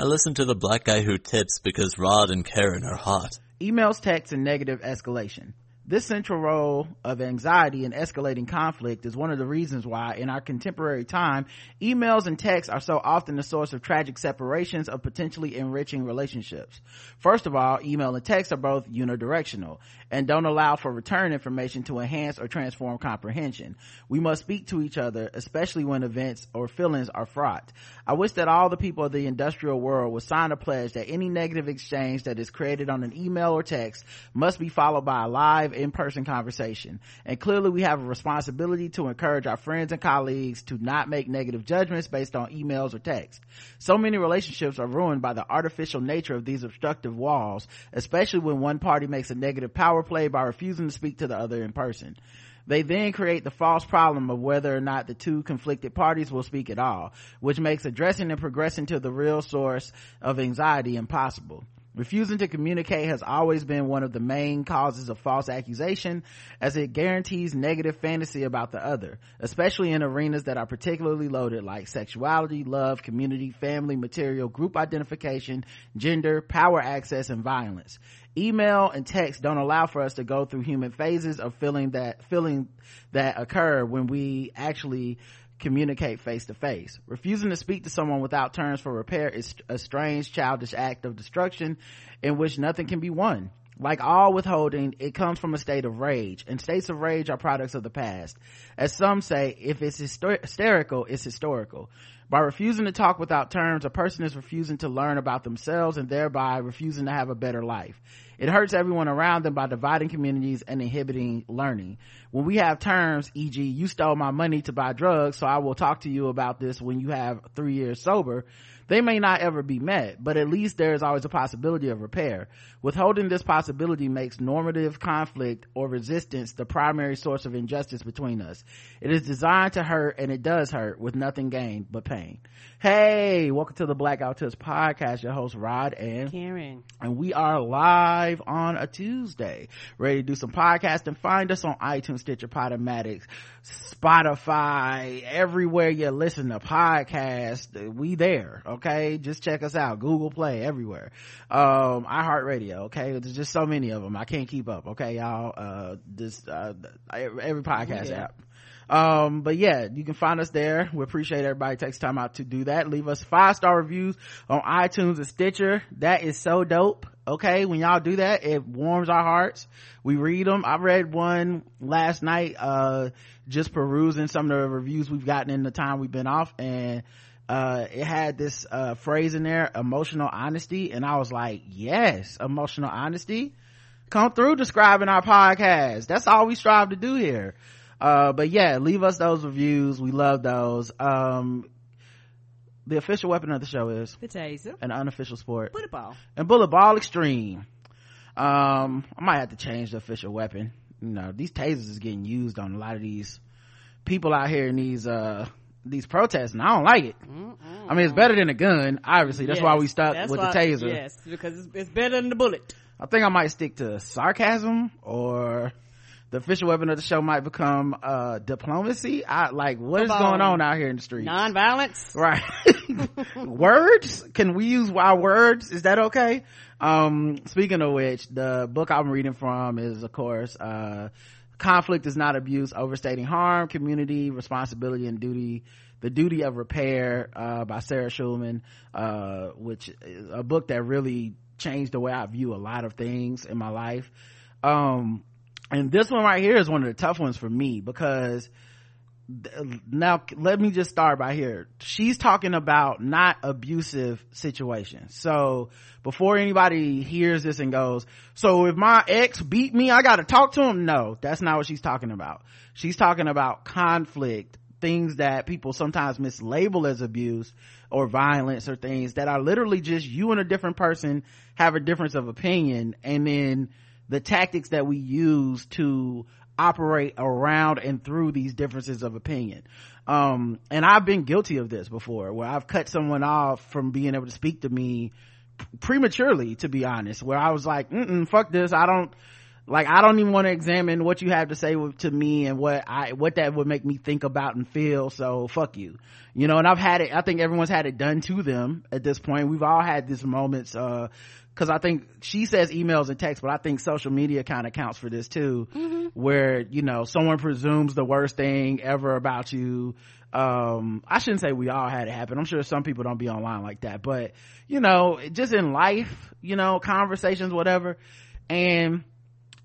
I listen to the black guy who tips because Rod and Karen are hot. Emails, texts, and negative escalation. This central role of anxiety and escalating conflict is one of the reasons why in our contemporary time, emails and texts are so often the source of tragic separations of potentially enriching relationships. First of all, email and text are both unidirectional and don't allow for return information to enhance or transform comprehension. We must speak to each other, especially when events or feelings are fraught. I wish that all the people of the industrial world would sign a pledge that any negative exchange that is created on an email or text must be followed by a live in-person conversation. And clearly we have a responsibility to encourage our friends and colleagues to not make negative judgments based on emails or text. So many relationships are ruined by the artificial nature of these obstructive walls, especially when one party makes a negative power play by refusing to speak to the other in person. They then create the false problem of whether or not the two conflicted parties will speak at all, which makes addressing and progressing to the real source of anxiety impossible. Refusing to communicate has always been one of the main causes of false accusation as it guarantees negative fantasy about the other, especially in arenas that are particularly loaded like sexuality, love, community, family, material, group identification, gender, power access, and violence. Email and text don't allow for us to go through human phases of feeling that, feeling that occur when we actually communicate face to face. Refusing to speak to someone without terms for repair is a strange childish act of destruction in which nothing can be won. Like all withholding, it comes from a state of rage, and states of rage are products of the past. As some say, if it's hyster- hysterical, it's historical. By refusing to talk without terms, a person is refusing to learn about themselves and thereby refusing to have a better life. It hurts everyone around them by dividing communities and inhibiting learning. When we have terms, e.g., you stole my money to buy drugs, so I will talk to you about this when you have three years sober, they may not ever be met, but at least there is always a possibility of repair. Withholding this possibility makes normative conflict or resistance the primary source of injustice between us. It is designed to hurt and it does hurt with nothing gained but pain. Hey, welcome to the Black Guy Who Tips podcast. Your host Rod and Karen. And we are live on a Tuesday. Ready to do some podcasting. Find us on iTunes, Stitcher, Podomatics, Spotify, everywhere you listen to podcasts. We there. Okay. Just check us out. Google Play, everywhere. Um, iHeartRadio. Okay. There's just so many of them. I can't keep up. Okay, y'all. Uh, this, uh, every podcast Yeah. app um but yeah you can find us there. We appreciate everybody takes time out to do that. Leave us five star reviews on itunes and stitcher. That is so dope. Okay when y'all do that it warms our hearts. We read them i read one last night uh just perusing some of the reviews we've gotten in the time we've been off and uh it had this uh phrase in there emotional honesty and i was like yes emotional honesty. Come through describing our podcast. That's all we strive to do here uh but yeah leave us those reviews. We love those. Um the official weapon of the show is The taser. an unofficial sport. Bullet ball. and bullet ball extreme. Um i might have to change the official weapon. You know these tasers is getting used on a lot of these people out here in these uh these protests and i don't like it. I mean it's better than a gun obviously. That's why we stuck with why- the taser. Yes, because it's, it's better than the bullet. I think I might stick to sarcasm or the official weapon of the show might become uh diplomacy. I like what is Come going on. on out here in the streets? Non-violence. right. words? Can we use our words? Is that okay? Um speaking of which, the book I'm reading from is of course uh conflict is not abuse, overstating harm, community, responsibility and duty the duty of repair uh, by sarah schulman uh, which is a book that really changed the way i view a lot of things in my life um, and this one right here is one of the tough ones for me because now let me just start by here. She's talking about not abusive situations. So before anybody hears this and goes so if my ex beat me i gotta talk to him? No that's not what she's talking about. She's talking about conflict things that people sometimes mislabel as abuse or violence or things that are literally just you and a different person have a difference of opinion. And then the tactics that we use to operate around and through these differences of opinion. Um and i've been guilty of this before where i've cut someone off from being able to speak to me prematurely to be honest where i was like fuck this. I don't like i don't even want to examine what you have to say to me and what i what that would make me think about and feel so fuck you you know and i've had it i think everyone's had it done to them at this point we've all had these moments uh because I think she says emails and texts, but I think social media kind of counts for this too, mm-hmm. where you know someone presumes the worst thing ever about you. Um, I shouldn't say we all had it happen. I'm sure some people don't be online like that, but you know, just in life, you know, conversations, whatever. And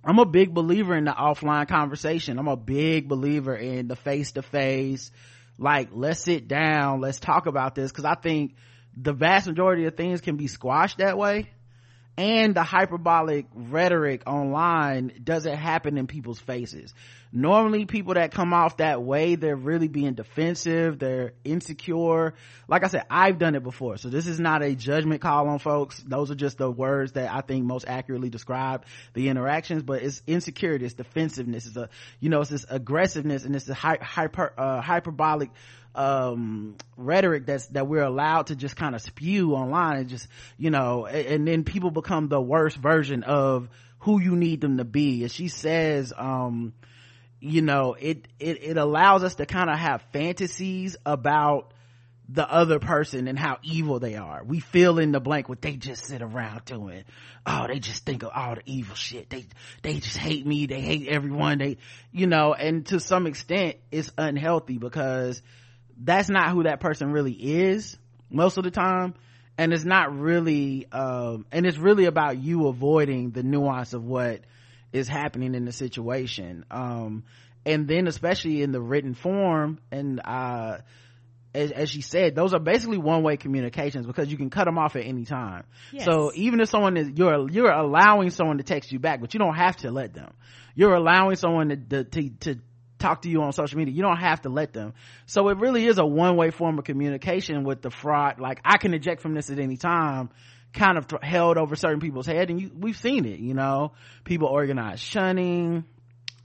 I'm a big believer in the offline conversation. I'm a big believer in the face to face. Like, let's sit down, let's talk about this, because I think the vast majority of things can be squashed that way and the hyperbolic rhetoric online doesn't happen in people's faces. Normally people that come off that way, they're really being defensive, they're insecure. Like I said, I've done it before. So this is not a judgment call on folks. Those are just the words that I think most accurately describe the interactions, but it's insecurity, it's defensiveness, it's a, you know, it's this aggressiveness and it's a hyper, uh, hyperbolic um rhetoric that's that we're allowed to just kind of spew online and just you know and, and, then people become the worst version of who you need them to be and she says um you know it it, it allows us to kind of have fantasies about the other person and how evil they are. We fill in the blank what they just sit around doing. Oh, they just think of all the evil shit. They, they just hate me. They hate everyone. They, you know, and to some extent it's unhealthy because that's not who that person really is most of the time. And it's not really um, and it's really about you avoiding the nuance of what is happening in the situation. Um, and then especially in the written form and uh, as, as, she said those are basically one-way communications because you can cut them off at any time. Yes. so even if someone is you're you're allowing someone to text you back but you don't have to let them. You're allowing someone to to, to talk to you on social media. You don't have to let them. So it really is a one-way form of communication with the fraud. Like I can eject from this at any time kind of th- held over certain people's head and you, we've seen it, you know, people organize shunning,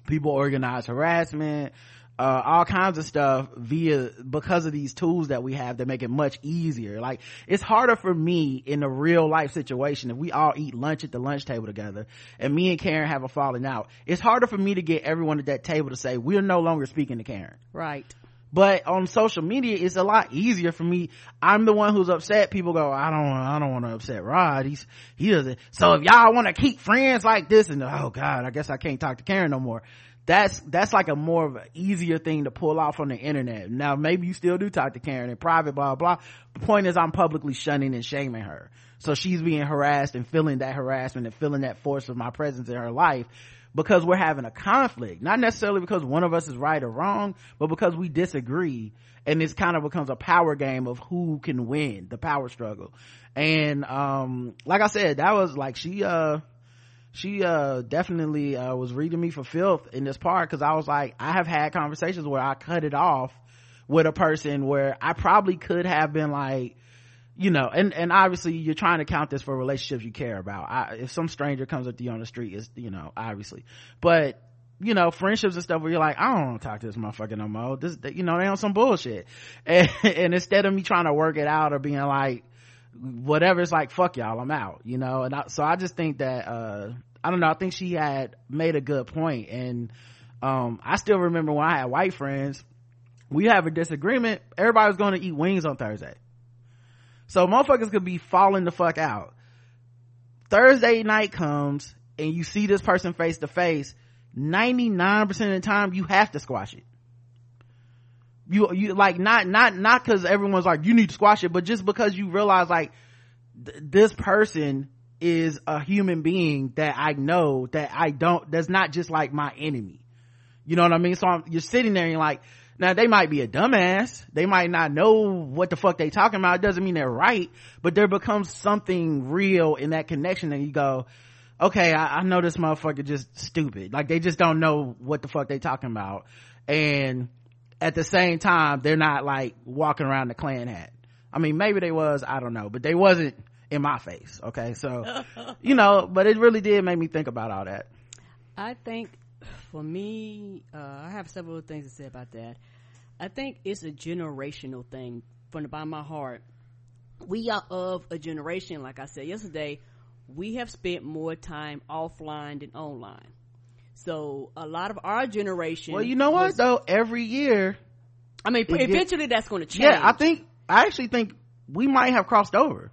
people organize harassment, uh, all kinds of stuff via because of these tools that we have that make it much easier. Like it's harder for me in a real life situation if we all eat lunch at the lunch table together and me and karen have a falling out. It's harder for me to get everyone at that table to say we're no longer speaking to karen. Right. But on social media it's a lot easier for me. I'm the one who's upset. People go i don't i don't want to upset rod. He's he doesn't. So if y'all want to keep friends like this and oh god i guess i can't talk to karen no more that's that's like a more of an easier thing to pull off on the internet. Now maybe you still do talk to karen in private blah blah the point is i'm publicly shunning and shaming her. So she's being harassed and feeling that harassment and feeling that force of my presence in her life because we're having a conflict. Not necessarily because one of us is right or wrong but because we disagree and this kind of becomes a power game of who can win the power struggle. And um like i said that was like she uh she uh definitely uh was reading me for filth in this part because i was like i have had conversations where i cut it off with a person where i probably could have been like you know and and obviously you're trying to count this for relationships you care about. I, if some stranger comes up to you on the street is you know obviously. But you know friendships and stuff where you're like i don't want to talk to this motherfucker no more. This you know they on some bullshit. And, and instead of me trying to work it out or being like whatever it's like fuck y'all i'm out you know? And I, so i just think that uh I don't know. I think she had made a good point, and um, I still remember when I had white friends. We have a disagreement. Everybody was going to eat wings on Thursday, so motherfuckers could be falling the fuck out. Thursday night comes, and you see this person face to face. Ninety nine percent of the time, you have to squash it. You you like not not not because everyone's like you need to squash it, but just because you realize like th- this person is a human being that I know that I don't, that's not just like my enemy. You know what I mean? So I'm, you're sitting there and you're like, now they might be a dumbass. They might not know what the fuck they talking about. It doesn't mean they're right, but there becomes something real in that connection and you go, okay, I, I know this motherfucker just stupid. Like they just don't know what the fuck they talking about. And at the same time, they're not like walking around the Klan hat. I mean, maybe they was, I don't know, but they wasn't in my face okay so you know but it really did make me think about all that i think for me uh, i have several things to say about that i think it's a generational thing from the bottom of my heart we are of a generation like i said yesterday we have spent more time offline than online So a lot of our generation. Well, you know what was- though? Every year, I mean, eventually that's going to change. yeah, I think I actually think we might have crossed over.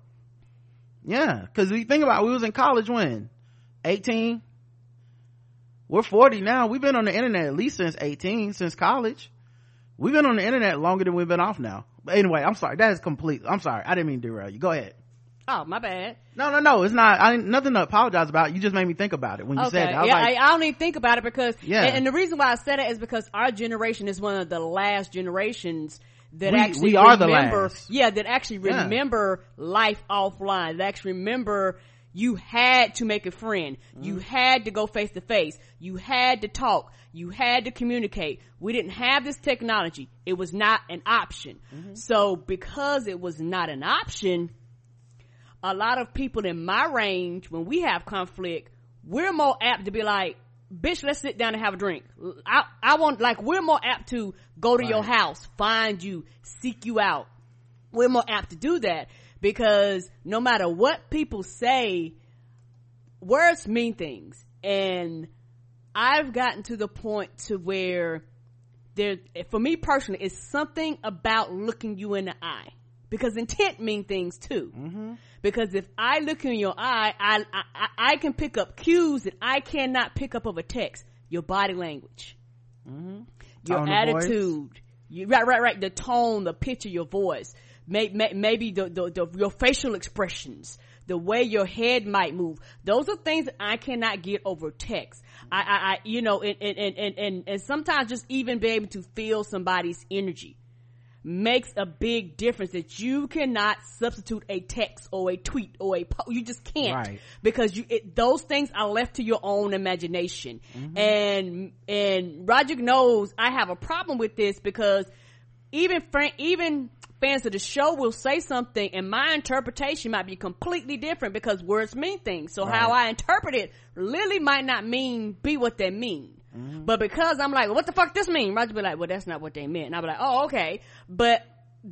Yeah, because we think about, it, we was in college when eighteen. We're forty now. We've been on the internet at least since eighteen, since college. We've been on the internet longer than we've been off now. But anyway, I'm sorry. That is complete. I'm sorry. I didn't mean to derail you. Go ahead. Oh, my bad. No, no, no. It's not. I nothing to apologize about. You just made me think about it when you said that. I yeah, like, I, I don't even think about it because, Yeah. and, and the reason why I said it is because our generation is one of the last generations that We- actually we are the remember, last. yeah, that actually Yeah. remember life offline. That actually remember you had to make a friend. You Mm-hmm. had to go face to face. You had to talk. You had to communicate. We didn't have this technology. It was not an option. Mm-hmm. So because it was not an option, a lot of people in my range, when we have conflict, we're more apt to be like, bitch, let's sit down and have a drink. I, I want, like, we're more apt to go to your house, find you, seek you out. We're more apt to do that because no matter what people say, words mean things. And I've gotten to the point to where there, for me personally, it's something about looking you in the eye because intent mean things too. Mm-hmm. Because if I look in your eye, I, I I- can pick up cues that I cannot pick up of a text. Your body language, mm-hmm. your Tone of attitude, you, right, right, right. The tone, the pitch of your voice, may, may, maybe the, the, the your facial expressions, the way your head might move. Those are things that I cannot get over text. I, I, I you know, and, and, and, and, and sometimes just even be able to feel somebody's energy makes a big difference that you cannot substitute a text or a tweet or a po- you just can't. Right. because you it, those things are left to your own imagination. Mm-hmm. And and Roger knows I have a problem with this because even fran- even fans of the show will say something and my interpretation might be completely different because words mean things. So how I interpret it literally might not mean be what they mean Mm-hmm. but because I'm like, what the fuck does this mean? Roger be like, well, that's not what they meant. And I'll be like, oh, okay. But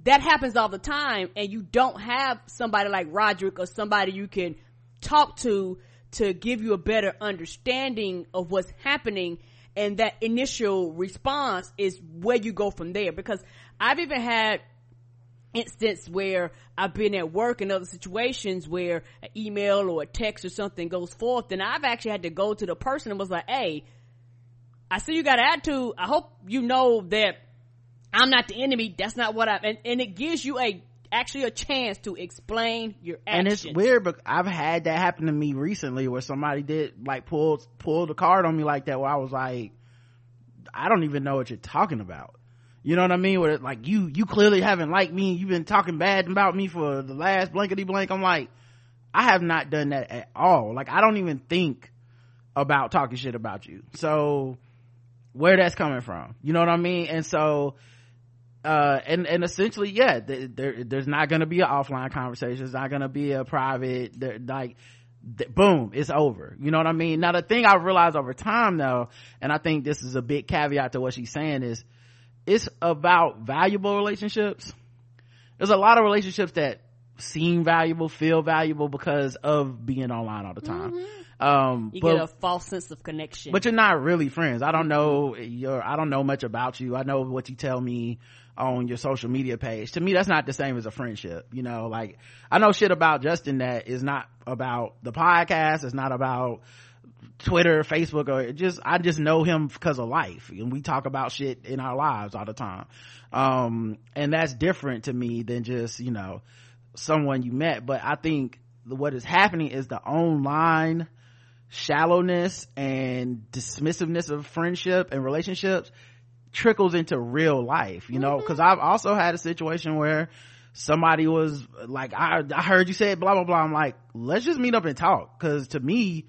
that happens all the time and you don't have somebody like Roderick or somebody you can talk to to give you a better understanding of what's happening. And that initial response is where you go from there. Because I've even had instance where I've been at work in other situations where an email or a text or something goes forth and I've actually had to go to the person and was like, hey, I see you got an attitude. I hope you know that I'm not the enemy. That's not what I, and, and it gives you a, actually a chance to explain your and it's weird but i've had that happen to me recently where somebody did like pull pull the card on me like that where i was like i don't even know what you're talking about. You know what i mean? Where it's like you you clearly haven't liked me you've been talking bad about me for the last blankety blank. I'm like i have not done that at all. Like i don't even think about talking shit about you. So where that's coming from. You know what i mean? And so uh and and essentially yeah th- there there's not gonna be an offline conversation. There's not gonna be a private like boom it's over. You know what i mean? Now the thing i've realized over time though and i think this is a big caveat to what she's saying is it's about valuable relationships. There's a lot of relationships that seem valuable feel valuable because of being online all the time um you but- get a false sense of connection. but you're not really friends. I don't know your i don't know much about you. I know what you tell me on your social media page. To me that's not the same as a friendship you know? Like i know shit about justin that is not about the podcast it's not about twitter facebook or just i just know him because of life. And we talk about shit in our lives all the time. Um and that's different to me than just you know someone you met. But i think what is happening is the online shallowness and dismissiveness of friendship and relationships trickles into real life you know? Mm-hmm. Because i've also had a situation where somebody was like I, I heard you say blah blah blah. I'm like let's just meet up and talk. Because to me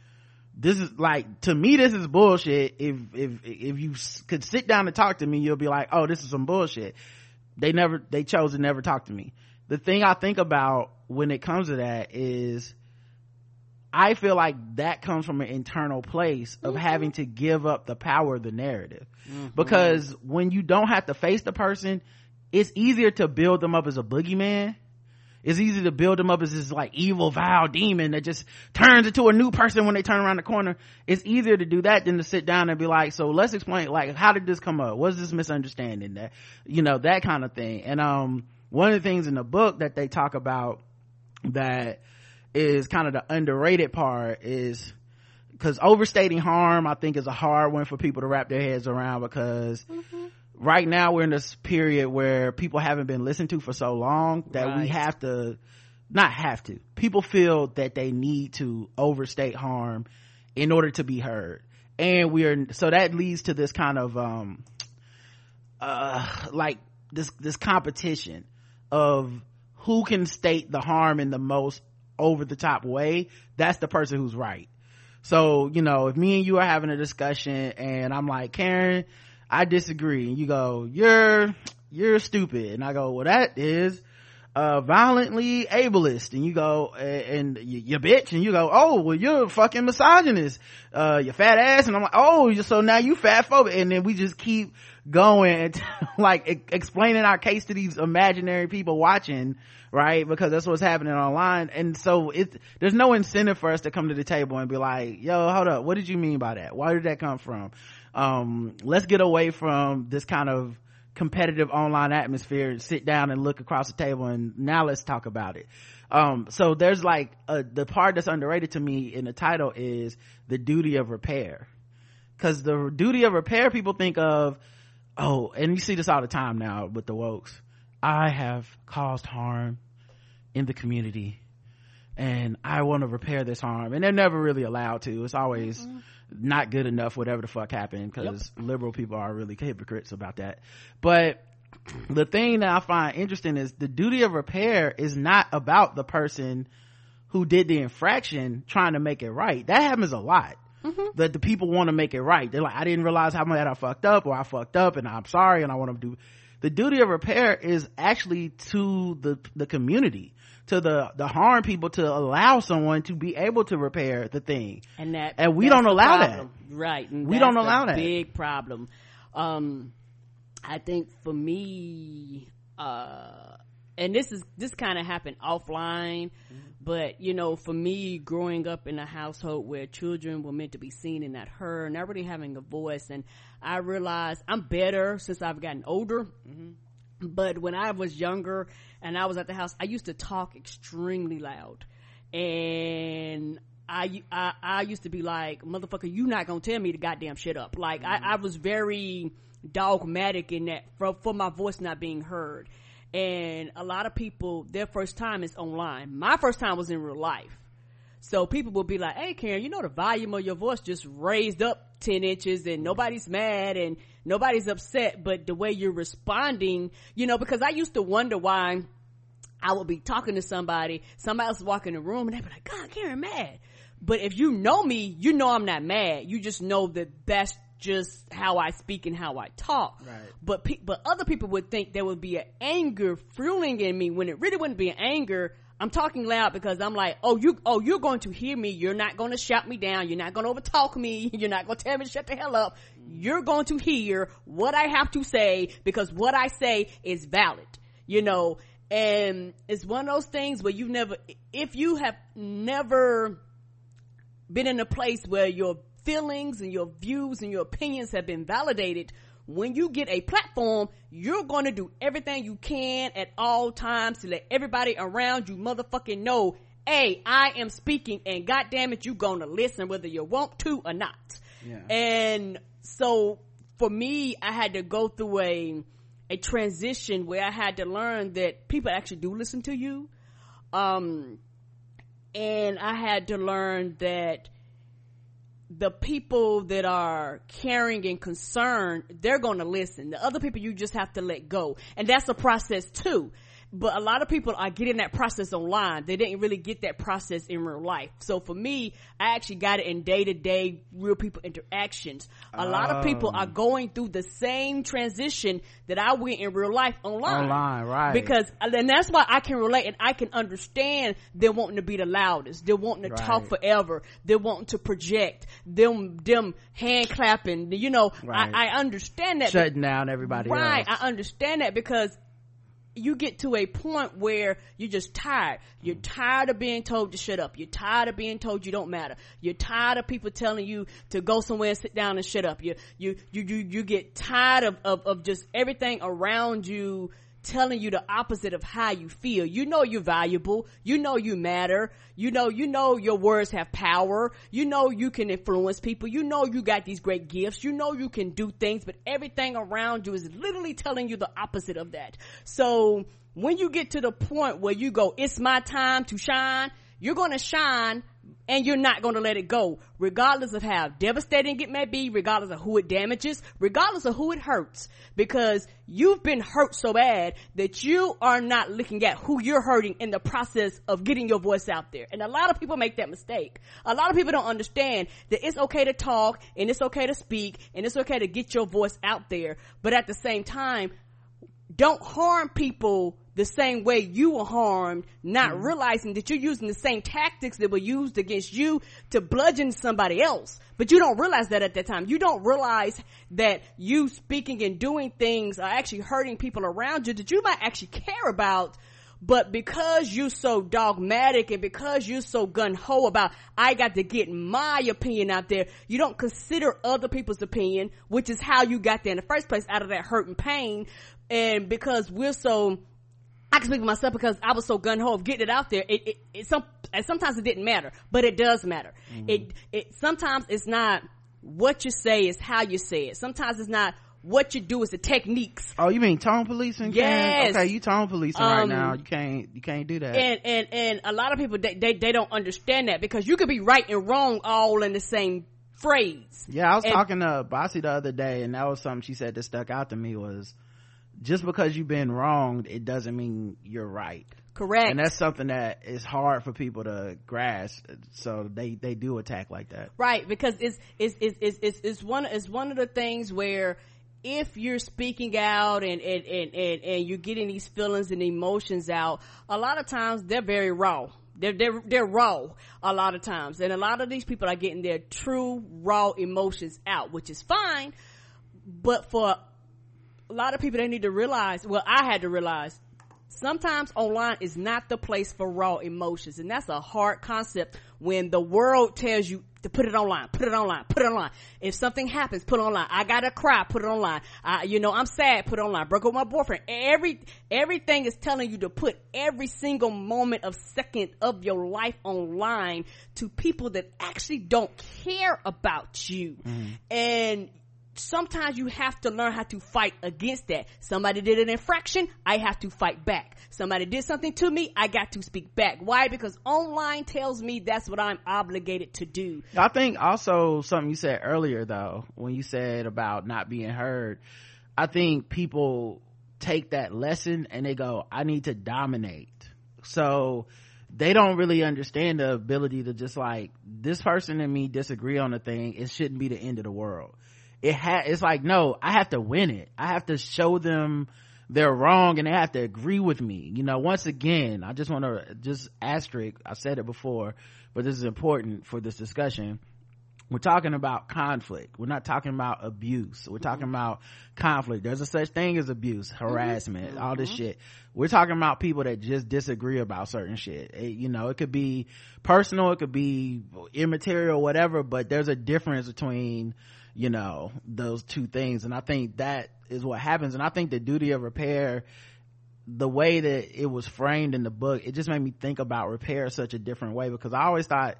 this is like to me this is bullshit. If if if you could sit down and talk to me you'll be like oh this is some bullshit. They never they chose to never talk to me. The thing i think about when it comes to that is i feel like that comes from an internal place of having to give up the power of the narrative. Because when you don't have to face the person it's easier to build them up as a boogeyman. It's easy to build them up as this like evil vile demon that just turns into a new person when they turn around the corner. It's easier to do that than to sit down and be like so let's explain like how did this come up? What's this misunderstanding that you know that kind of thing? And um one of the things in the book that they talk about that is kind of the underrated part is because overstating harm i think is a hard one for people to wrap their heads around because mm-hmm. right now we're in this period where people haven't been listened to for so long that right. we have to not have to people feel that they need to overstate harm in order to be heard and we're so that leads to this kind of um uh like this this competition of who can state the harm in the most over the top way that's the person who's right. So you know if me and you are having a discussion and i'm like karen i disagree. And you go you're you're stupid. And i go well that is uh violently ableist. And you go and, you, you bitch. And you go oh well you're a fucking misogynist uh you fat ass. And i'm like oh so now you fat phobic. And then we just keep going and like explaining our case to these imaginary people watching right? Because that's what's happening online. And so it there's no incentive for us to come to the table and be like yo hold up what did you mean by that? Why did that come from? Um let's get away from this kind of competitive online atmosphere and sit down and look across the table and now let's talk about it. Um so there's like a, the part that's underrated to me in the title is the duty of repair. Because the duty of repair people think of oh and you see this all the time now with the wokes. I have caused harm in the community and i want to repair this harm and they're never really allowed to. It's always mm-hmm. not good enough whatever the fuck happened because yep. liberal people are really hypocrites about that. But the thing that i find interesting is the duty of repair is not about the person who did the infraction trying to make it right. That happens a lot Mm-hmm. That the people want to make it right. They're like, I didn't realize how much I fucked up or I fucked up and I'm sorry and I want to do. The duty of repair is actually to the, the community, to the, the harm people to allow someone to be able to repair the thing. And that, and we don't allow that. Right. we don't allow that. Big problem. Um, I think for me, uh, and this is, this kind of happened offline. Mm-hmm but, you know, for me, growing up in a household where children were meant to be seen and not heard, not really having a voice, and I realized I'm better since I've gotten older. Mm-hmm. But when I was younger and I was at the house, I used to talk extremely loud. And I, I, I used to be like, motherfucker, you not gonna tell me to goddamn shit up. Like, mm-hmm. I, I was very dogmatic in that for, for my voice not being heard and a lot of people their first time is online. My first time was in real life. So people will be like hey karen you know the volume of your voice just raised up 10 inches and mm-hmm. nobody's mad and nobody's upset but the way you're responding you know because i used to wonder why i would be talking to somebody somebody else walk in the room and they'd be like god karen mad. But if you know me you know i'm not mad. You just know that that's just how I speak and how I talk. Right. But pe- but other people would think there would be an anger fueling in me when it really wouldn't be an anger. I'm talking loud because I'm like, oh, you, oh, you're going to hear me. You're not going to shout me down. You're not going to overtalk me. You're not going to tell me to shut the hell up. You're going to hear what I have to say because what I say is valid, you know, and it's one of those things where you've never, if you have never been in a place where your feelings and your views and your opinions have been validated, when you get a platform, you're going to do everything you can at all times to let everybody around you motherfucking know, hey, I am speaking and goddamn it, you're gonna listen whether you want to or not. Yeah. And so for me, I had to go through a, a transition where I had to learn that people actually do listen to you. Um, and I had to learn that the people that are caring and concerned, they're going to listen. The other people you just have to let go. And that's a process too but a lot of people are getting that process online. They didn't really get that process in real life. So for me, I actually got it in day to day real people interactions. A lot of people are oh. going through the same transition that I went in real life online. Online, right. Because, and that's why I can relate and I can understand them wanting to be the loudest. They're wanting to right. talk forever. They're wanting to project. Them, them hand clapping. You know, right. I, I, understand that. Shutting down everybody Right. Else. I understand that because you get to a point where you're just tired. You're mm-hmm. tired of being told to shut up. You're tired of being told you don't matter. You're tired of people telling you to go somewhere and sit down and shut up. You, you, you, you, you get tired of, of, of just everything around you telling you the opposite of how you feel. You know you're valuable. You know you matter. You know, you know your words have power. You know you can influence people. You know you got these great gifts. You know you can do things, but everything around you is literally telling you the opposite of that. So when you get to the point where you go, it's my time to shine, you're going to shine and you're not going to let it go, regardless of how devastating it may be, regardless of who it damages, regardless of who it hurts, because you've been hurt so bad that you are not looking at who you're hurting in the process of getting your voice out there. And a lot of people make that mistake. A lot of people don't understand that it's okay to talk and it's okay to speak and it's okay to get your voice out there, but at the same time, don't harm people the same way you were harmed, not mm realizing that you're using the same tactics that were used against you to bludgeon somebody else. But you don't realize that at that time. You don't realize that you speaking and doing things are actually hurting people around you that you might actually care about. But because you're so dogmatic and because you're so gun ho about, I got to get my opinion out there, you don't consider other people's opinion, which is how you got there in the first place out of that hurt and pain. And because we're so I can speak for myself because I was so gun ho of getting it out there. It, it, it some, and sometimes it didn't matter, but it does matter. Mm-hmm. It, it, sometimes it's not what you say, it's how you say it. Sometimes it's not what you do, is the techniques. Oh, you mean tone policing? Yes. Okay, you tone policing um, right now. You can't, you can't do that. And, and, and a lot of people, they, they, they don't understand that because you could be right and wrong all in the same phrase. Yeah, I was and, talking to Bossy the other day and that was something she said that stuck out to me was, just because you've been wronged it doesn't mean you're right correct and that's something that is hard for people to grasp so they they do attack like that right because it's it's it's it's, it's one it's one of the things where if you're speaking out and, and, and, and, and you're getting these feelings and emotions out, a lot of times they're very raw. They're, they're, they're raw a lot of times. And a lot of these people are getting their true raw emotions out, which is fine. But for a lot of people they need to realize well i had to realize sometimes online is not the place for raw emotions. And that's a hard concept when the world tells you to put it online put it online put it online. If something happens put it online. I gotta cry put it online. I, you know i'm sad put it online. Broke up with my boyfriend. Every everything is telling you to put every single moment of second of your life online to people that actually don't care about you. Mm. and sometimes you have to learn how to fight against that. Somebody did an infraction, I have to fight back. Somebody did something to me, I got to speak back. Why? Because online tells me that's what I'm obligated to do. I think also something you said earlier though, when you said about not being heard, I think people take that lesson and they go, I need to dominate. So, they don't really understand the ability to just like this person and me disagree on a thing it shouldn't be the end of the world it ha it's like no i have to win it i have to show them they're wrong and they have to agree with me you know once again i just want to just asterisk i said it before but this is important for this discussion we're talking about conflict we're not talking about abuse we're talking mm-hmm. about conflict there's a such thing as abuse mm-hmm. harassment mm-hmm. all this mm-hmm. shit we're talking about people that just disagree about certain shit it, you know it could be personal it could be immaterial whatever but there's a difference between you know those two things. And i think that is what happens. And i think the duty of repair the way that it was framed in the book it just made me think about repair such a different way because i always thought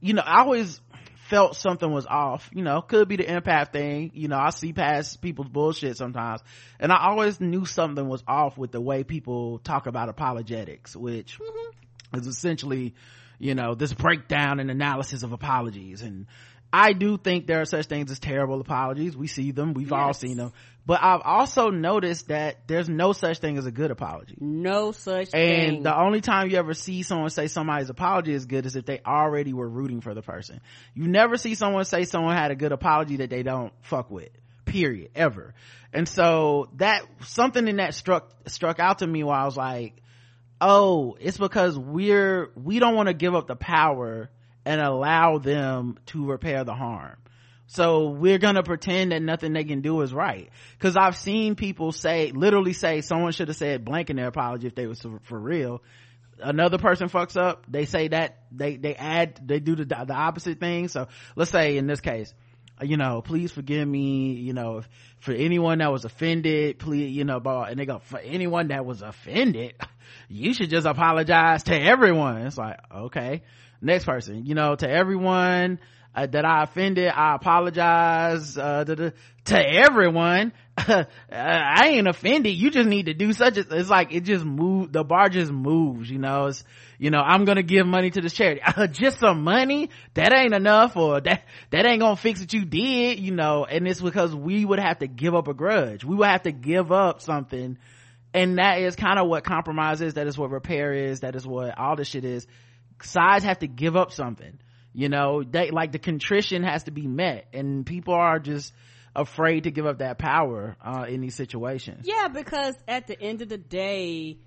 you know i always felt something was off. You know could be the empath thing. You know i see past people's bullshit sometimes. And i always knew something was off with the way people talk about apologetics which mm-hmm. is essentially you know this breakdown and analysis of apologies and I do think there are such things as terrible apologies. We see them. We've yes. all seen them. But I've also noticed that there's no such thing as a good apology. No such and thing. the only time you ever see someone say somebody's apology is good is if they already were rooting for the person. You never see someone say someone had a good apology that they don't fuck with. Period. Ever. And so that, something in that struck, struck out to me while I was like, oh, it's because we're, we don't want to give up the power and allow them to repair the harm So we're gonna pretend that nothing they can do is right. Cause I've seen people say, literally say, someone should have said blank in their apology if they was for, real. Another person fucks up, they say that, they, they add, they do the, the opposite thing. So let's say in this case, you know, please forgive me, you know, if, for anyone that was offended, please, you know, and they go, for anyone that was offended, you should just apologize to everyone. It's like, okay. Next person, you know, to everyone, uh, that I offended. I apologize uh, to, to everyone. I ain't offended. You just need to do such a. It's like it just move. The bar just moves. You know. It's you know. I'm gonna give money to this charity. just some money. That ain't enough, or that that ain't gonna fix what you did. You know. And it's because we would have to give up a grudge. We would have to give up something. And that is kind of what compromise is. That is what repair is. That is what all this shit is. Sides have to give up something you know? They like the contrition has to be met and people are just afraid to give up that power uh, in these situations. Yeah because at the end of the day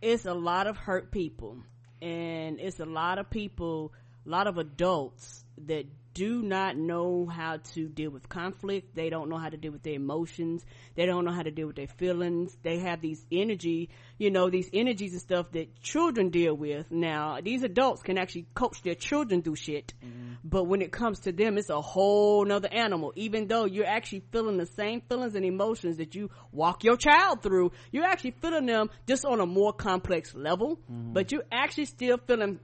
it's a lot of hurt people and it's a lot of people a lot of adults that do not know how to deal with conflict. They don't know how to deal with their emotions. They don't know how to deal with their feelings. They have these energy, you know, these energies and stuff that children deal with. Now, these adults can actually coach their children through shit. Mm-hmm. But when it comes to them, it's a whole nother animal. Even though you're actually feeling the same feelings and emotions that you walk your child through, you're actually feeling them just on a more complex level. Mm-hmm. But you're actually still feeling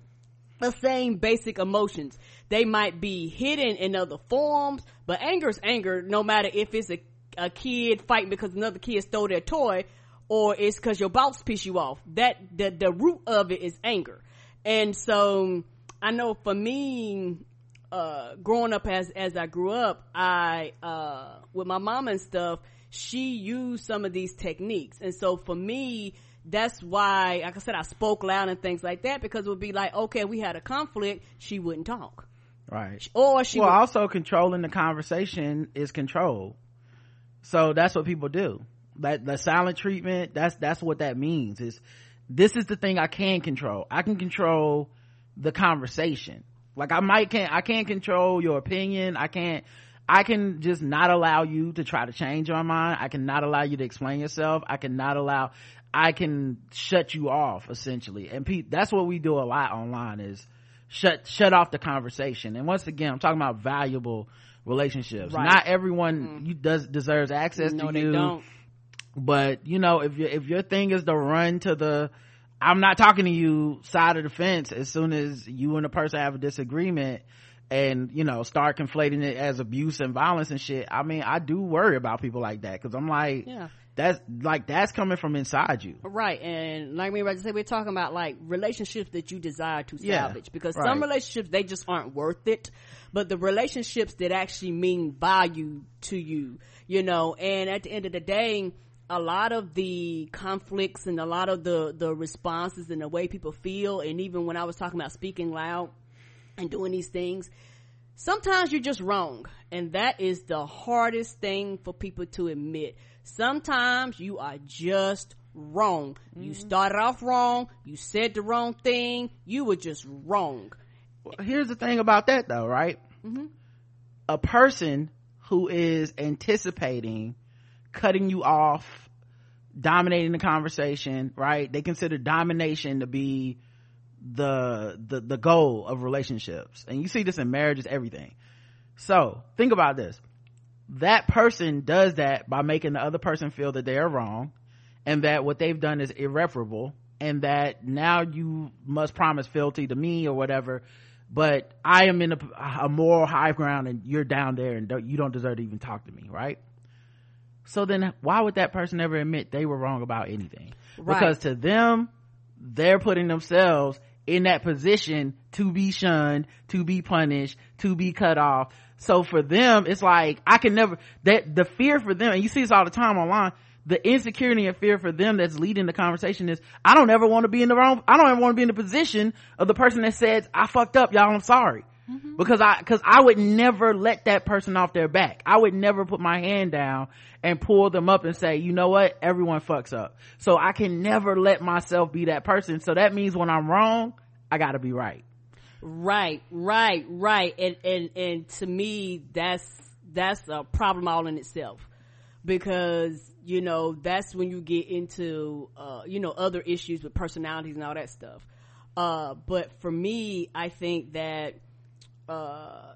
the same basic emotions. They might be hidden in other forms, but anger is anger no matter if it's a, a kid fighting because another kid stole their toy or it's because your boss pissed you off. That, the, the root of it is anger. And so I know for me, uh, growing up as, as I grew up, I, uh, with my mom and stuff, she used some of these techniques. And so for me, that's why, like I said, I spoke loud and things like that because it would be like, okay, we had a conflict, she wouldn't talk. Right. Or she Well, would, also controlling the conversation is control. So that's what people do. That, the silent treatment, that's, that's what that means is this is the thing I can control. I can control the conversation. Like I might can't, I can't control your opinion. I can't, I can just not allow you to try to change your mind. I cannot allow you to explain yourself. I cannot allow, I can shut you off essentially. And Pete, that's what we do a lot online is shut, shut off the conversation. And once again, I'm talking about valuable relationships. Right. Not everyone mm. you does deserves access no, to you. Don't. But you know, if you if your thing is to run to the I'm not talking to you side of the fence as soon as you and the person have a disagreement and you know start conflating it as abuse and violence and shit i mean i do worry about people like that because i'm like yeah that's like that's coming from inside you. Right and like me right say we're talking about like relationships that you desire to salvage. Yeah, because right. some relationships they just aren't worth it. But the relationships that actually mean value to you you know? And at the end of the day a lot of the conflicts and a lot of the the responses and the way people feel and even when i was talking about speaking loud and doing these things sometimes you're just wrong. And that is the hardest thing for people to admit Sometimes you are just wrong. Mm-hmm. You started off wrong. You said the wrong thing. You were just wrong. Well, here's the thing about that though, right? Mm-hmm. A person who is anticipating cutting you off, dominating the conversation, right? They consider domination to be the, the, the goal of relationships. And you see this in marriages, everything. So think about this that person does that by making the other person feel that they are wrong and that what they've done is irreparable and that now you must promise fealty to me or whatever. But i am in a, a moral high ground and you're down there and don't, you don't deserve to even talk to me right? So then why would that person ever admit they were wrong about anything? Right. because to them they're putting themselves in that position to be shunned to be punished to be cut off so for them, it's like, I can never, that, the fear for them, and you see this all the time online, the insecurity and fear for them that's leading the conversation is, I don't ever want to be in the wrong, I don't ever want to be in the position of the person that says, I fucked up, y'all, I'm sorry. Mm-hmm. Because I, cause I would never let that person off their back. I would never put my hand down and pull them up and say, you know what? Everyone fucks up. So I can never let myself be that person. So that means when I'm wrong, I gotta be right Right, right, right. And, and, and to me, that's, that's a problem all in itself. Because, you know, that's when you get into, uh, you know, other issues with personalities and all that stuff. Uh, but for me, I think that, uh,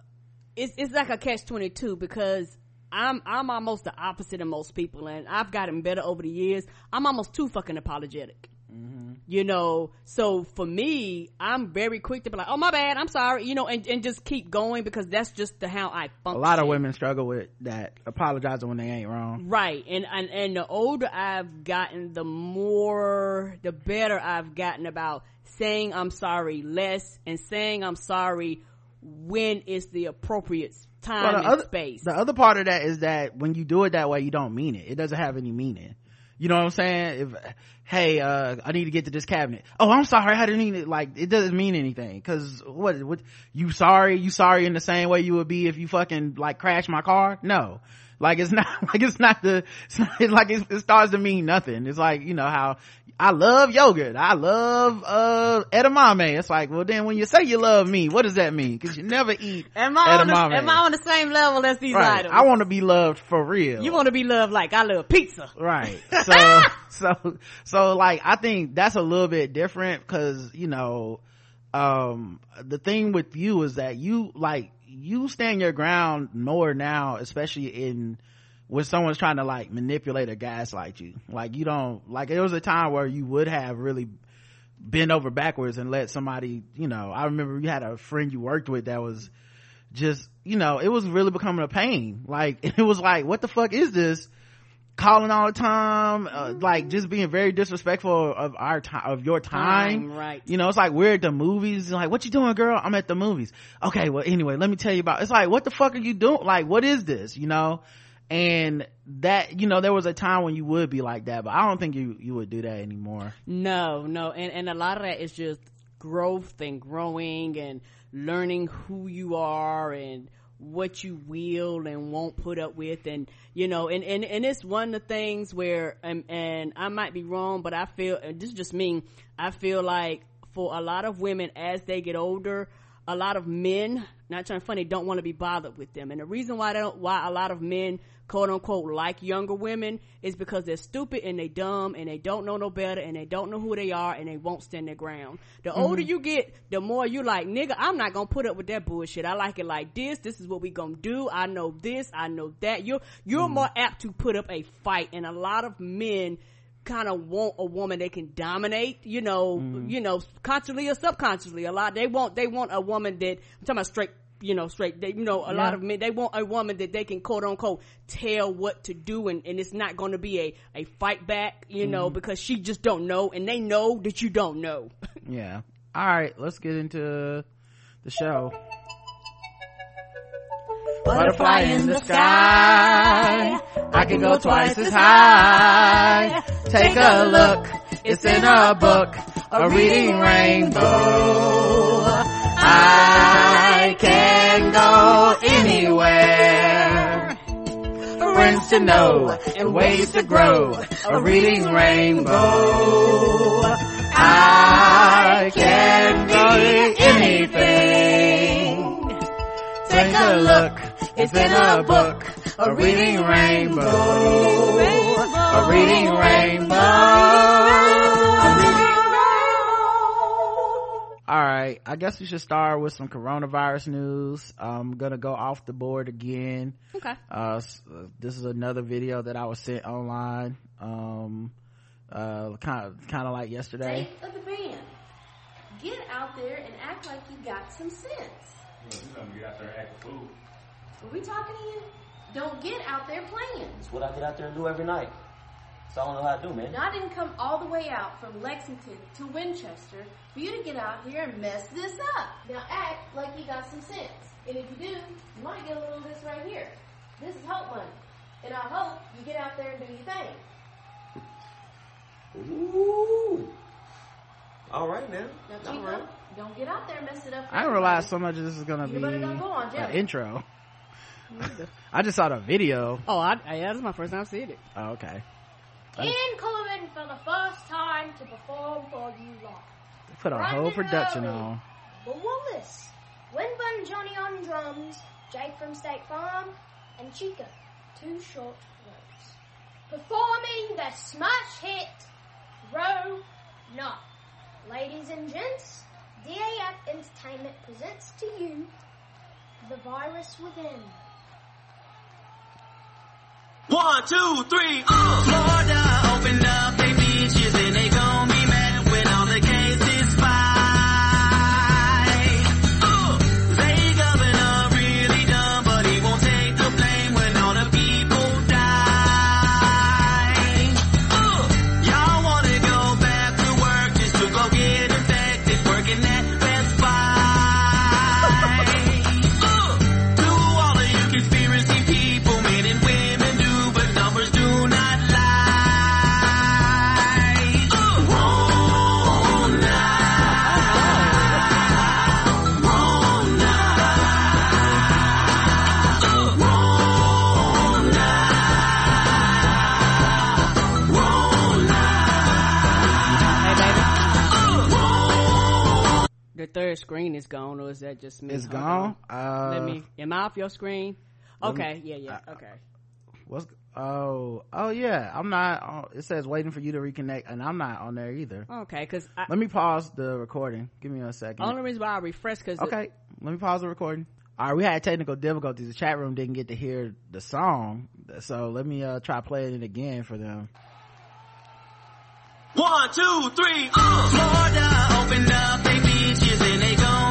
it's, it's like a catch 22 because I'm, I'm almost the opposite of most people and I've gotten better over the years. I'm almost too fucking apologetic. Mm-hmm. You know, so for me, I'm very quick to be like, "Oh my bad, I'm sorry," you know, and, and just keep going because that's just the how I function. A lot of women struggle with that, apologizing when they ain't wrong. Right, and and and the older I've gotten, the more, the better I've gotten about saying I'm sorry less and saying I'm sorry when it's the appropriate time well, and other, space. The other part of that is that when you do it that way, you don't mean it. It doesn't have any meaning. You know what I'm saying? If, hey, uh, I need to get to this cabinet. Oh, I'm sorry. I didn't mean it. Like, it doesn't mean anything. Cause what, what, you sorry? You sorry in the same way you would be if you fucking like crash my car? No. Like it's not, like it's not the, it's not, like it, it starts to mean nothing. It's like, you know how I love yogurt. I love, uh, edamame. It's like, well then when you say you love me, what does that mean? Cause you never eat am I edamame. On the, am I on the same level as these right. items? I want to be loved for real. You want to be loved like I love pizza. Right. So, so, so like I think that's a little bit different cause, you know, um, the thing with you is that you like, you stand your ground more now, especially in, when someone's trying to like manipulate or gaslight you. Like you don't, like there was a time where you would have really bent over backwards and let somebody, you know, I remember you had a friend you worked with that was just, you know, it was really becoming a pain. Like it was like, what the fuck is this? Calling all the time uh, like just being very disrespectful of our time of your time. time right. You know it's like we're at the movies like what you doing girl? I'm at the movies. Okay well anyway let me tell you about it's like what the fuck are you doing? Like what is this? You know? And that you know there was a time when you would be like that but i don't think you you would do that anymore. No no and and a lot of that is just growth and growing and learning who you are and what you will and won't put up with. And you know and and, and it's one of the things where and, and i might be wrong but i feel this is just me i feel like for a lot of women as they get older a lot of men not trying to funny don't want to be bothered with them. And the reason why they don't why a lot of men quote unquote like younger women is because they're stupid and they dumb and they don't know no better and they don't know who they are and they won't stand their ground. The mm-hmm. older you get, the more you like, nigga, I'm not gonna put up with that bullshit. I like it like this. This is what we gonna do. I know this. I know that. You're, you're mm-hmm. more apt to put up a fight and a lot of men kind of want a woman they can dominate, you know, mm. you know, consciously or subconsciously. A lot they want they want a woman that I'm talking about straight you know, straight. They, you know, a yeah. lot of men they want a woman that they can quote unquote tell what to do, and, and it's not going to be a a fight back, you know, mm-hmm. because she just don't know, and they know that you don't know. yeah. All right, let's get into the show. Butterfly in the sky, I can go twice as high. Take a look, it's in a book, a reading rainbow. I can go anywhere. Friends to know and ways to grow. A reading rainbow. I can go anything. Take a look. It's in a book. A reading rainbow. A reading rainbow. All right i guess we should start with some coronavirus news. I'm gonna go off the board again. Okay. Uh, this is another video that i was sent online um uh kind of kind of like yesterday. Take of the band get out there and act like you got some sense. Well, you gonna get out there and act a fool are we talking to you? Don't get out there playing. It's what i get out there and do every night that's all I know how to do, man. Now, I didn't come all the way out from Lexington to Winchester for you to get out here and mess this up. Now act like you got some sense. And if you do, you might get a little of this right here. This is hope money. And I hope you get out there and do your thing. Ooh. All right now. Now, Chico, right. don't get out there and mess it up. I didn't realize so much of this is going to be an intro. I just saw the video. Oh, I, yeah, that's my first time seeing it. Oh, okay. Ian Coleman for the first time to perform for you lot. Put a Brandon whole production Irwin, on. But Wallace, Winburn Johnny on drums, Jake from State Farm, and Chica, Two Short Rows. Performing the smash hit, Row Not. Ladies and gents, DAF Entertainment presents to you The Virus Within. One, two, three, uh. Florida, open up, they beaches and they gon' be screen is gone or is that just me? It's gone. Uh, Let me. Uh, am I off your screen? Okay. Me, yeah. Yeah. I, okay. What's oh oh yeah i'm not it says waiting for you to reconnect and i'm not on there either okay because let me pause the recording give me a second only reason why i refresh because okay it, let me pause the recording all right we had technical difficulties the chat room didn't get to hear the song so let me uh try playing it again for them one two three uh. Florida, open up baby and they gone.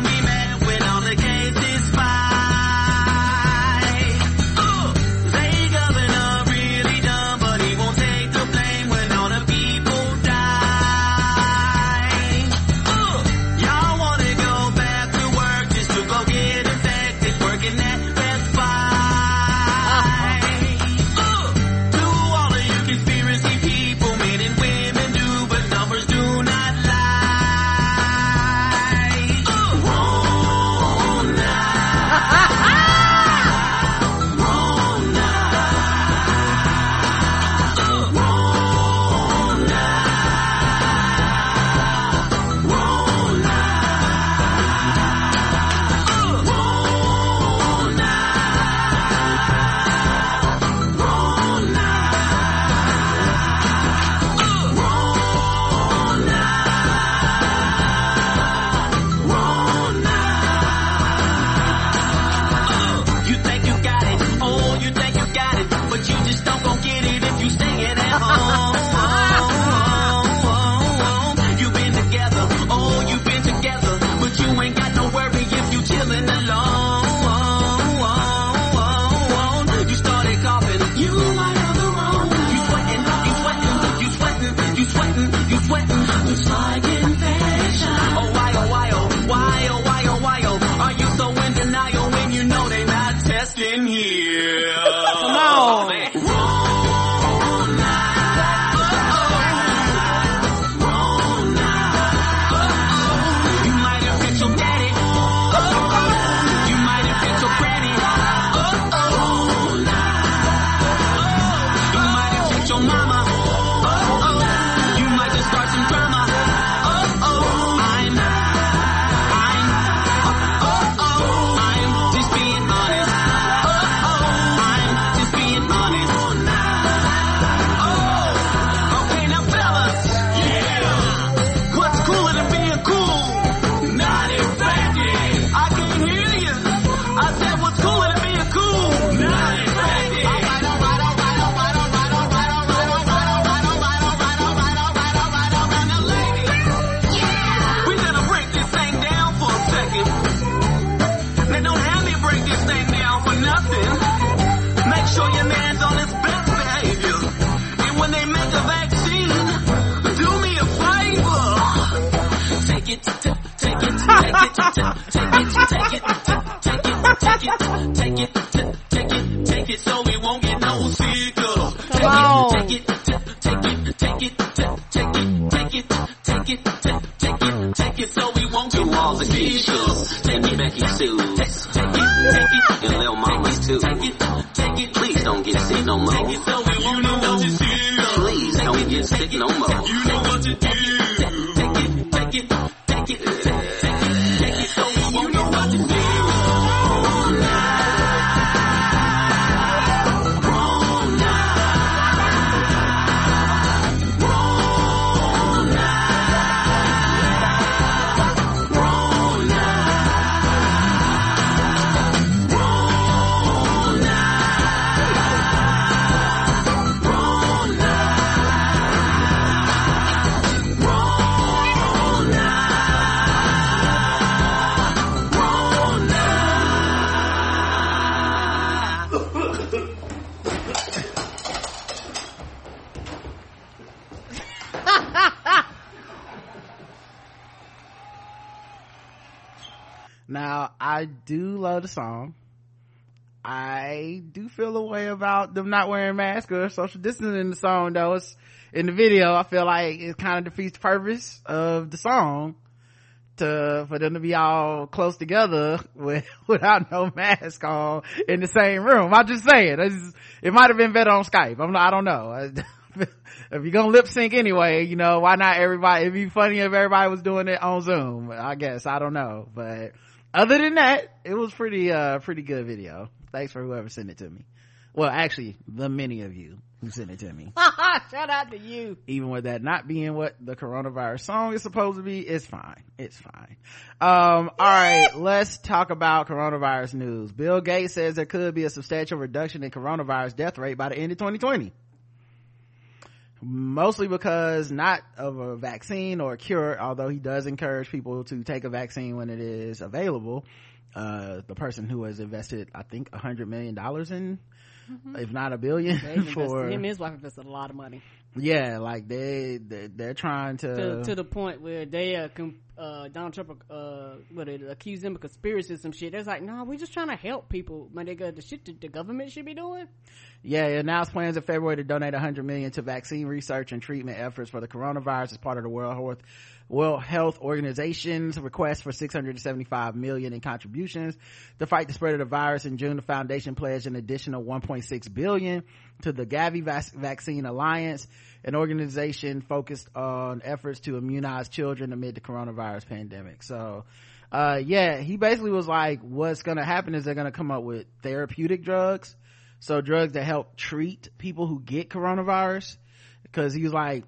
shoes. Send me Becky shoes. Take it, take it, and little mamas too. Take it, take it. Please don't get sick no more. Please don't get sick no more. Now, I do love the song. I do feel a way about them not wearing masks or social distancing in the song though. It's in the video. I feel like it kind of defeats the purpose of the song to, for them to be all close together with, without no mask on in the same room. I'm just saying. It might have been better on Skype. I'm not, I don't know. if you're gonna lip sync anyway, you know, why not everybody, it'd be funny if everybody was doing it on Zoom. I guess. I don't know. But other than that, it was pretty, uh, pretty good video. Thanks for whoever sent it to me. Well, actually, the many of you who sent it to me. Shout out to you. Even with that not being what the coronavirus song is supposed to be, it's fine. It's fine. Um, all right, let's talk about coronavirus news. Bill Gates says there could be a substantial reduction in coronavirus death rate by the end of 2020 mostly because not of a vaccine or a cure although he does encourage people to take a vaccine when it is available uh, the person who has invested i think a hundred million dollars in Mm-hmm. if not a billion for him and his wife invested a lot of money yeah like they, they they're trying to to, to the point where they are com- uh Donald Trump uh what it accused them of conspiracy some shit. It's like, no, nah, we're just trying to help people. my nigga. the shit that the government should be doing. Yeah, it announced plans in February to donate 100 million to vaccine research and treatment efforts for the coronavirus as part of the World Health World Health Organization's request for 675 million in contributions to fight the spread of the virus. In June, the foundation pledged an additional 1.6 billion to the Gavi Vac- Vaccine Alliance, an organization focused on efforts to immunize children amid the coronavirus pandemic. So, uh, yeah, he basically was like, what's gonna happen is they're gonna come up with therapeutic drugs. So drugs that help treat people who get coronavirus. Cause he was like,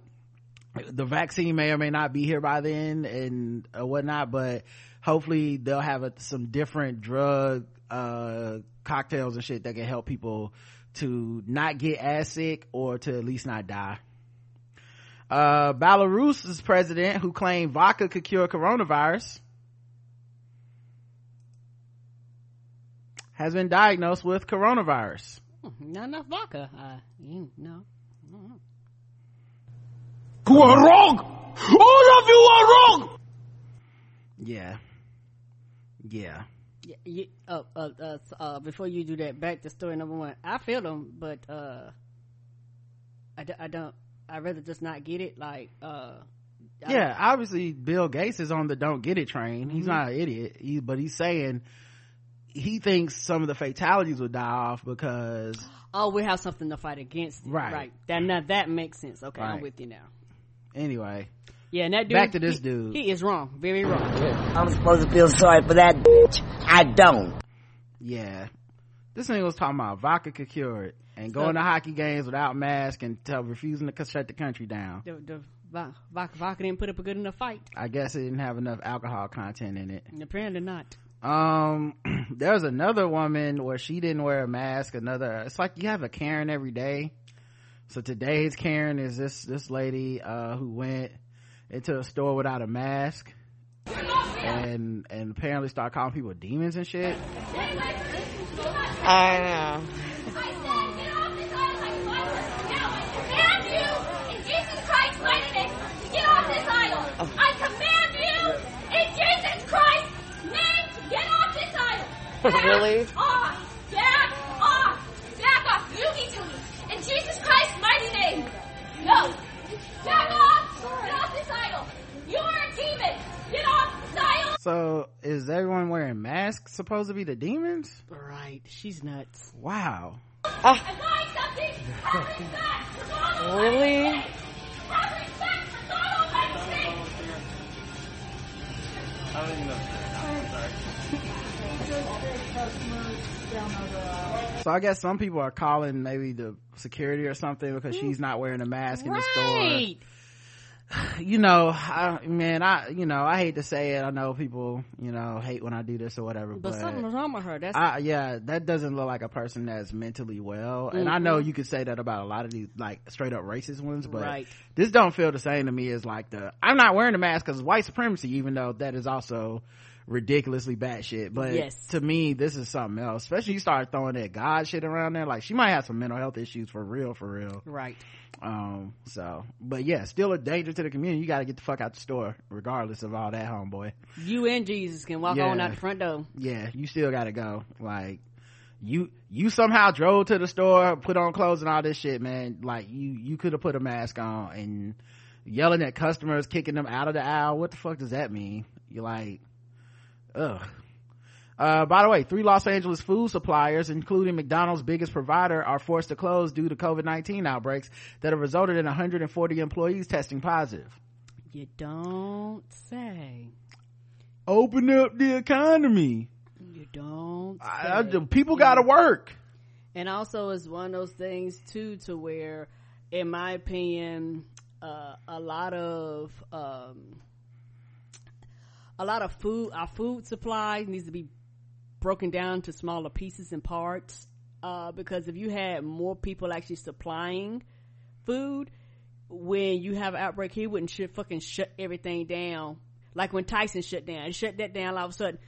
the vaccine may or may not be here by then and uh, whatnot, but hopefully they'll have a, some different drug, uh, cocktails and shit that can help people to not get as sick or to at least not die. Uh, Belarus's president who claimed vodka could cure coronavirus has been diagnosed with coronavirus. Hmm, Not enough vodka. Uh, you know. You are wrong! All of you are wrong! Yeah. Yeah. Yeah, yeah, uh, uh, uh, uh, before you do that, back to story number one. I feel them, but uh, I, d- I don't. I rather just not get it. Like, uh, I- yeah obviously bill gates is on the don't get it train he's Mhm. not an idiot he, but he's saying he thinks some of the fatalities will die off because oh, we have something to fight against. It. Right. right. That now that makes sense. Okay, I'm with you now. Anyway Yeah, and that dude. Back to this he- dude. He is wrong. Very wrong. I'm supposed to feel sorry for that bitch. I don't. yeah this thing was talking about vodka could cure it and going to hockey games without mask and tell, refusing to shut the country down The, the vodka, vodka didn't put up a good enough fight. i guess it didn't have enough alcohol content in it Apparently not. um there was another woman where she didn't wear a mask another it's like you have a karen every day so today's karen is this this lady uh who went into a store without a mask and and apparently start calling people demons and shit I know. I command you in Jesus Christ's name to get off this idol. I command you in Jesus Christ's name to get off this idol. Really? So is everyone wearing masks supposed to be the demons Right. She's nuts. wow I find something. Have respect for God Almighty. Really? Have respect for God Almighty. I don't even know. so i guess some people are calling maybe the security or something because she's not wearing a mask in the store Right. You know I, man i you know i hate to say it i know people you know hate when i do this or whatever But but, something's wrong with her. That's I, yeah that doesn't look like a person that's mentally well and i know Mhm. you could say that about a lot of these like straight up racist ones but right. this don't feel the same to me as like the i'm not wearing a mask because white supremacy even though that is also ridiculously bad shit. But Yes. to me, this is something else. Especially you start throwing that God shit around there. Like she might have some mental health issues for real, for real. Right. Um, so, but yeah, still a danger to the community. You gotta get the fuck out the store, regardless of all that, homeboy. You and Jesus can walk Yeah. on out the front door. Yeah, you still gotta go. Like, you, you somehow drove to the store, put on clothes and all this shit, man. Like, you, you could have put a mask on and yelling at customers, kicking them out of the aisle. What the fuck does that mean? You're like, ugh. Uh, by the way, three Los Angeles food suppliers, including McDonald's biggest provider, are forced to close due to COVID-19 outbreaks that have resulted in 140 employees testing positive. You don't say. Open up the economy. You don't say. I, I- people gotta work. and also it's one of those things too to where in my opinion uh, a lot of um, a lot of food our food supply needs to be broken down to smaller pieces and parts uh, because if you had more people actually supplying food when you have an outbreak he wouldn't shit fucking shut everything down like when tyson shut down shut that down all of a sudden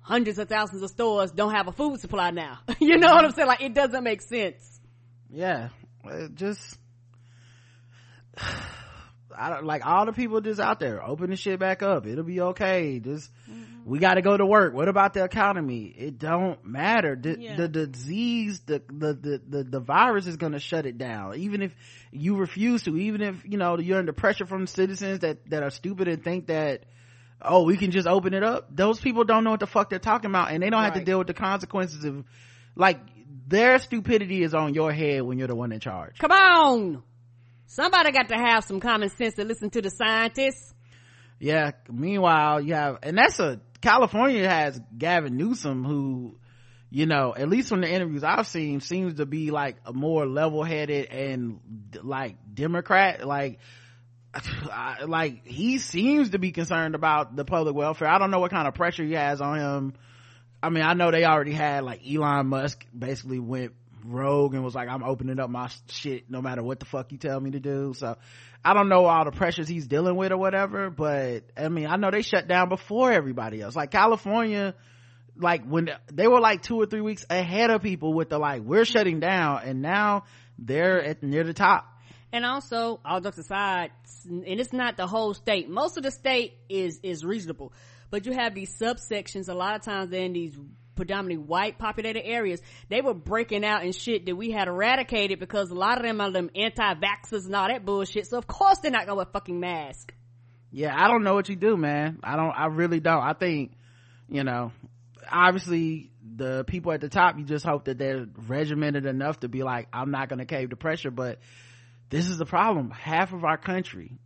hundreds of thousands of stores don't have a food supply now. you know what I'm saying? Like it doesn't make sense. Yeah, it just I don't like all the people just out there. Open the shit back up. It'll be okay. Just mm-hmm. we got to go to work. What about the economy? It don't matter. The, Yeah. the, disease, the, the the the the virus is going to shut it down. Even if you refuse to, even if you know you're under pressure from citizens that that are stupid and think that oh we can just open it up. Those people don't know what the fuck they're talking about, and they don't have to deal with the consequences of like their stupidity is on your head when you're the one in charge. Come on. Somebody got to have some common sense to listen to the scientists. Yeah. Meanwhile, you have, and that's a, California has Gavin Newsom who, you know, at least from the interviews I've seen, seems to be like a more level-headed and like Democrat. Like, I- like he seems to be concerned about the public welfare. I don't know what kind of pressure he has on him. I mean, I know they already had like Elon Musk basically went rogue and was like, I'm opening up my shit no matter what the fuck you tell me to do. So I don't know all the pressures he's dealing with or whatever, but I mean, I know they shut down before everybody else. Like California, like when they were like two or three weeks ahead of people with the like, we're shutting down and now they're at near the top. And also, all jokes aside, and it's not the whole state. Most of the state is, is reasonable. But you have these subsections, a lot of times they're in these predominantly white populated areas. They were breaking out and shit that we had eradicated because a lot of them are them anti-vaxxers and all that bullshit. So of course they're not gonna wear fucking mask. yeah i don't know what you do man i don't i really don't i think you know obviously the people at the top you just hope that they're regimented enough to be like i'm not gonna cave to pressure but this is the problem half of our country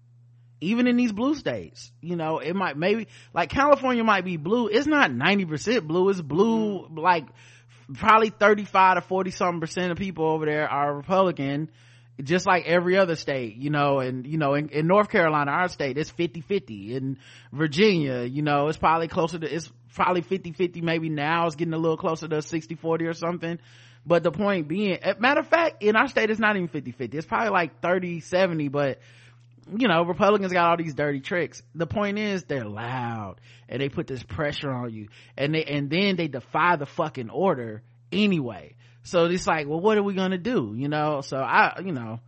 even in these blue states you know it might maybe like california might be blue. It's not 90% blue. It's blue like probably 35 to 40 something percent of people over there are republican just like every other state you know and you know in, in north carolina our state it's 50-50 in virginia you know it's probably closer to it's probably 50-50 maybe now. It's getting a little closer to 60-40 or something. But the point being eh, matter of fact in our state it's not even 50-50 it's probably like 30-70 but you know, Republicans got all these dirty tricks. The point is they're loud and they put this pressure on you and they, and then they defy the fucking order anyway. So it's like, well, what are we gonna do? You know, so I, you know,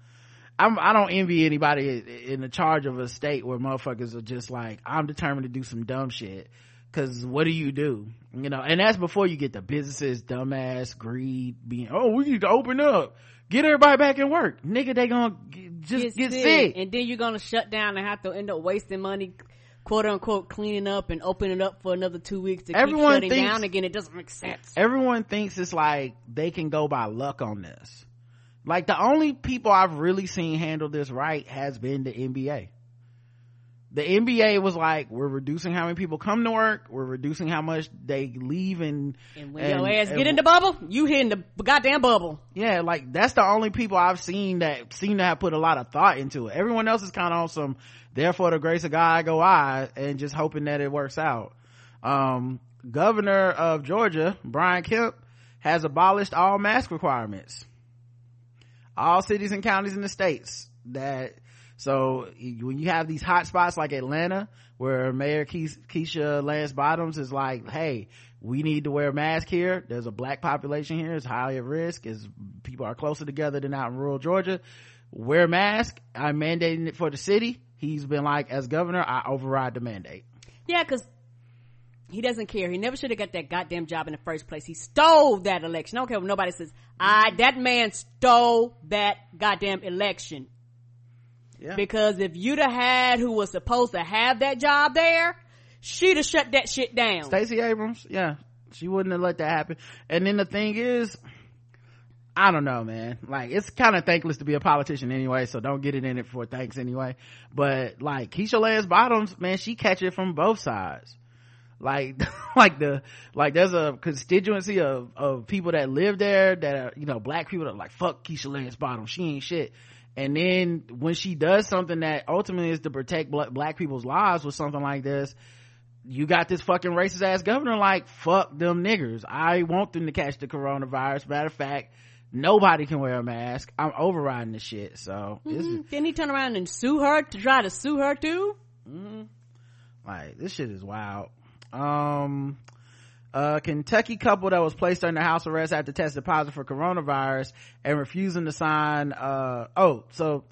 I'm, I don't envy anybody in the charge of a state where motherfuckers are just like, I'm determined to do some dumb shit. Cause what do you do? You know, and that's before you get the businesses, dumbass, greed, being, oh, we need to open up. Get everybody back in work. Nigga, they gonna g- just get, sick. and then you're gonna shut down and have to end up wasting money, quote unquote, cleaning up and opening up for another two weeks to Everyone keep shutting thinks- down again. It doesn't make sense. everyone thinks it's like they can go by luck on this. Like the only people I've really seen handle this right has been the NBA. The NBA was like, we're reducing how many people come to work, we're reducing how much they leave and And when your ass and- get in the bubble, you hit in the goddamn bubble. yeah, like that's the only people I've seen that seem to have put a lot of thought into it. Everyone else is kind of on some, therefore the grace of God go I, and just hoping that it works out. Um, governor of Georgia, Brian Kemp, has abolished all mask requirements. All cities and counties in the states that So when you have these hot spots like Atlanta, where Mayor Keisha, Lance Bottoms is like, hey, we need to wear a mask here. There's a black population here. It's highly at risk. Is people are closer together than out in rural Georgia. Wear a mask. I'm mandating it for the city. He's been like, as governor, I override the mandate. Yeah, because he doesn't care. He never should have got that goddamn job in the first place. He stole that election. I don't care what nobody says. I that man stole that goddamn election. Yeah. Because if you'd have had who was supposed to have that job there, she'd have shut that shit down. Stacey Abrams, yeah, she wouldn't have let that happen. And then the thing is, I don't know, man. Like, it's kind of thankless to be a politician anyway, so don't get it in it for thanks anyway. But like, Keisha Lance Bottoms, man, she catch it from both sides. Like, like the, like there's a constituency of, of people that live there that are, you know, black people that are like, fuck Keisha Lance Bottoms, she ain't shit. And then when she does something that ultimately is to protect black, black people's lives with something like this, you got this fucking racist ass governor like, fuck them niggers. I want them to catch the coronavirus. Matter of fact, nobody can wear a mask. I'm overriding the shit. So, Mhm. Then he turn around and sue her to try to sue her too. like, this shit is wild. Um, a Kentucky couple that was placed under house arrest after tested positive for coronavirus and refusing to sign, uh, oh, so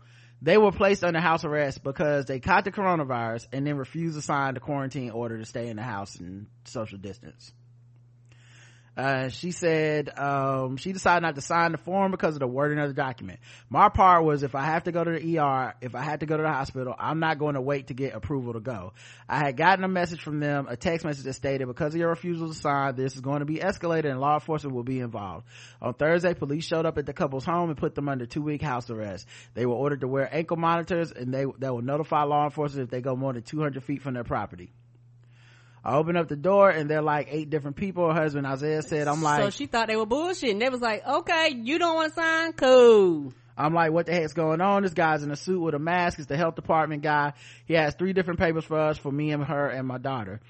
they were placed under house arrest because they caught the coronavirus and then refused to sign the quarantine order to stay in the house and social distance. Uh, she said, um, she decided not to sign the form because of the wording of the document. My part was if I have to go to the ER, if I had to go to the hospital, I'm not going to wait to get approval to go. I had gotten a message from them, a text message that stated, because of your refusal to sign, this is going to be escalated and law enforcement will be involved. On Thursday, police showed up at the couple's home and put them under two week house arrest. They were ordered to wear ankle monitors and they, that will notify law enforcement if they go more than 200 feet from their property. I opened up the door and they're like eight different people. Her husband Isaiah said, I'm like, so she thought they were bullshitting. They was like, okay, you don't want to sign? Cool. I'm like, what the heck's going on? This guy's in a suit with a mask. It's the health department guy. He has three different papers for us, for me and her and my daughter.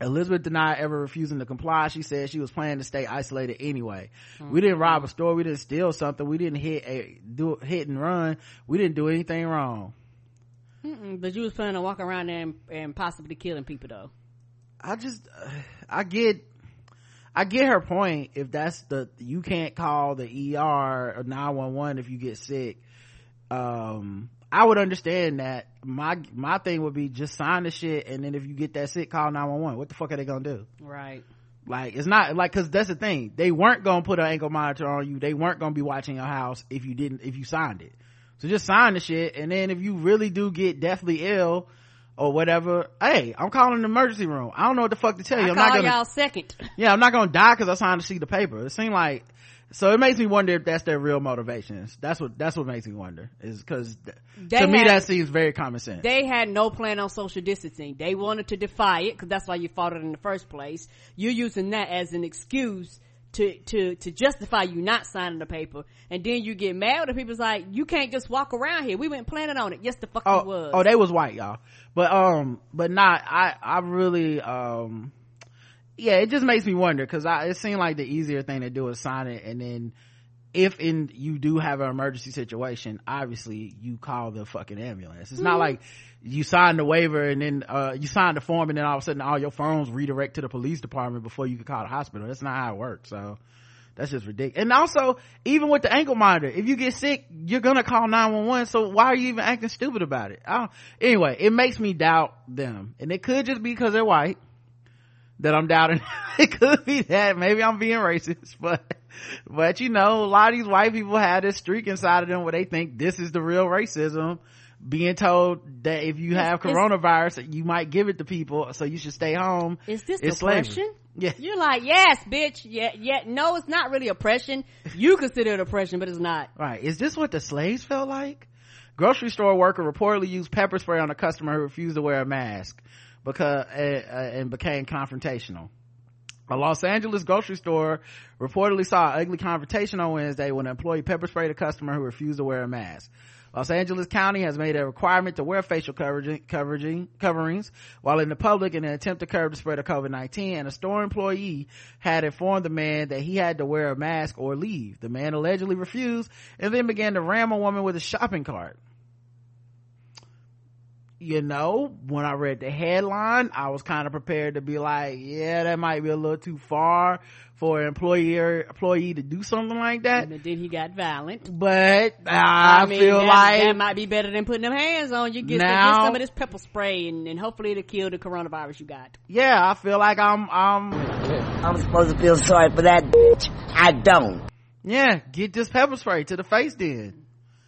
Elizabeth denied ever refusing to comply. She said she was planning to stay isolated anyway. We mm-hmm. didn't rob a store. We didn't steal something. We didn't hit a, do hit and run. We didn't do anything wrong. Mm-mm, but you was planning on walking around there and, and possibly killing people though. I just, I get, I get her point. If that's the, you can't call the ER or 911 if you get sick. Um, I would understand that. My, my thing would be just sign the shit and then if you get that sick, call 911. What the fuck are they gonna do? Right. Like, it's not, like, cause that's the thing. They weren't gonna put an ankle monitor on you. They weren't gonna be watching your house if you didn't, if you signed it. So just sign the shit and then if you really do get deathly ill, or whatever. Hey, I'm calling the emergency room. I don't know what the fuck to tell you. I I'm call not gonna, y'all second. yeah, I'm not gonna die because I signed to see the paper. It seemed like, so it makes me wonder if that's their real motivations. That's what, that's what makes me wonder is because to me that seems very common sense. They had no plan on social distancing. They wanted to defy it because that's why you fought it in the first place. You're using that as an excuse to, to, to justify you not signing the paper. And then you get mad when people's like, you can't just walk around here. We went planning on it. Yes, the fuck oh, was. oh, they was white, y'all. But, um, but not, I, I really, um, yeah, it just makes me wonder because I, it seemed like the easier thing to do is sign it and then if in you do have an emergency situation, obviously you call the fucking ambulance. It's not Mhm. like you sign the waiver and then, uh, you sign the form and then all of a sudden all your phones redirect to the police department before you can call the hospital. That's not how it works. So that's just ridiculous. And also, even with the ankle monitor, if you get sick, you're gonna call 911. So why are you even acting stupid about it? I don't, anyway, it makes me doubt them. And it could just be because they're white that I'm doubting. it could be that. Maybe I'm being racist, but, but you know, a lot of these white people have this streak inside of them where they think this is the real racism. Being told that if you have coronavirus, you might give it to people, so you should stay home. Is this It's slavery. oppression? Yeah. You're like, yes, bitch. Yeah, yeah. No, it's not really oppression. You consider it oppression, but it's not. Right. Is this what the slaves felt like? Grocery store worker reportedly used pepper spray on a customer who refused to wear a mask because uh, uh, and became confrontational. A Los Angeles grocery store reportedly saw an ugly confrontation on Wednesday when an employee pepper sprayed a customer who refused to wear a mask. Los Angeles County has made a requirement to wear facial coverings while in the public in an attempt to curb the spread of COVID-19 and a store employee had informed the man that he had to wear a mask or leave. The man allegedly refused and then began to ram a woman with a shopping cart. You know, when I read the headline, I was kind of prepared to be like, yeah, that might be a little too far for an employee employee to do something like that. And then he got violent. But I, mean, feel that, like that might be better than putting them hands on you. Get, Now- get some of this pepper spray, and, and hopefully it'll kill the coronavirus you got. yeah, I feel like I'm, I'm, I'm supposed to feel sorry for that bitch. I don't. yeah, get this pepper spray to the face then.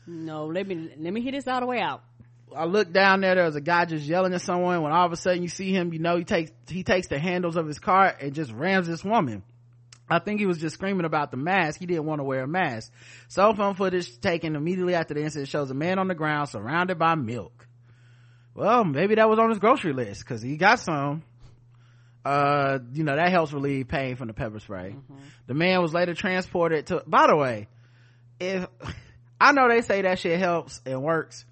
No, let me let me hit this all the way out. I looked down there. There was a guy just yelling at someone. When all of a sudden you see him, you know he takes he takes the handles of his car and just rams this woman. I think he was just screaming about the mask. He didn't want to wear a mask. Cell phone footage taken immediately after the incident shows a man on the ground surrounded by milk. Well, maybe that was on his grocery list because he got some. Uh, you know that helps relieve pain from the pepper spray. The man was later transported to. By the way, if I know they say that shit helps and works,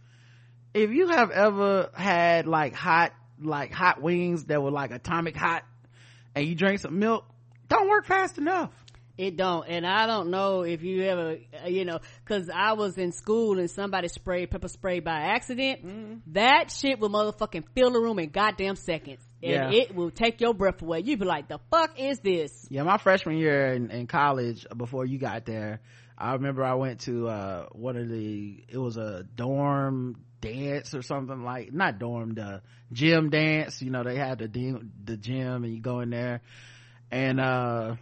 if you have ever had like hot like hot wings that were like atomic hot and you drink some milk don't work fast enough It don't, and I don't know if you ever, uh, you know, because I was in school and somebody sprayed pepper spray by accident. Mm-hmm. That shit will motherfucking fill the room in goddamn seconds, and Yeah. it will take your breath away. you'd be like, "The fuck is this?" yeah my freshman year in, in college before you got there i remember i went to uh one of the it was a dorm dance or something like not dorm the gym dance you know they had the the gym and you go in there and uh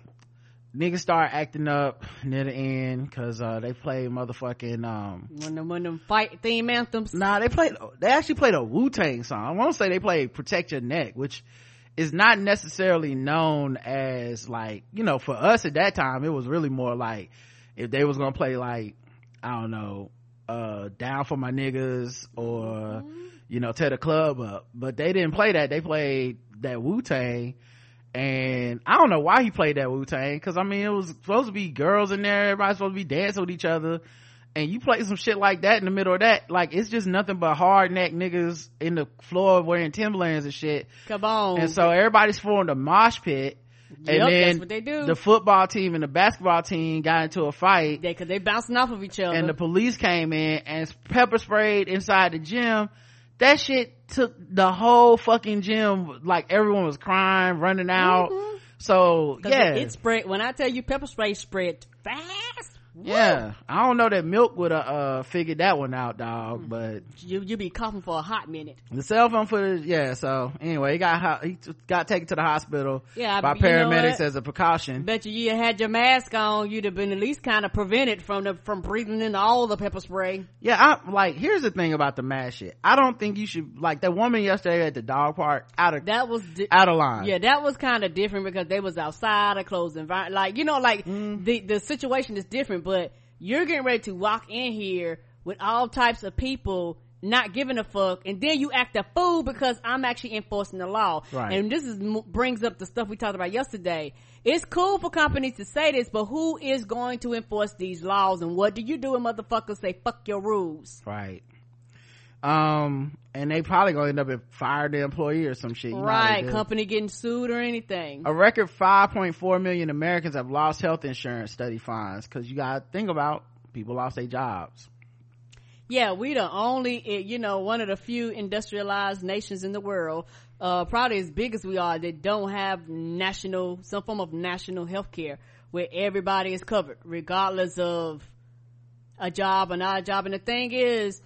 niggas start acting up near the end because uh they play motherfucking um When them, when them fight theme anthems. Nah, they played. They actually played a Wu Tang song. I want to say they played "Protect Your Neck," which is not necessarily known as like you know for us at that time. It was really more like if they was gonna play like I don't know, uh, "Down for My Niggas" or you know "Tear the Club Up," but they didn't play that. They played that Wu Tang. And I don't know why he played that Wu Tang, cause I mean it was supposed to be girls in there, everybody's supposed to be dancing with each other and you play some shit like that in the middle of that, like it's just nothing but hard neck niggas in the floor wearing Timberlands and shit. Come on. And so everybody's formed a mosh pit. Yep, and then that's what they do. the football team and the basketball team got into a fight they, cause they bouncing off of each other. and the police came in and pepper sprayed inside the gym. That shit took the whole fucking gym, like everyone was crying, running out. So Mm-hmm. 'Cause yeah, it spread. When I tell you pepper spray spread fast. Yeah. I don't know that milk would have uh, figured that one out, dog, Mm. but You you be coughing for a hot minute. the cell phone footage yeah so anyway he got he got taken to the hospital Yeah, by paramedics as a precaution Bet you you had your mask on, you'd have been at least kind of prevented from the from breathing in all the pepper spray. yeah i like here's the thing about the mask shit i don't think you should like that woman yesterday at the dog park out of That was di- out of line yeah, that was kind of different because they was outside a closed environment. Like you know, like Mm. the the situation is different, but you're getting ready to walk in here with all types of people not giving a fuck, and then you act a fool because I'm actually enforcing the law. Right. And this is brings up the stuff we talked about yesterday. It's cool for companies to say this, but who is going to enforce these laws? And what do you do when motherfuckers say fuck your rules? right um and they probably gonna end up and fire the employee or some shit you know how they right, company getting sued or anything. a record 5.4 million americans have lost health insurance study finds because you gotta think about people lost their jobs Yeah, we the only, eh, you know, one of the few industrialized nations in the world, uh, probably as big as we are, that don't have national, some form of national health care where everybody is covered, regardless of a job or not a job. And the thing is,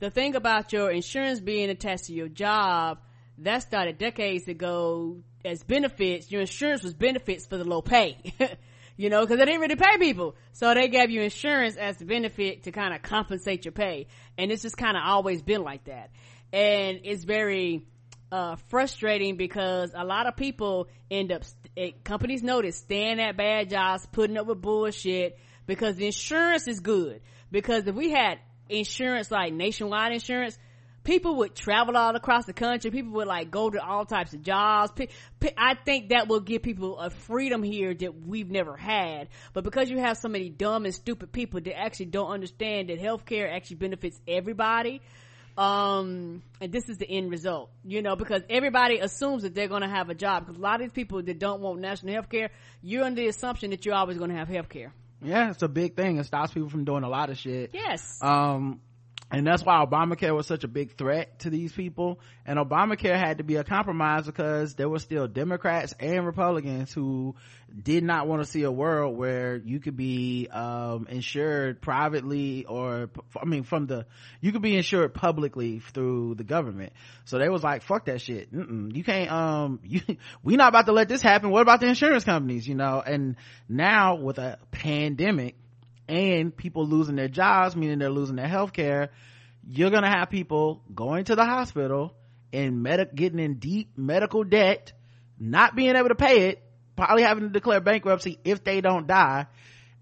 the thing about your insurance being attached to your job, that started decades ago as benefits. Your insurance was benefits for the low pay. you know, cause they didn't really pay people. So they gave you insurance as the benefit to kind of compensate your pay. And it's just kind of always been like that. And it's very, uh, frustrating because a lot of people end up, st- eh, companies notice staying at bad jobs, putting up with bullshit because the insurance is good. Because if we had insurance like nationwide insurance, people would travel all across the country. People would like go to all types of jobs. I think that will give people a freedom here that we've never had. But because you have so many dumb and stupid people that actually don't understand that healthcare actually benefits everybody, um, and this is the end result, you know, because everybody assumes that they're going to have a job. Because a lot of these people that don't want national health care, you're under the assumption that you're always going to have health care. Yeah it's a big thing it stops people from doing a lot of shit Yes. um and that's why Obamacare was such a big threat to these people. And Obamacare had to be a compromise because there were still Democrats and Republicans who did not want to see a world where you could be um, insured privately or I mean from the you could be insured publicly through the government. So they was like, "Fuck that shit! Mm-mm. You can't. Um, you we not about to let this happen. What about the insurance companies? You know?" And now with a pandemic and people losing their jobs, meaning they're losing their health care, you're gonna have people going to the hospital and med- getting in deep medical debt, not being able to pay it, probably having to declare bankruptcy if they don't die.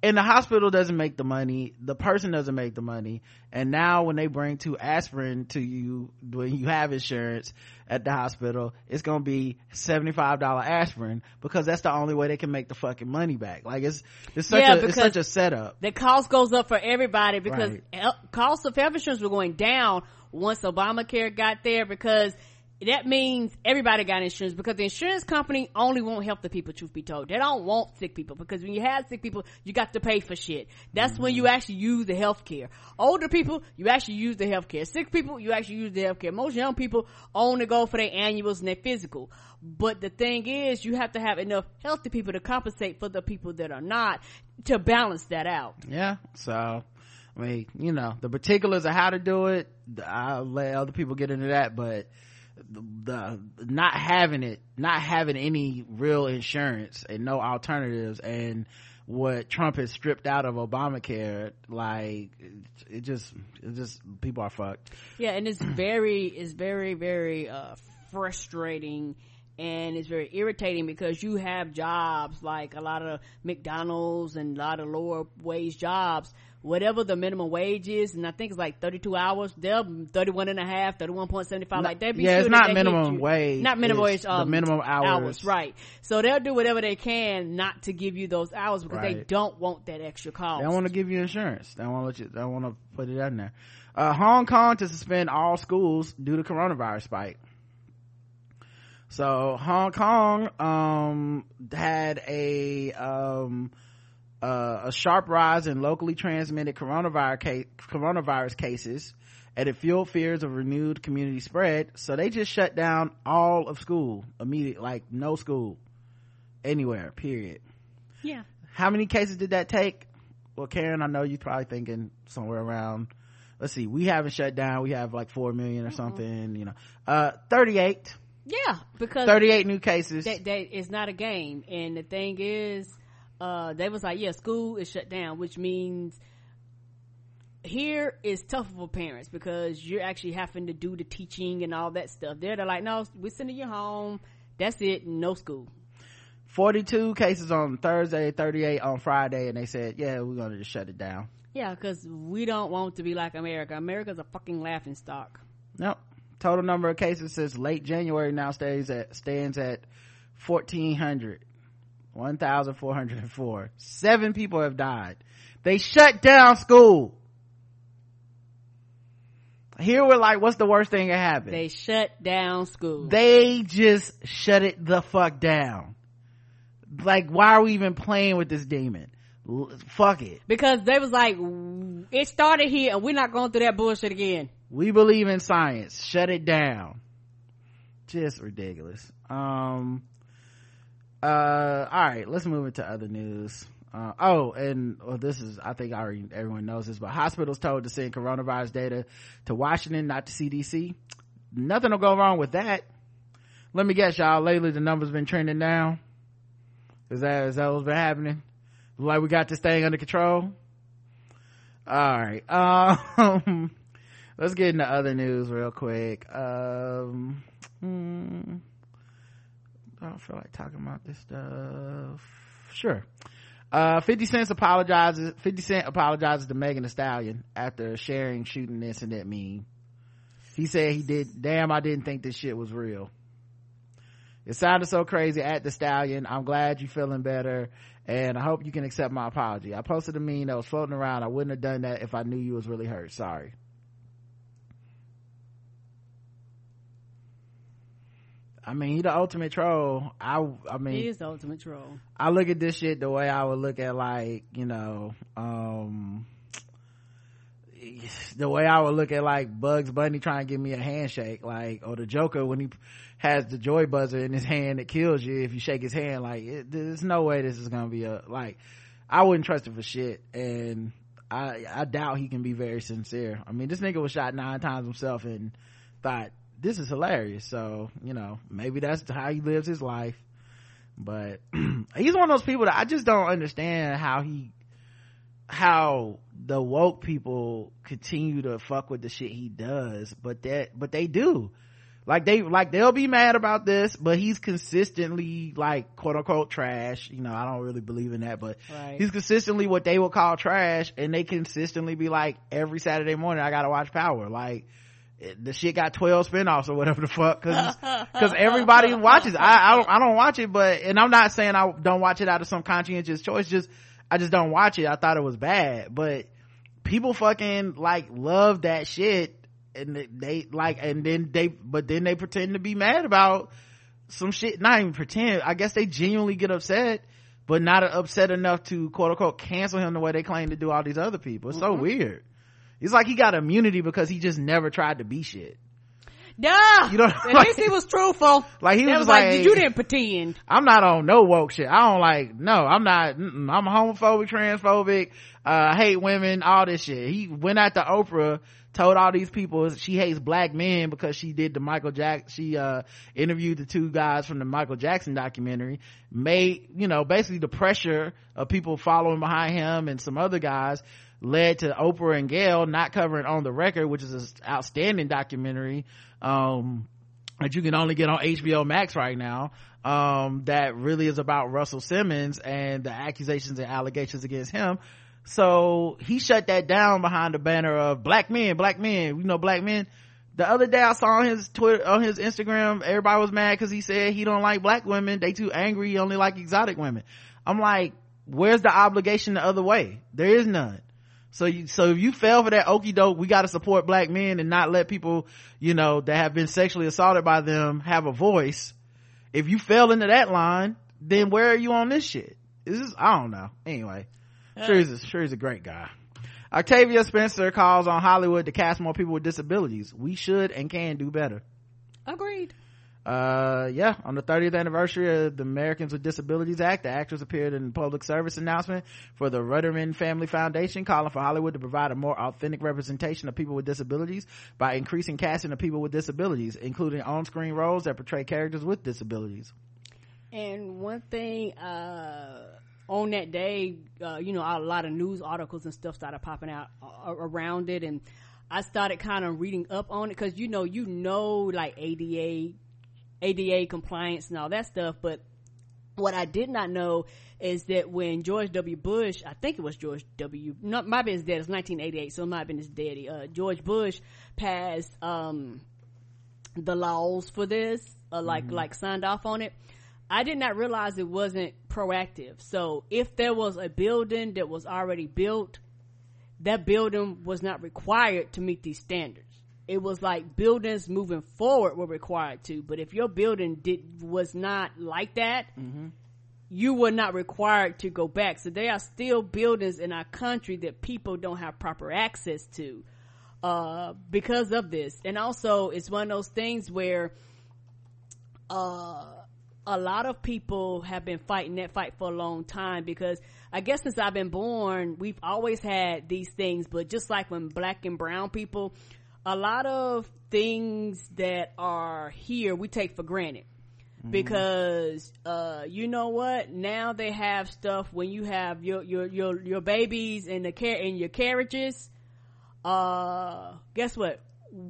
And the hospital doesn't make the money, the person doesn't make the money. And now when they bring two aspirin to you when you have insurance at the hospital, it's gonna be $75 aspirin because that's the only way they can make the fucking money back. Like it's, it's such Yeah, a, it's such a setup. the cost goes up for everybody because Right. el- costs of health insurance were going down once Obamacare got there because that means everybody got insurance because the insurance company only won't help the people truth be told. They don't want sick people because when you have sick people you got to pay for shit. That's when you actually use the health care older people you actually use the health care sick people you actually use the health care most young people only go for their annuals and their physical. But the thing is you have to have enough healthy people to compensate for the people that are not to balance that out. Yeah so i mean you know the particulars of how to do it i'll let other people get into that but the, not having it not having any real insurance and no alternatives and what trump has stripped out of obamacare like it, it just it just people are fucked Yeah, and it's very, it's very, very uh, frustrating, and it's very irritating because you have jobs like a lot of McDonald's and a lot of lower wage jobs. Whatever the minimum wage is, and I think it's like 32 hours, they're 31 and a half, 31.75, like they be yeah, it's not minimum wage. Not minimum wage, um, the minimum hours. right. So they'll do whatever they can not to give you those hours because they don't want that extra cost. They don't want to give you insurance. They want to let you. They want to put it in there. Uh, Hong Kong to suspend all schools due to coronavirus spike. So Hong Kong um, had a um, uh, a sharp rise in locally transmitted coronavirus ca- coronavirus cases, and it fueled fears of renewed community spread. So they just shut down all of school immediate, like no school anywhere. Period yeah. how many cases did that take well karen i know you're probably thinking somewhere around let's see we haven't shut down we have like four million or something you know uh 38 Yeah, because 38 new cases that, that is not a game. And the thing is, uh, they was like, yeah, school is shut down, which means here is tough for parents because you're actually having to do the teaching and all that stuff. There, they're like, no, we're sending you home. That's it. No school. 42 cases on thursday 38 on friday and they said yeah we're gonna just shut it down Yeah, because we don't want to be like America. America's a fucking laughing stock. nope total number of cases since late january now stays at stands at 1400 1404 seven people have died. They shut down school. Here we're like what's the worst thing that happened? They shut down school. they just shut it the fuck down. Like why are we even playing with this demon? L- fuck it. Because they was like, it started here and we're not going through that bullshit again. we believe in science. Shut it down. Just ridiculous. Um uh all right let's move into other news. Uh, oh and well, this is i think already everyone knows this but hospitals told to send coronavirus data to washington not to cdc nothing will go wrong with that. Let me guess y'all lately the numbers been trending down. Is that is that what's been happening? Like we got this thing under control? All right um let's get into other news real quick. Um hmm, i don't feel like talking about this stuff. Sure. Uh 50 cents apologizes 50 cent apologizes to megan Thee stallion after sharing shooting incident meme. He said he did damn i didn't think this shit was real. It sounded so crazy at the stallion. I'm glad you're feeling better and i hope you can accept my apology. I posted a meme that was floating around. I wouldn't have done that if i knew you was really hurt. Sorry I mean, he the ultimate troll. I, I mean, He is the ultimate troll. I look at this shit the way I would look at like, you know, um, the way I would look at like Bugs Bunny trying to give me a handshake, like, or the Joker when he has the joy buzzer in his hand that kills you if you shake his hand, like, it, there's no way this is gonna be a, like, I wouldn't trust him for shit, and I, I doubt he can be very sincere. I mean, this nigga was shot nine times himself and thought, this is hilarious, so, you know, maybe that's how he lives his life, but he's one of those people that I just don't understand how he, how the woke people continue to fuck with the shit he does, but that, but they do. Like they, like they'll be mad about this, but he's consistently like quote unquote trash. You know, I don't really believe in that, but Right. he's consistently what they would call trash and they consistently be like every Saturday morning, I gotta watch Power. Like, the shit got 12 spinoffs or whatever the fuck cause, cause everybody watches. I, I don't, I don't watch it, but, and I'm not saying I don't watch it out of some conscientious choice, just, I just don't watch it. I thought it was bad, but people fucking like love that shit and they, they like, and then they, but then they pretend to be mad about some shit, not even pretend. I guess they genuinely get upset, but not upset enough to quote unquote cancel him the way they claim to do all these other people. It's so mm-hmm. weird. It's like he got immunity because he just never tried to be shit. Duh. You know, At like- least he was truthful. Like, he That was like, like- you didn't pretend. I'm not on no woke shit. I don't like, no, I'm not. I'm homophobic, transphobic, uh, hate women, all this shit. He went out to Oprah, told all these people she hates black men because she did the Michael Jack, she, uh, interviewed the two guys from the Michael Jackson documentary, made, you know, basically the pressure of people following behind him and some other guys led to Oprah and Gayle not covering on the record, which is an outstanding documentary. Um, that you can only get on HBO Max right now. Um, that really is about Russell Simmons and the accusations and allegations against him. So he shut that down behind the banner of black men, black men, you know, black men. The other day I saw on his Twitter, on his Instagram, everybody was mad because he said he don't like black women. They too angry. He only like exotic women. I'm like, where's the obligation the other way? There is none. So you, so if you fell for that okey doke, we got to support black men and not let people, you know, that have been sexually assaulted by them have a voice. If you fell into that line, then where are you on this shit? This is, I don't know. Anyway, sure he's a, sure he's a great guy. Octavia Spencer calls on Hollywood to cast more people with disabilities. We should and can do better. Agreed. Uh, yeah, on the 30th anniversary of the Americans with Disabilities Act, the actress appeared in a public service announcement for the Ruderman Family Foundation calling for Hollywood to provide a more authentic representation of people with disabilities by increasing casting of people with disabilities, including on-screen roles that portray characters with disabilities. And one thing, uh, on that day, uh, you know, a lot of news articles and stuff started popping out uh, around it. And I started kind of reading up on it because, you know, you know, like ADA, ADA compliance and all that stuff. But what I did not know is that when George W. Bush, I think it was George W. No, might have been his dad. It's 1988, so it might have been his daddy. Uh, George Bush passed um, the laws for this, uh, like like signed off on it. I did not realize it wasn't proactive. So if there was a building that was already built, that building was not required to meet these standards. It was like buildings moving forward were required to, but if your building did was not like that, you were not required to go back. So there are still buildings in our country that people don't have proper access to uh, because of this. And also, it's one of those things where uh, a lot of people have been fighting that fight for a long time because I guess since I've been born, we've always had these things, but just like when black and brown people, a lot of things that are here we take for granted. Because uh you know what? Now they have stuff when you have your your your, your babies in the care in your carriages uh guess what?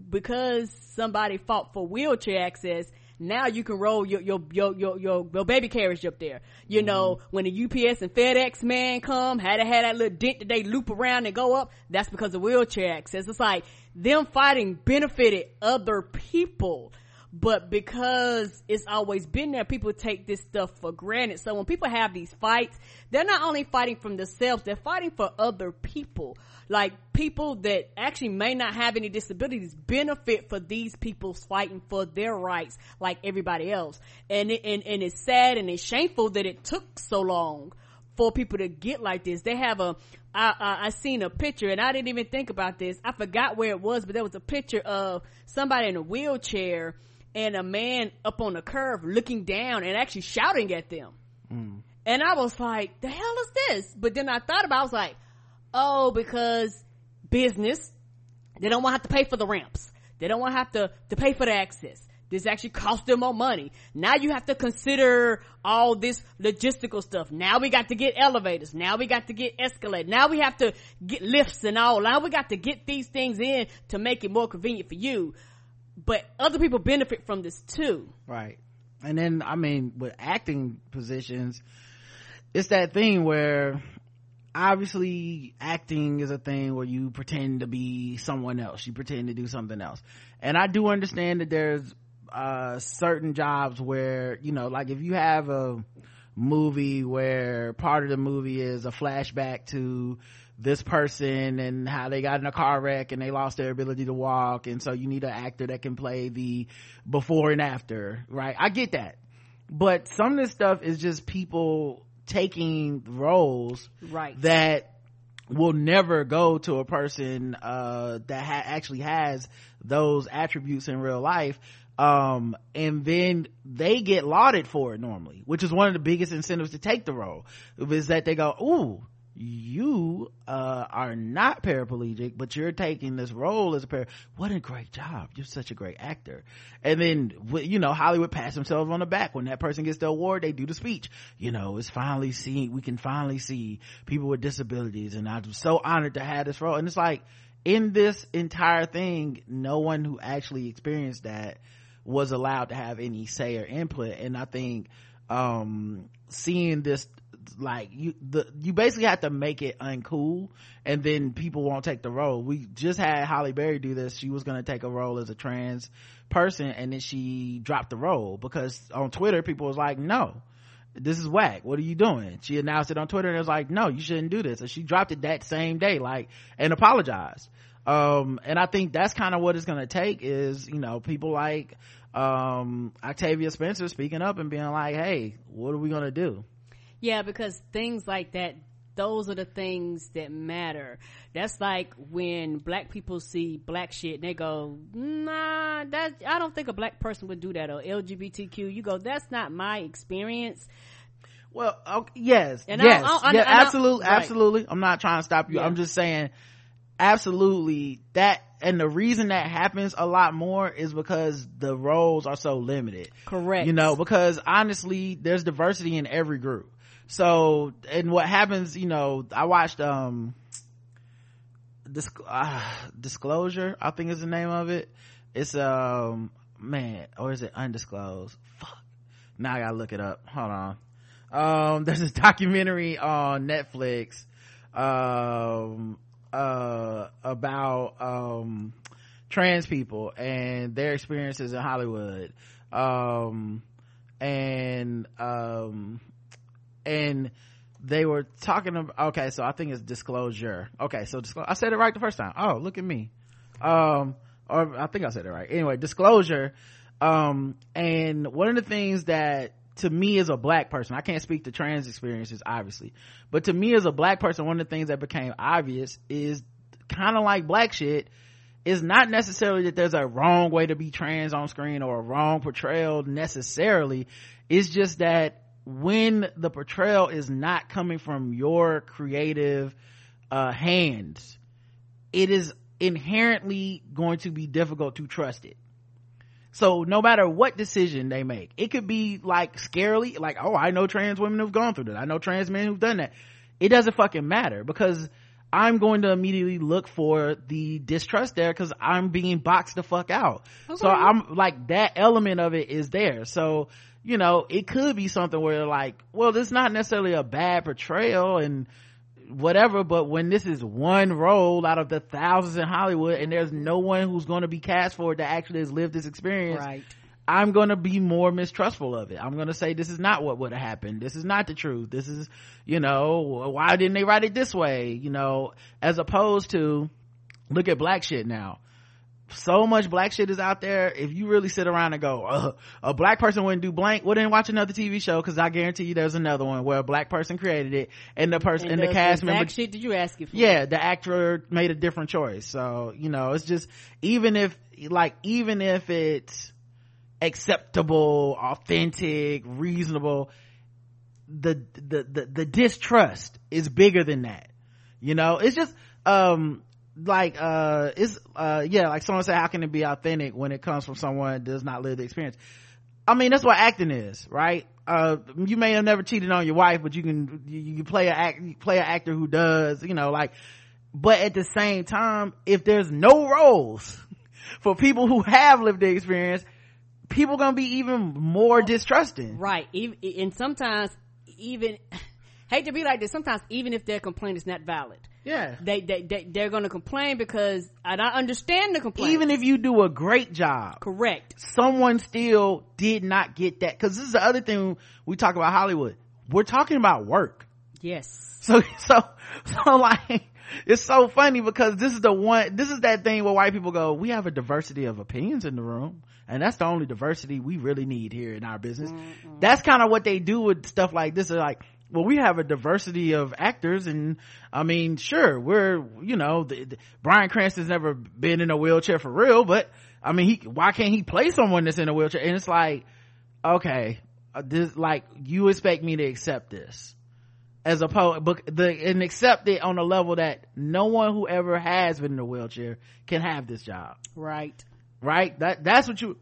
Because somebody fought for wheelchair access now you can roll your your your your, your, your baby carriage up there. You know, mm-hmm. when the UPS and FedEx man come, had to have that little dent that they loop around and go up, that's because of wheelchair access. It's like them fighting benefited other people. But because it's always been there, people take this stuff for granted. So when people have these fights, they're not only fighting from themselves, they're fighting for other people. Like people that actually may not have any disabilities benefit for these people fighting for their rights like everybody else. And it, and, and it's sad and it's shameful that it took so long for people to get like this. They have a, I, I, I seen a picture and I didn't even think about this. I forgot where it was, but there was a picture of somebody in a wheelchair and a man up on the curve looking down and actually shouting at them. Mm. And I was like, the hell is this? But then I thought about, it, I was like, oh, because business, they don't want to have to pay for the ramps. They don't want to have to, to pay for the access. This actually costs them more money. Now you have to consider all this logistical stuff. Now we got to get elevators. Now we got to get escalators. Now we have to get lifts and all. Now we got to get these things in to make it more convenient for you. But other people benefit from this too. Right. And then, I mean, with acting positions, it's that thing where obviously acting is a thing where you pretend to be someone else. You pretend to do something else. And I do understand that there's, uh, certain jobs where, you know, like if you have a movie where part of the movie is a flashback to this person and how they got in a car wreck and they lost their ability to walk. And so you need an actor that can play the before and after right? I get that. But some of this stuff is just people taking roles Right. that will never go to a person uh that ha- actually has those attributes in real life. Um and then they get lauded for it normally which is one of the biggest incentives to take the role is that they go ooh you uh are not paraplegic but you're taking this role as a par what a great job. You're such a great actor. And then you know hollywood pats themselves on the back. When that person gets the award they do the speech. You know it's finally seen we can finally see people with disabilities. And i'm so honored to have this role. And it's like in this entire thing no one who actually experienced that was allowed to have any say or input. And i think um seeing this like you the you basically have to make it uncool and then people won't take the role. We just had Halle Berry do this. She was going to take a role as a trans person and then she dropped the role because on twitter people was like no this is whack. What are you doing? She announced it on twitter and it was like no you shouldn't do this. And she dropped it that same day like and apologized. Um and i think that's kind of what it's going to take is you know people like um octavia spencer speaking up and being like hey what are we going to do Yeah, because things like that, those are the things that matter. That's like when black people see black shit and they go, nah, that, I don't think a black person would do that or LGBTQ. You go, that's not my experience. Well, okay, yes, And I- yes, I- I- yeah, I- I- absolutely, right. absolutely. I'm not trying to stop you. Yeah. I'm just saying, absolutely that, and the reason that happens a lot more is because the roles are so limited. Correct. You know, because honestly, there's diversity in every group. So, and what happens, you know, I watched, um, uh, disclosure, I think is the name of it. It's, um, man, or is it undisclosed? Fuck. Now I gotta look it up. Hold on. Um, there's this documentary on Netflix, um, uh, about, um, trans people and their experiences in Hollywood. Um, and, um, and they were talking about, okay, so I think it's disclosure. Okay, so disclo- I said it right the first time. Oh, look at me. Um, or I think I said it right. Anyway, disclosure. Um, and one of the things that to me as a black person, I can't speak to trans experiences, obviously, but to me as a black person, one of the things that became obvious is kind of like black shit is not necessarily that there's a wrong way to be trans on screen or a wrong portrayal necessarily. It's just that when the portrayal is not coming from your creative uh hands it is inherently going to be difficult to trust it. So no matter what decision they make it could be like scarily like oh i know trans women who've gone through that. I know trans men who've done that. It doesn't fucking matter because i'm going to immediately look for the distrust there because i'm being boxed the fuck out. So i'm like that element of it is there. So you know it could be something where like well this is not necessarily a bad portrayal and whatever but when this is one role out of the thousands in hollywood and there's no one who's going to be cast for it that actually has lived this experience Right. i'm going to be more mistrustful of it. I'm going to say this is not what would have happened. This is not the truth. This is you know why didn't they write it this way? You know as opposed to look at black shit now so much black shit is out there. If you really sit around and go, uh, a black person wouldn't do blank, well then watch another TV show because I guarantee you there's another one where a black person created it and the person and, the cast member shit did you ask it for? yeah the actor made a different choice so you know it's just even if like even if it's acceptable authentic reasonable the the the, the distrust is bigger than that you know it's just um like uh it's uh yeah like someone said how can it be authentic when it comes from someone that does not live the experience I mean, that's what acting is, right? Uh, you may have never cheated on your wife, but you can, you, play a act, play an actor who does, you know, like, but at the same time, if there's no roles for people who have lived the experience, people gonna be even more distrusting. Right. And sometimes even, hate to be like this, sometimes even if their complaint is not valid. Yeah. They, they, they, they're gonna complain because, I understand the complaint. Even if you do a great job. Correct. Someone still did not get that. Cause this is the other thing we talk about Hollywood. We're talking about work. Yes. So, so, so like, it's so funny because this is the one, this is that thing where white people go, we have a diversity of opinions in the room. And that's the only diversity we really need here in our business. Mm-hmm. That's kind of what they do with stuff like this. They're like, well, we have a diversity of actors and I mean, sure, we're, you know, the, the, Bryan Cranston's never been in a wheelchair for real, but I mean, he, why can't he play someone that's in a wheelchair? And it's like, okay, uh, this, like, you expect me to accept this as opposed, but the, and accept it on a level that no one who ever has been in a wheelchair can have this job. Right. Right? That, that's what you,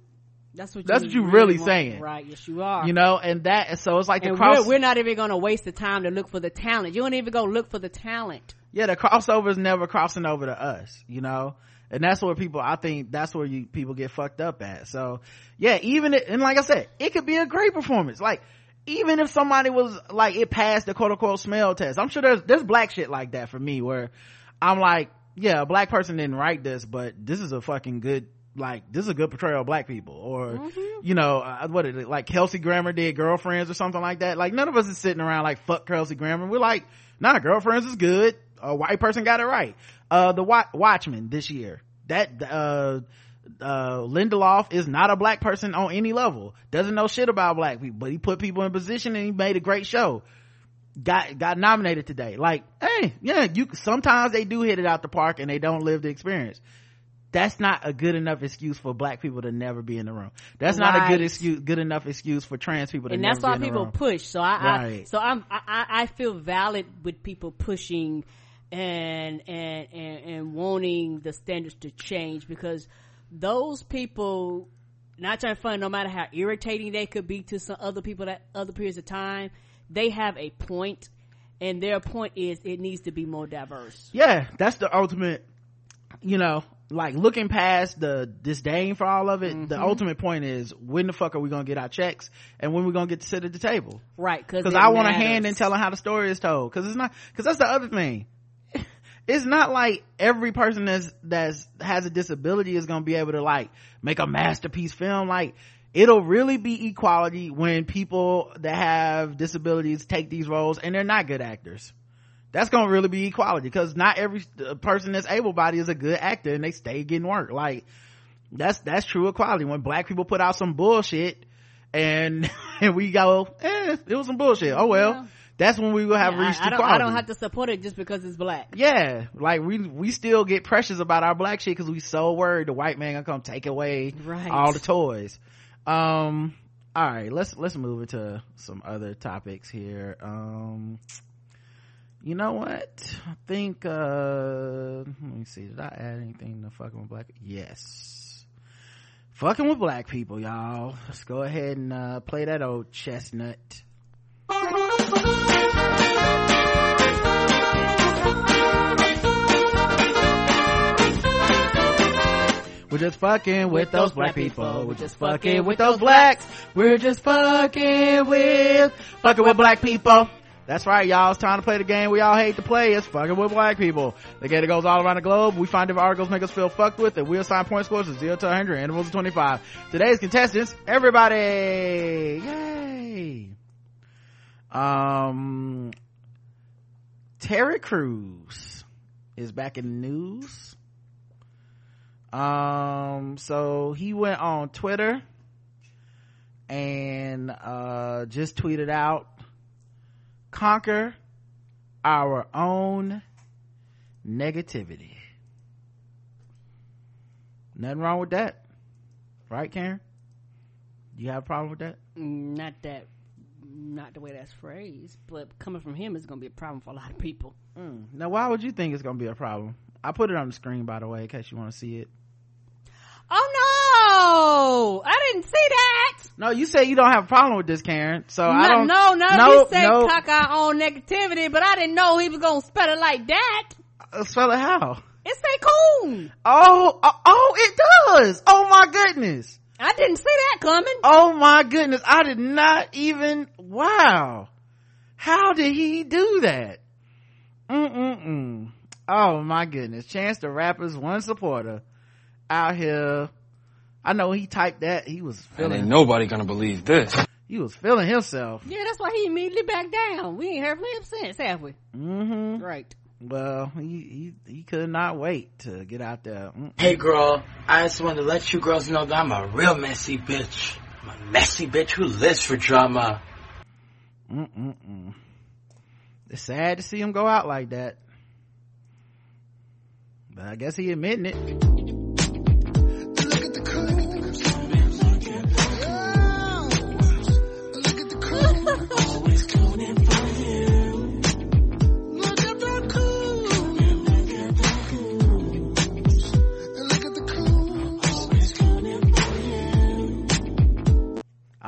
That's what That's you what you really want. saying. Right. Yes, you are. you know, and that, so it's like the cross. we're, we're not even going to waste the time to look for the talent. You don't even go look for the talent. yeah the crossover is never crossing over to us you know and that's where people i think that's where you people get fucked up at so yeah even it, and like i said it could be a great performance like even if somebody was like it passed the quote unquote smell test i'm sure there's there's black shit like that for me where i'm like yeah a black person didn't write this but this is a fucking good like this is a good portrayal of black people or you know uh, what is it like kelsey grammer did girlfriends or something like that? Like none of us is sitting around like fuck kelsey grammer. We're like nah girlfriends is good. A white person got it right. Uh the Wa- watchmen this year. That uh uh lindelof is not a black person on any level. Doesn't know shit about black people but he put people in position and he made a great show. Got got nominated today. Like hey yeah you sometimes they do hit it out the park and they don't live the experience that's not a good enough excuse for black people to never be in the room. That's not a good excuse, good enough excuse for trans people to and never that's why be in the people room. push. So I, I Right. so I'm I, I I feel valid with people pushing and and and, and wanting the standards to change because those people not trying to fun no matter how irritating they could be to some other people at other periods of time they have a point and their point is it needs to be more diverse yeah that's the ultimate you know like looking past the disdain for all of it Mm-hmm. the ultimate point is when the fuck are we gonna get our checks and when we gonna get to sit at the table? Right because i want a hand in telling how the story is told. Because it's not because that's the other thing. It's not like every person that's that's has a disability is gonna be able to like make a masterpiece film. Like it'll really be equality when people that have disabilities take these roles and they're not good actors that's gonna really be equality because not every person that's able-bodied is a good actor and they stay getting work. Like that's that's true equality. When black people put out some bullshit and and we go eh, it was some bullshit. Oh well. Yeah. that's when we will have I, reached I don't, equality. I don't have to support it just because it's black. Yeah. Like we we still get precious about our black shit because we so worried the white man gonna come take away Right. all the toys. Um all right. Let's let's move into some other topics here. Um you know what i think uh let me see did i add anything to fucking with black yes fucking with black people y'all let's go ahead and uh play that old chestnut We're just fucking with those black people. We're just fucking with those blacks. We're just fucking with, fucking with black people. That's right, y'all. It's time to play the game we all hate to play. It's fucking with black people. The game that goes all around the globe. We find different articles make us feel fucked with, and we assign point scores of 0 to 100, intervals of 25. Today's contestants, everybody! Yay! Um, Terry Crews is back in the news. um so he went on twitter and uh just tweeted out conquer our own negativity. Nothing wrong with that. Right karen? Do you have a problem with that? Not that, not the way that's phrased, but coming from him is going to be a problem for a lot of people. Mm. now why would you think it's gonna be a problem? I put it on the screen by the way in case you want to see it Oh no! I didn't see that. no you say you don't have a problem with this karen so i No, don't no, no. no he said no cock our own negativity, but I didn't know he was gonna spell it like that. Uh, spell it how It say coon. oh oh, oh it does oh my goodness I didn't see that coming. Oh my goodness. I did not even, wow. How did he do that? Mm-mm-mm. Oh my goodness. Chance the Rapper's one supporter out here. I know he typed that. He was And ain't feeling, nobody gonna believe this. he was feeling himself. Yeah, that's why he immediately backed down. We ain't heard from him since, have we? Mm-hmm. Right. Well, he, he, he could not wait to get out there. Mm. Hey girl, I just wanted to let you girls know that I'm a real messy bitch. I'm a messy bitch who lives for drama. Mm-mm-mm. It's sad to see him go out like that. But I guess he admitting it.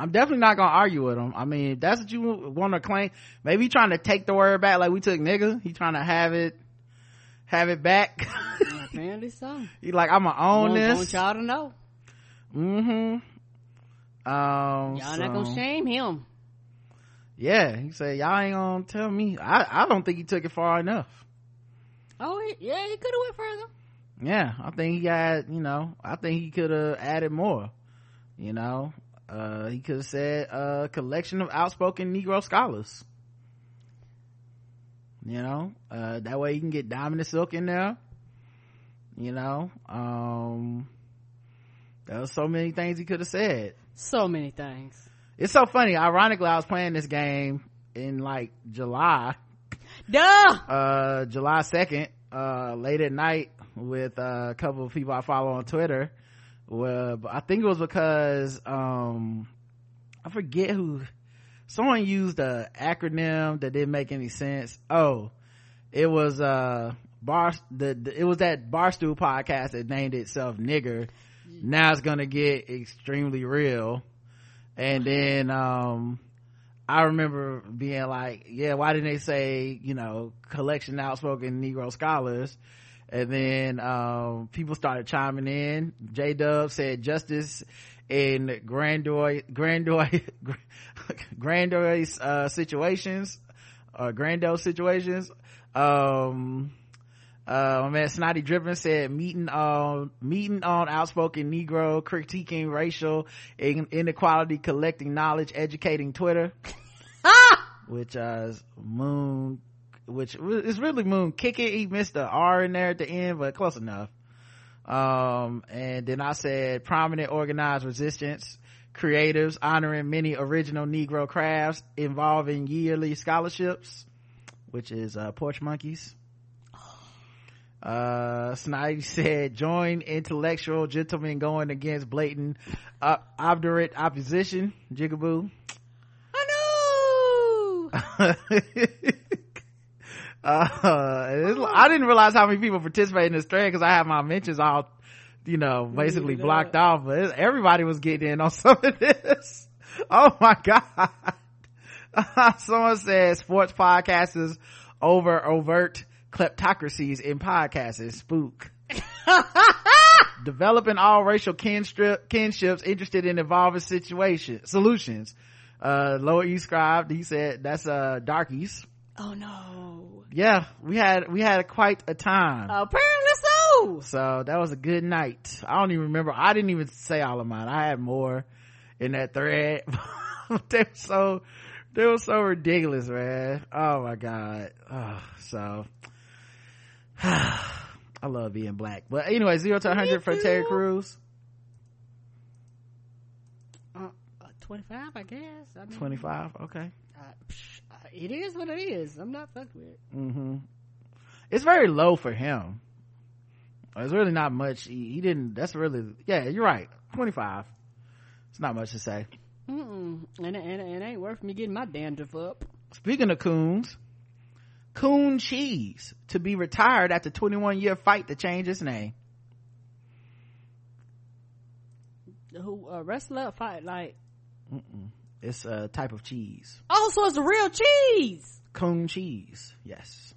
I'm definitely not gonna argue with him. I mean, if that's what you want to claim. Maybe he trying to take the word back like we took nigga. He trying to have it, have it back. Apparently so. he like, I'ma own want, this. want y'all to know. Mm-hmm. Um, Y'all not gonna so- shame him. Yeah, he said, y'all ain't gonna tell me. I, I don't think he took it far enough. Oh, he, yeah, he could have went further. Yeah, I think he got, you know, I think he could have added more. You know, uh, he could have said a collection of outspoken Negro scholars. You know, uh, that way you can get Diamond and Silk in there. You know, um, there was so many things he could have said. So many things. It's so funny. Ironically, I was playing this game in like July, Duh! uh, July 2nd, uh, late at night with uh, a couple of people I follow on Twitter. Well, but I think it was because, um, I forget who, someone used a acronym that didn't make any sense. Oh, it was, uh, bar, the, the it was that Barstool podcast that named itself nigger. Now it's gonna get extremely real. And then, um, I remember being like, yeah, why didn't they say, you know, collection outspoken Negro scholars? And then, um, people started chiming in. J Dub said justice in grandeur, grandeur, grandiose, uh, situations, or grandiose situations. Um, uh, my man Snotty Drippin said meeting on, meeting on outspoken Negro, critiquing racial inequality, collecting knowledge, educating Twitter. Which, uh, is Moon, which is really Moon kick it. He missed the R in there at the end, but close enough. Um, and then I said prominent organized resistance, creatives honoring many original Negro crafts involving yearly scholarships, which is, uh, Porch Monkeys. Uh, Snidey said, join intellectual gentlemen going against blatant, uh, obdurate opposition. Jigaboo. uh, I didn't realize how many people participate in this thread because I have my mentions all, you know, basically blocked off, but everybody was getting in on some of this. Oh my God. Someone said sports podcasters over overt kleptocracies in podcasts is spook. Developing all racial kinstrip, kinships interested in evolving situation solutions. Uh, Lower East Scribe, he said that's, uh, darkies. Oh no. Yeah, we had, we had quite a time. Apparently so. So that was a good night. I don't even remember. I didn't even say all of mine. I had more in that thread. they were so, they were so ridiculous, man. Oh my God. Oh, so I love being black. But anyway, zero to 100 for Terry Crews. Uh, uh, 25, I guess. I mean, 25. Okay. uh, it is what it is. I'm not fucked with it. hmm It's very low for him. It's really not much. He, he didn't, that's really, yeah, you're right. 25. It's not much to say. Mm-mm. And, it- and, it- it ain't worth me getting my dandruff up. Speaking of coons, Coon Cheese to be retired after 21 year fight to change his name. Who, a wrestler fight, like, Mm-mm. It's a type of cheese. oh, so it's a real cheese. Coon cheese. Yes.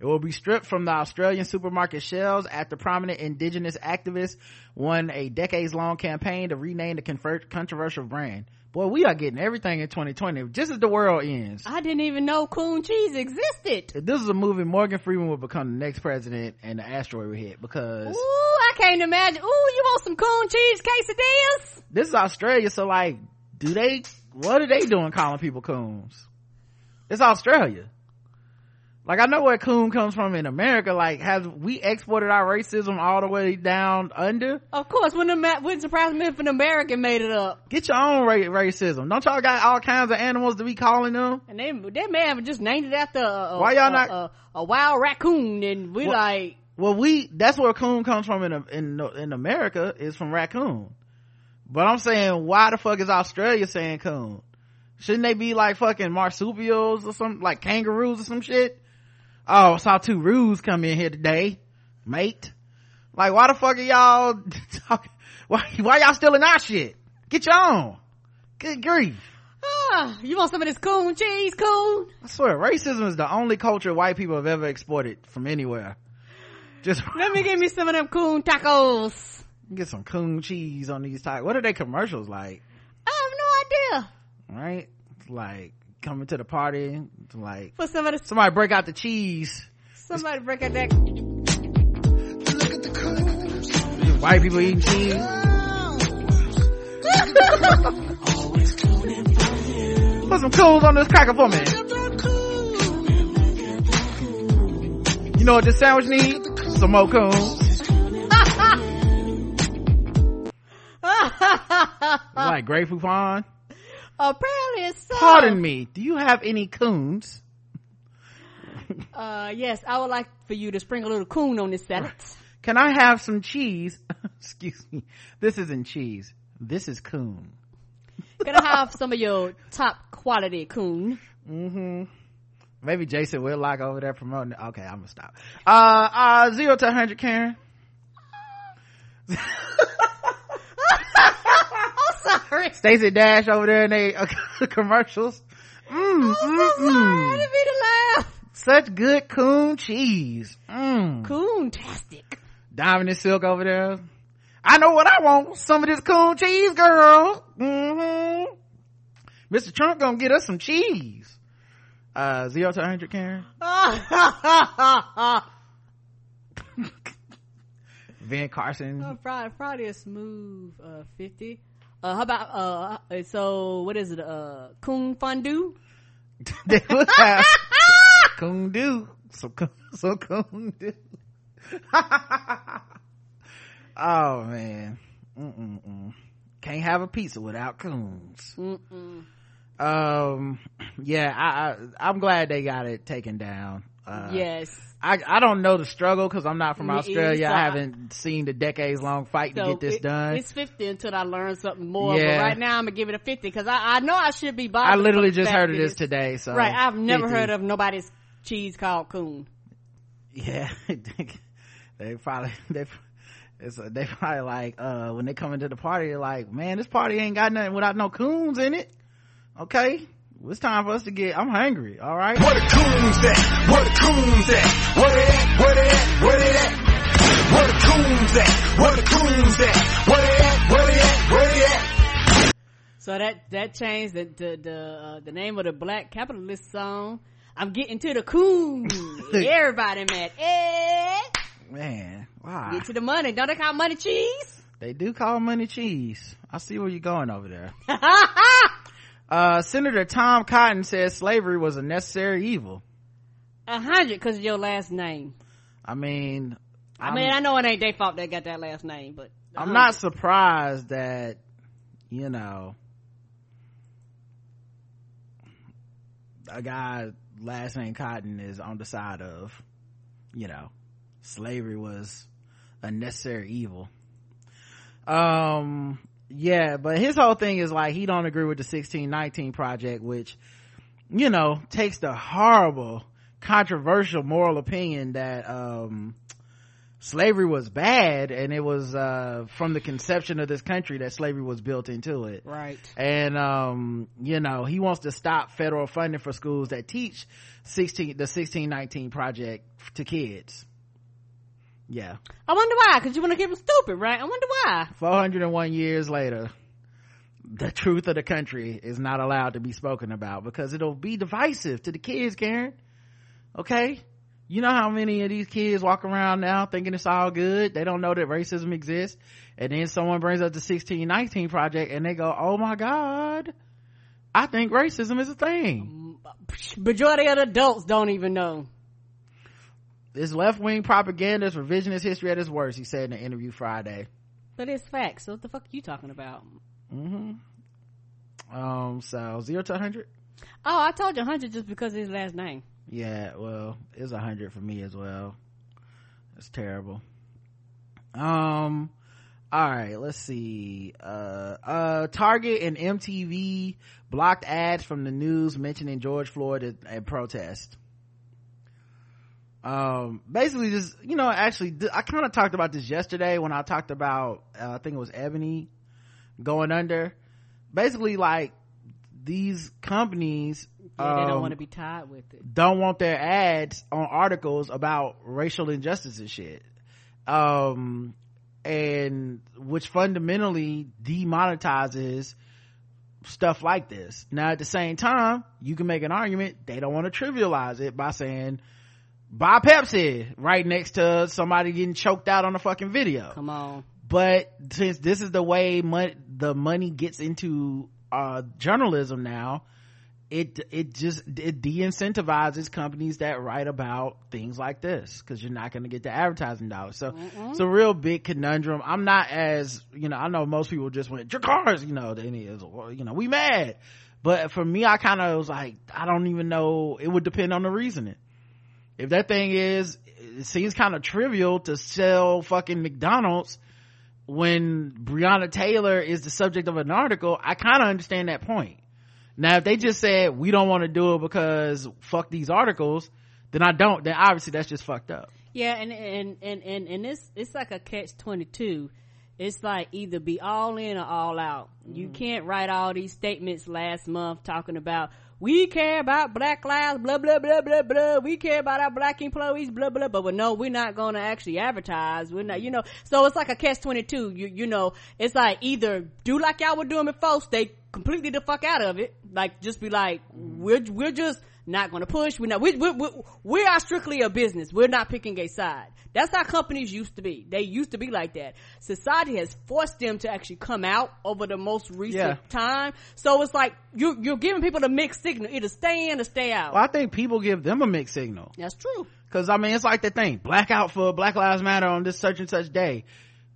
It will be stripped from the Australian supermarket shelves after prominent indigenous activists won a decades long campaign to rename the controversial brand. Boy, we are getting everything in 2020 just as the world ends. I didn't even know coon cheese existed. If this is a movie, Morgan Freeman will become the next president and the asteroid will hit because Ooh, I can't imagine. Ooh, you want some coon cheese quesadillas? this is Australia, so like, do they, what are they doing calling people coons? It's Australia. Like I know where coon comes from in America. Like, have we exported our racism all the way down under? Of course, when the ma- wouldn't surprise me if an American made it up. Get your own ra- racism. Don't y'all got all kinds of animals to be calling them? And they, they may have just named it after a, a, Why y'all a- not- a, a wild raccoon, and we What- like, Well, we, that's where coon comes from in, in, in America is from raccoon. But I'm saying, why the fuck is Australia saying coon? Shouldn't they be like fucking marsupials or something, like kangaroos or some shit? Oh, I saw two roos come in here today, mate. Like, why the fuck are y'all talking? Why, why y'all stealing our shit? Get your own. Good grief. ah, you want some of this coon cheese, coon? I swear, racism is the only culture white people have ever exported from anywhere. Just Let me give me some of them coon tacos. Get some coon cheese on these tires. What are they commercials like? I have no idea. Right? It's like coming to the party, it's like For some of the, somebody break out the cheese. somebody break out that. White people eating cheese. Put some coons on this cracker for me. You know what this sandwich needs? Some more coons. Like Grey Poupon. Apparently it's so. Pardon me. Do you have any coons? Uh, yes, I would like for you to sprinkle a little coon on this salad. Can I have some cheese? Excuse me. This isn't cheese. This is coon. Can I have some of your top quality coon? Mm-hmm. Maybe Jason will Whitlock over there promoting it. Okay, I'm gonna stop. Uh, uh, zero to 100, Karen. Sorry. Stacey Dash over there in they uh, commercials. Mm, I'm so mm, sorry. Mm. mean to laugh. Such good coon cheese. Mm. Coon-tastic. Diamond and Silk over there. I know what I want. Some of this coon cheese, girl. Mm-hmm. Mr. Trump gonna get us some cheese. Uh, zero to 100, Karen. Ben Carson. Oh, Friday, Friday a smooth uh, fifty. Uh, how about uh? So what is it? Uh, coon fondue. they would have coon do. So, so coon do. oh man. Mm-mm-mm. Can't have a pizza without coons. Mm-mm. Um, yeah, I, I, I'm glad they got it taken down. Uh, yes. I, I don't know the struggle because I'm not from Australia. so I haven't seen the decades long fight to get this it- done. It's fifty until I learn something more. Yeah. But right now I'm gonna give it a fifty because I, I know I should be bothered. I literally just heard of this today. So Right, I've never 50. heard of nobody's cheese called coon. Yeah, they probably they it's they probably like uh when they come into the party they're like, man, this party ain't got nothing without no coons in it. Okay, it's time for us to get. I'm hungry. All right. Where the coons at? Where the coons at? Where they at? Where they at? Where they at? Where the coons at? Where the coons at? Where they at? Where they at? Where they at? So that that changed the the the, uh, the name of the Black Capitalist song. I'm getting to the coon. Everybody mad. Eh, Man, wow. get to the money. Don't they call money cheese? They do call money cheese. I see where you're going over there. Uh, Senator Tom Cotton says slavery was a necessary evil. A hundred because of your last name. I mean, I I'm- mean, I know it ain't their fault they got that last name, but I'm not surprised that, you know, a guy last name Cotton is on the side of, you know, slavery was a necessary evil. Um, yeah, but his whole thing is like he don't agree with the 1619 project, which, you know, takes the horrible, controversial moral opinion that, um, slavery was bad and it was uh from the conception of this country that slavery was built into it Right. and um you know he wants to stop federal funding for schools that teach 16 the 1619 project to kids yeah. I wonder why, cause you want to keep them stupid, right? I wonder why. 401 years later the truth of the country is not allowed to be spoken about because it'll be divisive to the kids karen. Okay? You know how many of these kids walk around now thinking it's all good? They don't know that racism exists. And then someone brings up the 1619 project and they go oh my god. I think racism is a thing. Um, majority of adults don't even know. This left-wing propaganda is revisionist history at its worst he said in an interview friday. But it's facts. So what the fuck are you talking about? hmm um so zero to 100 Oh, I told you 100 just because of his last name. yeah well it's a hundred for me as well. It's terrible. Um all right let's see. Uh uh target and mtv blocked ads from the news mentioning george floyd at, at protest um basically just you know actually i kind of talked about this yesterday when i talked about uh, i think it was ebony going under. Basically like these companies Yeah, they don't um, want to be tied with it. don't want their ads on articles about racial injustice and shit. Um and which fundamentally demonetizes stuff like this. Now at the same time you can make an argument they don't want to trivialize it by saying buy pepsi right next to somebody getting choked out on a fucking video. Come on. but since this is the way mon- the money gets into uh journalism now it it just it de-incentivizes companies that write about things like this because you're not going to get the advertising dollars. So it's a real big conundrum. I'm not as you know i know most people just went your cars you know is you know we mad. But for me i kind of was like i don't even know it would depend on the reasoning if that thing is it seems kind of trivial to sell fucking mcdonald's when breonna taylor is the subject of an article i kind of understand that point now if they just said we don't want to do it because fuck these articles then i don't then obviously that's just fucked up Yeah, and and and and, and it's it's like a catch twenty two. It's like either be all in or all out. You mm. can't write all these statements last month talking about we care about black lives, blah blah blah blah blah. We care about our black employees, blah blah. But no, we're not going to actually advertise. We're not, you know. So it's like a catch twenty two. You you know, it's like either do like y'all were doing before, stay completely the fuck out of it. Like just be like we're we're just not going to push. We're not. We we we we are strictly a business. We're not picking a side. That's how companies used to be. They used to be like that. Society has forced them to actually come out over the most recent Yeah. time. So it's like you you're giving people the mixed signal, either stay in or stay out. well i think people give them a mixed signal That's true. Cause I mean, it's like the thing, blackout for Black Lives Matter on this such and such day.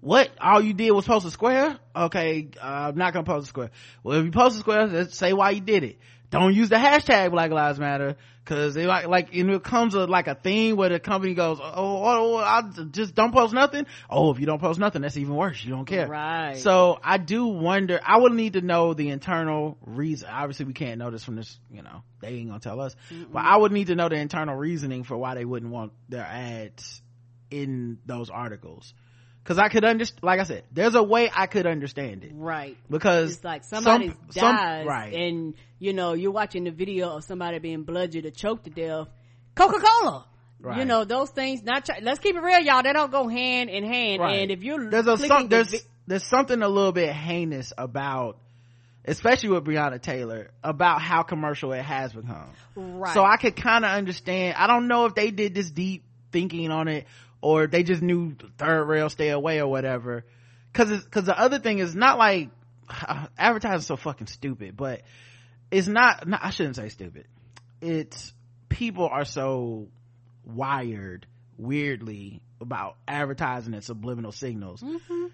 What? All you did was post a square? Okay, uh, I'm not gonna post a square. Well, if you post a square, say why you did it. Don't use the hashtag Black Lives Matter, cause it like, like, and it comes a, like a thing where the company goes, oh, oh, oh, oh I just don't post nothing. Oh, if you don't post nothing, that's even worse. You don't care. Right. So I do wonder, I would need to know the internal reason. Obviously we can't know this from this, you know, they ain't gonna tell us, but I would need to know the internal reasoning for why they wouldn't want their ads in those articles. Cause I could understand, like I said, there's a way I could understand it. Right. Because It's like some- somebody some- dies, right. and you know you're watching the video of somebody being bludgeoned or choked to death. Coca Cola. You know those things. Not try, let's keep it real, y'all. They don't go hand in hand. Right. And if you're there's a some, the there's vi- there's something a little bit heinous about especially with Breonna Taylor about how commercial it has become. Right. So I could kind of understand. I don't know if they did this deep thinking on it or they just knew third rail stay away or whatever. Cause it's, cause the other thing is not like advertising so fucking stupid, but it's not, not I shouldn't say stupid. It's people are so wired weirdly about advertising and subliminal signals Mm-hmm.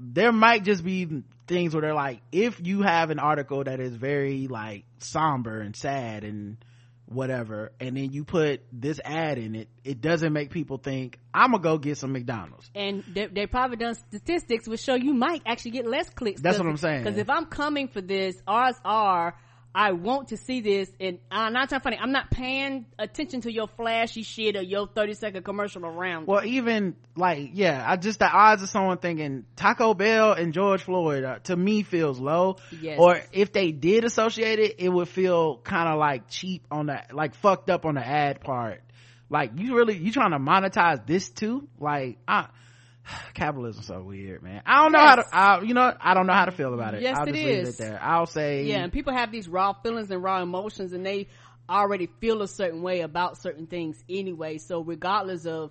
there might just be things where they're like if you have an article that is very like somber and sad and whatever and then you put this ad in it it doesn't make people think i'm gonna go get some mcdonald's and they, they probably done statistics which show you might actually get less clicks. That's what I'm saying. Because if I'm coming for this, odds are I want to see this, and I'm not trying funny. I'm not paying attention to your flashy shit or your 30 second commercial around. well even like yeah i just the odds of someone thinking taco bell and george floyd uh, to me feels low Yes. or if they did associate it it would feel kind of like cheap on the like fucked up on the ad part like you really you trying to monetize this too like i capitalism's so weird man i don't know how to I, you know i don't know how to feel about it Yes, i'll it leave is. it there i'll say Yeah, and people have these raw feelings and raw emotions, and they already feel a certain way about certain things anyway. So regardless of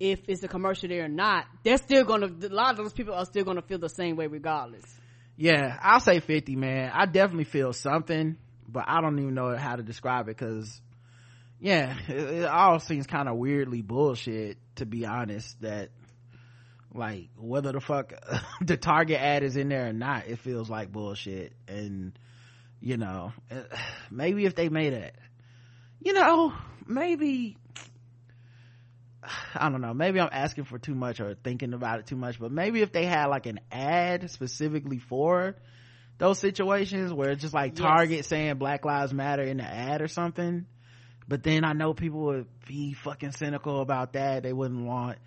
if it's a commercial there or not, they're still gonna. A lot of those people are still gonna feel the same way regardless. yeah i'll say 50 man i definitely feel something but i don't even know how to describe it because yeah it, it all seems kind of weirdly bullshit to be honest that like whether the fuck the target ad is in there or not it feels like bullshit and you know maybe if they made it you know maybe I don't know. Maybe I'm asking for too much or thinking about it too much, but maybe if they had like an ad specifically for those situations where it's just like Yes. Target saying Black Lives Matter in the ad or something, but then I know people would be fucking cynical about that. They wouldn't want,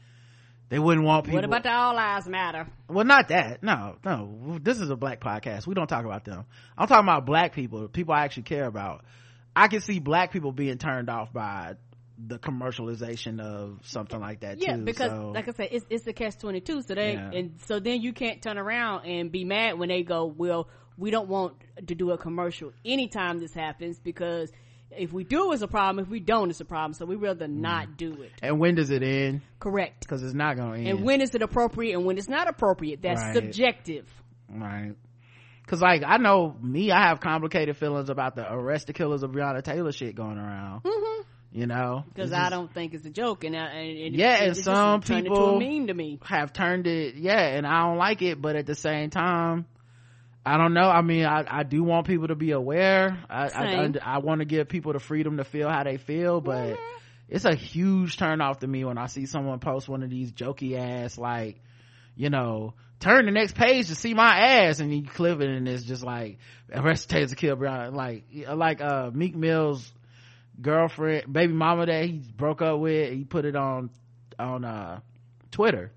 they wouldn't want people. What about the all lives matter? Well, not that. No, no. This is a black podcast. We don't talk about them. I'm talking about black people, people I actually care about. I can see black people being turned off by the commercialization of something like that Yeah, too. because so, like I said, it's it's the catch twenty two. So they Yeah. and so then you can't turn around and be mad when they go, well, we don't want to do a commercial anytime this happens because if we do, it's a problem. If we don't, it's a problem. So we rather Mm. not do it. and when does it end? Correct. Because it's not going to end. And when is it appropriate and when it's not appropriate? That's Right. subjective. right? Because like I know me, I have complicated feelings about the arrest the killers of Breonna Taylor shit going around. Mm-hmm. You know, Because I just- don't think it's a joke, and, I, and, and Yeah, it, and some people- meme to me. have turned it yeah and i don't like it but at the same time i don't know. I mean i, I do want people to be aware. I I, I, want to give people the freedom to feel how they feel but it's a huge turn off to me when i see someone post one of these jokey ass like you know turn the next page to see my ass and you clip it and it's just like arrest Taser kill Brown. Like like uh meek mill's girlfriend baby mama that he broke up with he put it on on uh twitter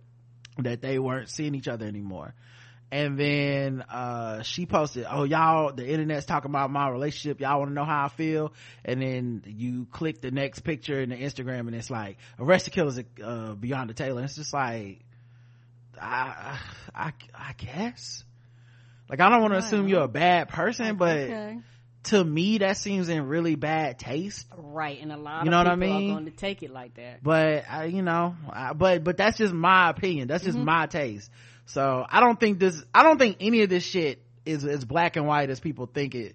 that they weren't seeing each other anymore and then uh she posted oh y'all the internet's talking about my relationship y'all want to know how i feel and then you click the next picture in the instagram and it's like arrest the killers uh Breonna Taylor it's just like i i i guess like i don't want to assume you're a bad person but Okay. to me that seems in really bad taste Right, and a lot You know of what I people mean? are going to take it like that. but I, you know I, but but that's just my opinion that's Mm-hmm. just my taste so i don't think this i don't think any of this shit is as black and white as people think it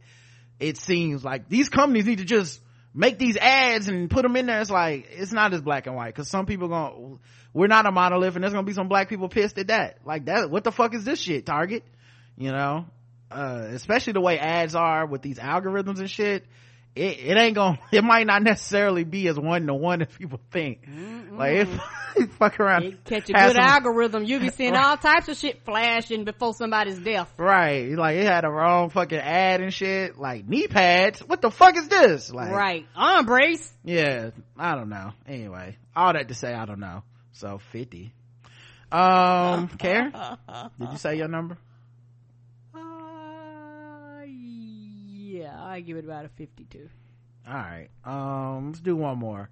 it seems. Like these companies need to just make these ads and put them in there. It's like it's not as black and white. Because some people gonna. we're not a monolith and there's gonna be some black people pissed at that. Like that what the fuck is this shit target? You know? Uh especially the way ads are with these algorithms and shit it, it ain't gonna it might not necessarily be as one to one as people think. Like if you fuck around Catch a good some- algorithm, you be seeing all types of shit flashing before somebody's death. right. Like it had a wrong fucking ad and shit. Like knee pads? What the fuck is this? Like right, arm brace. yeah i don't know. Anyway all that to say i don't know. So 50 um care did you say your number yeah, I give it about a fifty-two. all right um let's do one more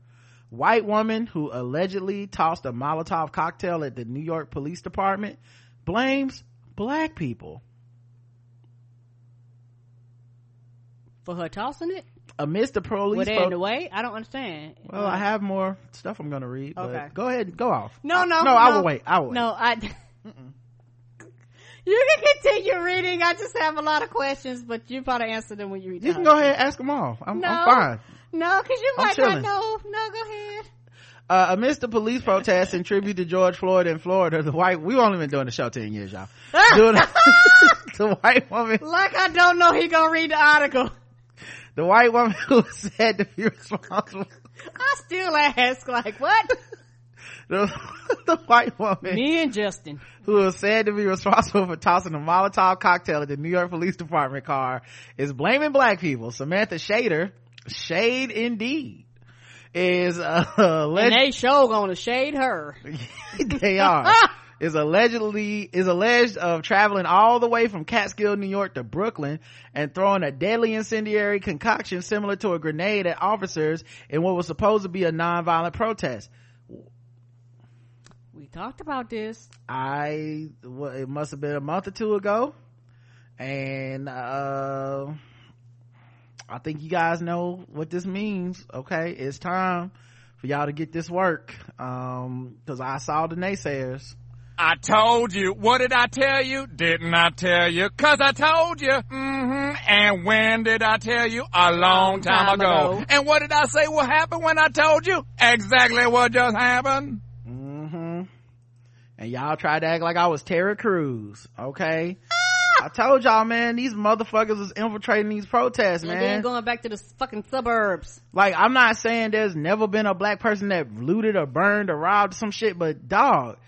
white woman who allegedly tossed a molotov cocktail at the new york police department blames black people For her tossing it, amidst the police were they in the way? I don't understand. well i have more stuff i'm gonna read but Okay. go ahead go off No, no, no i will wait i will wait. No, I. you can continue reading. I just have a lot of questions, but you probably answer them when you read. you can go ahead and ask them all i'm, No. I'm fine No, because you I'm might chilling. not know. No, go ahead. Uh, amidst the police protests in tribute to George Floyd in Florida, the white, we've only been doing the show 10 years, y'all. Doing- the white woman, Like I don't know he gonna read the article. the white woman who said to be responsible, I still ask, like, what? The, the white woman Me and Justin. who was said to be responsible for tossing a Molotov cocktail at the New York Police Department car is blaming black people. Samantha Shader, shade indeed, is uh, And they show gonna shade her. they are, is allegedly, is alleged of traveling all the way from Catskill, New York to Brooklyn and throwing a deadly incendiary concoction similar to a grenade at officers in what was supposed to be a nonviolent protest. We talked about this. I well, it must have been a month or two ago, and uh, I think you guys know what this means. Okay, it's time for y'all to get this work. Um, because I saw the naysayers. I told you. What did I tell you? Didn't I tell you? Cause I told you. Mm-hmm. And when did I tell you? A long time, Time ago. ago. And what did I say will happen when I told you? Exactly what just happened. And y'all tried to act like I was Terry Crews. Okay. I told y'all, man, these motherfuckers is infiltrating these protests, And man. then going back to the fucking suburbs. like i'm not saying there's never been a black person that looted or burned or robbed some shit but dog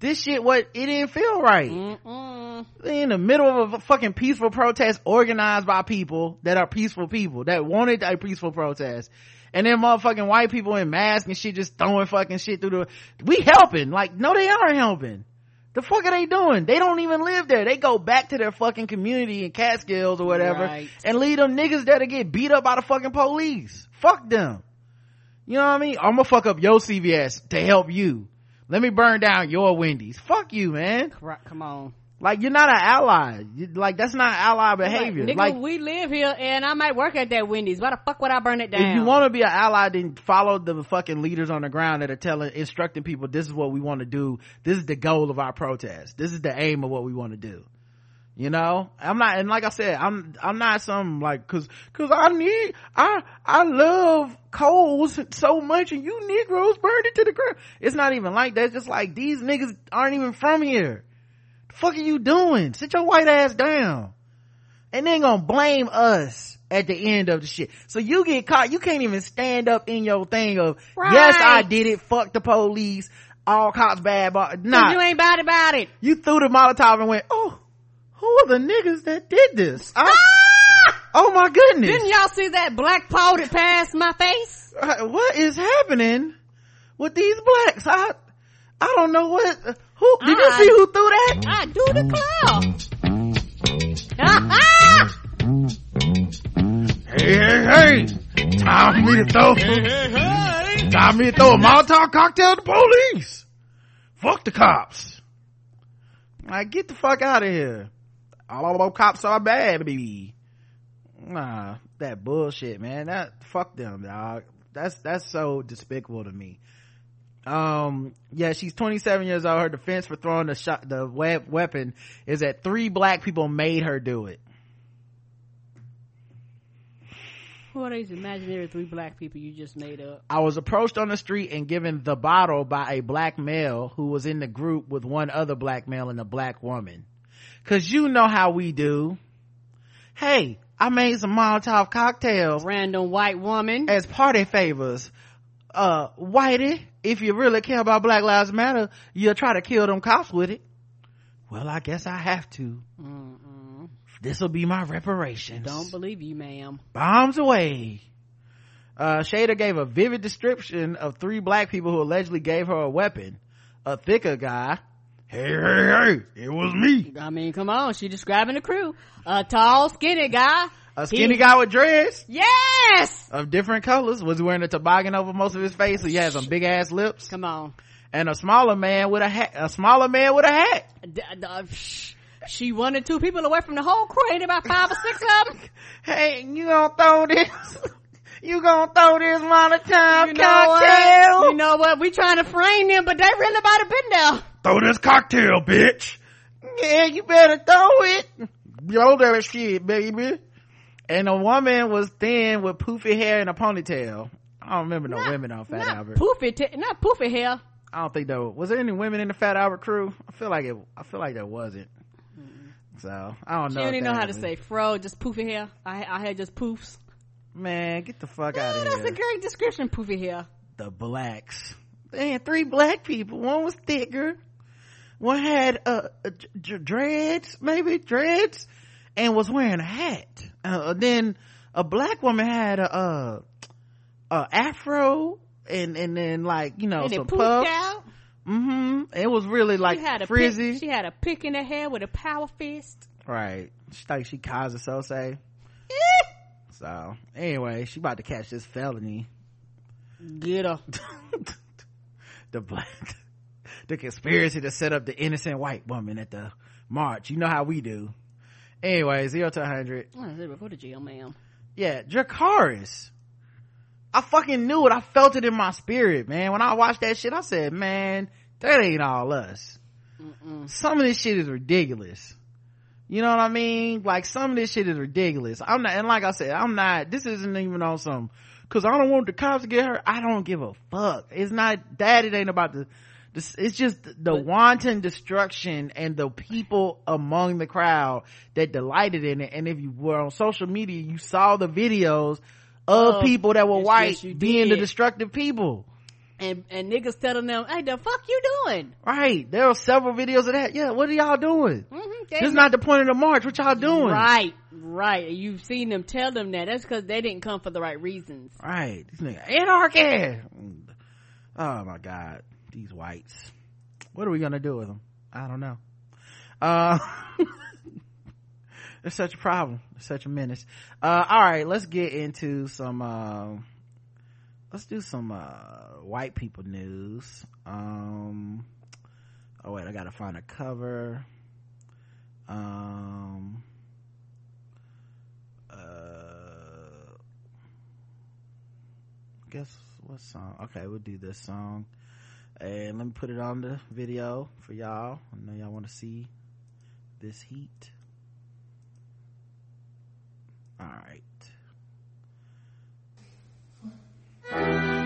this shit what it didn't feel right Mm-mm. in the middle of a fucking peaceful protest organized by people that are peaceful people that wanted a peaceful protest and then motherfucking white people in masks and shit just throwing fucking shit through the we helping like no they aren't helping the fuck are they doing? They don't even live there. They go back to their fucking community in Catskills or whatever Right. and leave them niggas there to get beat up by the fucking police. Fuck them. You know what I mean? I'm gonna fuck up your CVS to help you. Let me burn down your Wendy's. Fuck you, man. Come on. Like you're not an ally. You, like that's not ally behavior. Like, nigga, Like, we live here and I might work at that Wendy's. Why the fuck would I burn it down? if you want to be an ally, then follow the fucking leaders on the ground that are telling, instructing people, this is what we want to do. This is the goal of our protest. This is the aim of what we want to do. You know, I'm not, and like I said, I'm, I'm not some like, cause, cause I need, I, I love Kohl's so much and you Negroes burned it to the ground. It's not even like that. It's just like these niggas aren't even from here. Fuck are you doing? Sit your white ass down and then gonna blame us at the end of the shit. So you get caught, you can't even stand up in your thing of, Right. yes, I did it, fuck the police, all cops bad, but nah. You ain't bad about it. You threw the Molotov and went, oh, who are the niggas that did this? I- oh my goodness. Didn't y'all see that black powder pass my face? Uh, what is happening with these blacks? I, I don't know what, who, did you ah. see who threw that? Ah, I do the clown. Ah, hey, hey, hey. Time for me to throw, time for me to throw a Molotov cocktail at the police. Fuck the cops. Like, get the fuck out of here. All of those cops are bad, baby. Nah, that bullshit, man. That, fuck them, dog. That's, that's so despicable to me. Um, yeah, she's 27 years old. Her defense for throwing the shot, the we- weapon is that three black people made her do it. Who are these imaginary three black people you just made up? I was approached on the street and given the bottle by a black male who was in the group with one other black male and a black woman. Cause you know how we do. Hey, I made some Molotov cocktails Random white woman. as party favors. Uh, Whitey, if you really care about Black Lives Matter, you'll try to kill them cops with it. Well, I guess I have to. This'll be my reparations. Don't believe you, ma'am. bombs away. Uh, Shader gave a vivid description of three black people who allegedly gave her a weapon. A thicker guy. Hey, hey, hey, it was me. I mean, come on. She describing the crew. A tall, skinny guy. A skinny He- guy with dreads Yes! of different colors. Was wearing a toboggan over most of his face, so he had some big ass lips. Come on. And a smaller man with a hat, a smaller man with a hat. D- d- uh. She wanted two people away from the whole crew. Ain't about five or six of them. Hey, you gonna throw this? you gonna throw this Molotov You know cocktail? what? You know what? We trying to frame them, but they really might have been there. Throw this cocktail, bitch. Yeah, you better throw it. Throw that shit, baby. And a woman was thin with poofy hair and a ponytail. I don't remember no Not- women on Fat Albert. Poofy, t- not poofy hair. I don't think there was there any women in the Fat Albert crew. I feel like it. I feel like there wasn't. So I don't She know. even that know how to say fro, just poofy hair. I, I had just poofs. Man, get the fuck out of that's here. That's a great description, poofy hair. the blacks. They had three black people. One was thicker. One had uh, dreads, maybe dreads, and was wearing a hat. Uh, then a black woman had a uh, a afro, and and then like you know and some it puffs. out. Mm-hmm. It was really like she had a frizzy. Pick, she had a pick in her hair with a power fist. Right. She like she Keyser Söze. so anyway, she about to catch this felony. Get her. the black the conspiracy to set up the innocent white woman at the march. You know how we do. Anyway, zero to hundred. I said before the jail, ma'am. Yeah, Dracarys. I fucking knew it. I felt it in my spirit, man. When I watched that shit, I said, man, that ain't all us. Some of this shit is ridiculous. You know what I mean? Like some of this shit is ridiculous. I'm not, and like I said, I'm not, this isn't even on some, cause I don't want the cops to get hurt. I don't give a fuck. It's not that. It ain't about the, this, it's just the wanton destruction and the people among the crowd that delighted in it. And if you were on social media, you saw the videos of Oh, people that were yes, white yes, being the destructive people. And and niggas telling them, "Hey, the fuck you doing?" Right. There are several videos of that. Yeah. What are y'all doing? Mm-hmm, This is not the point of the march. What y'all doing? Right, right. You've seen them tell them that. That's because they didn't come for the right reasons. Right. These niggas anarchy. Oh my God. These whites. What are we gonna do with them? I don't know. Uh, it's such a problem. It's such a menace. Uh, all right. Let's get into some, uh, let's do some, uh, white people news. Um, oh wait, I gotta find a cover. Um, uh, guess what song? Okay, we'll do this song. And let me put it on the video for y'all. I know y'all want to see this heat. All right.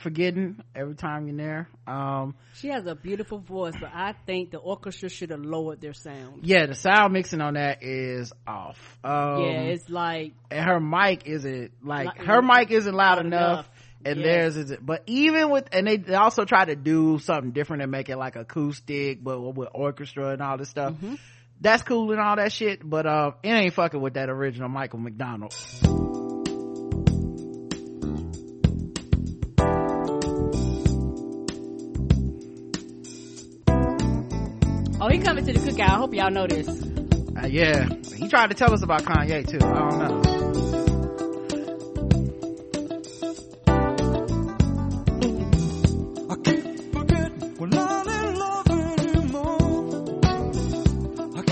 Keep forgetting every time you're there. Um, She has a beautiful voice, but I think the orchestra should have lowered their sound. yeah, the sound mixing on that is off. Um, yeah, it's like and her mic isn't like Li- her mic isn't loud, loud enough, enough. and Yes. theirs isn't but even with and they, they also try to do something different and make it like acoustic but with orchestra and all this stuff Mm-hmm. that's cool and all that shit but uh it ain't fucking with that original michael mcdonald oh he coming to the cookout. I hope y'all know this. Uh, yeah, he tried to tell us about Kanye too. I don't know. We're not in love anymore. I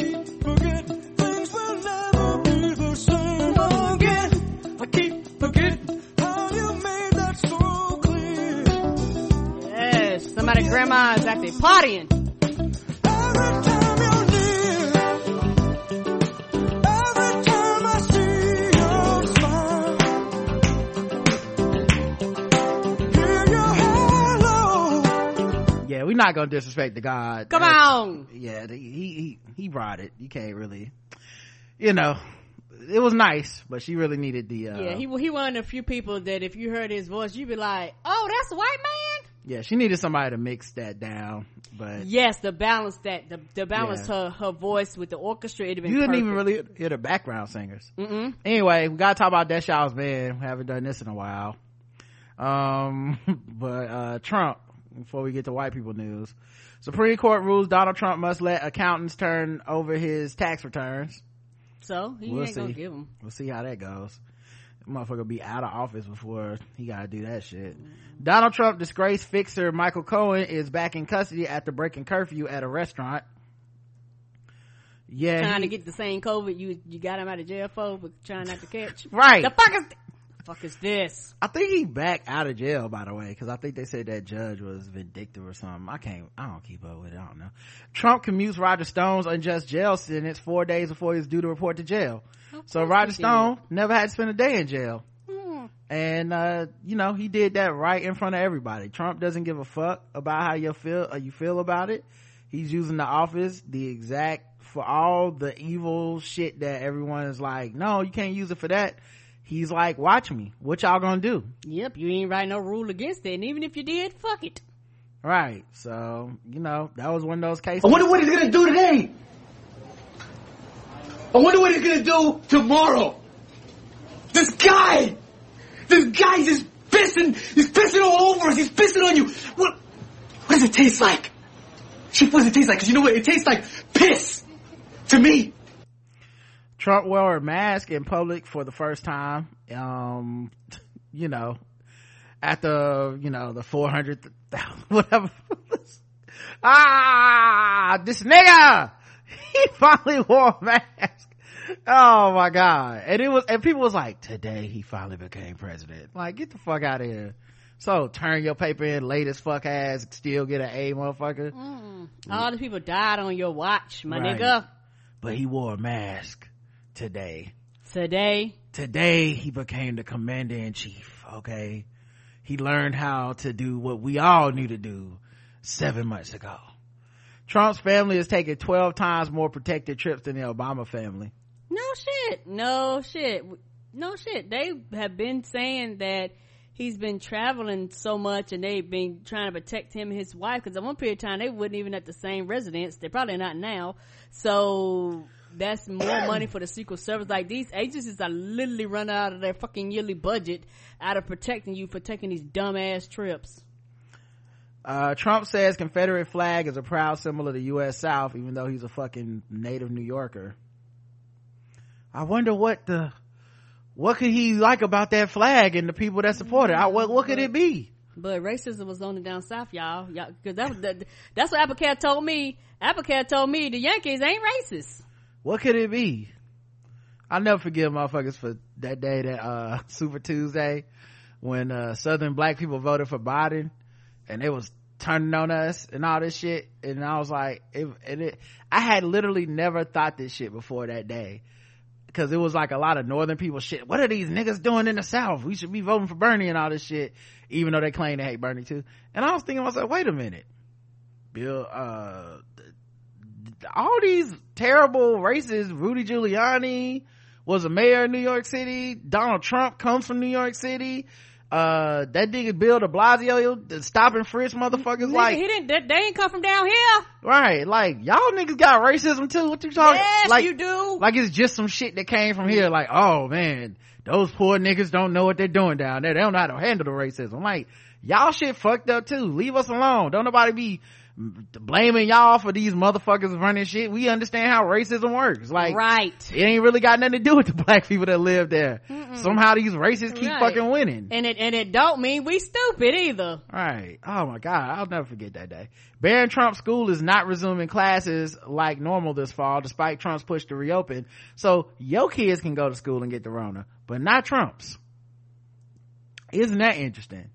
not gonna disrespect the God. Come That's- on. Yeah, he he he brought it. You can't really, you know, it was nice, but she really needed the. uh Yeah, he he one of the few people that if you heard his voice, you'd be like, "Oh, that's the white man." Yeah, she needed somebody to mix that down, but Yes, the balance that the the balance Yeah. her her voice with the orchestra. It'd been you didn't even really hear the background singers. Mm-mm. Anyway, we gotta talk about Death Shaw's man. We haven't done this in a while. Um, but uh Trump. Before we get to white people news, Supreme Court rules Donald Trump must let accountants turn over his tax returns. So he We'll ain't gonna see. give him. We'll see how that goes. Motherfucker be out of office before he gotta do that shit. Donald Trump disgraced fixer Michael Cohen is back in custody after breaking curfew at a restaurant. Yeah, trying he- to get the same COVID you you got him out of jail for, but trying not to catch. Right. The fuck is fuck is this? I think he back out of jail, by the way, because I think they said that judge was vindictive or something. I can't, I don't keep up with it. I don't know. Trump commutes Roger Stone's unjust jail sentence four days before he's due to report to jail. So Roger Stone never had to spend a day in jail. Hmm. And, uh, you know, he did that right in front of everybody. Trump doesn't give a fuck about how you feel, uh, you feel about it. He's using the office the exact, for all the evil shit that everyone is like, no, you can't use it for that. He's like, watch me. What y'all gonna do? Yep, you ain't write no rule against it, and even if you did, fuck it. Right. So, you know, that was one of those cases. I wonder what he's gonna do today. I wonder what he's gonna do tomorrow. This guy, this guy's just pissing, he's pissing all over us, he's pissing on you. What, what does it taste like? Chief, what does it taste like? Cause you know what, it tastes like piss to me. Trump wore a mask in public for the first time. Um, you know, at the, you know, the 400, whatever. ah, this nigga! He finally wore a mask. Oh my god. And it was, and people was like, today he finally became president. Like, get the fuck out of here. So turn your paper in late as fuck ass, still get an A motherfucker. All the people died on your watch, my Right. nigga. But he wore a mask today. Today, today he became the commander in chief okay he learned how to do what we all knew to do seven months ago trump's family has taken 12 times more protected trips than the obama family no shit, no shit, no shit. They have been saying that he's been traveling so much, and they've been trying to protect him and his wife. Because at one period of time, they wasn't even at the same residence. They're probably not now. So that's more money for the Secret Service. Like these agencies are literally running out of their fucking yearly budget out of protecting you for taking these dumbass trips. uh, trump says confederate flag is a proud symbol of the u.s south even though he's a fucking native new yorker i wonder what the what could he like about that flag and the people that support it I, what, what could it be But racism was only down south, y'all. y'all Cause that was, that, that's what Applecat told me. Applecat told me the Yankees ain't racist. What could it be? I'll never forgive motherfuckers for that day that uh super tuesday when uh southern black people voted for biden and it was turning on us and all this shit and i was like it, and it i had literally never thought this shit before that day because it was like a lot of northern people shit what are these niggas doing in the south? We should be voting for bernie and all this shit even though they claim they hate bernie too. And i was thinking to myself wait a minute. Bill uh all these terrible racists, Rudy Giuliani was a mayor of New York City. Donald Trump comes from New York City. Uh, that nigga Bill de Blasio, the stop and frisk motherfuckers Nigga, like, he didn't. They, they ain't come from down here. right, like, y'all niggas got racism too. What you talking? Yes, like, you do. Like it's just some shit that came from here. Like, oh man, those poor niggas don't know what they're doing down there. They don't know how to handle the racism. Like, y'all shit fucked up too. Leave us alone. Don't nobody be blaming y'all for these motherfuckers running shit. We understand how racism works. Like, right. It ain't really got nothing to do with the black people that live there. Mm-mm. Somehow these racists keep Right. fucking winning. And it, and it don't mean we stupid either. Right. Oh my God. I'll never forget that day. Barron Trump School is not resuming classes like normal this fall, despite Trump's push to reopen. So your kids can go to school and get the Rona, but not Trump's. Isn't that interesting?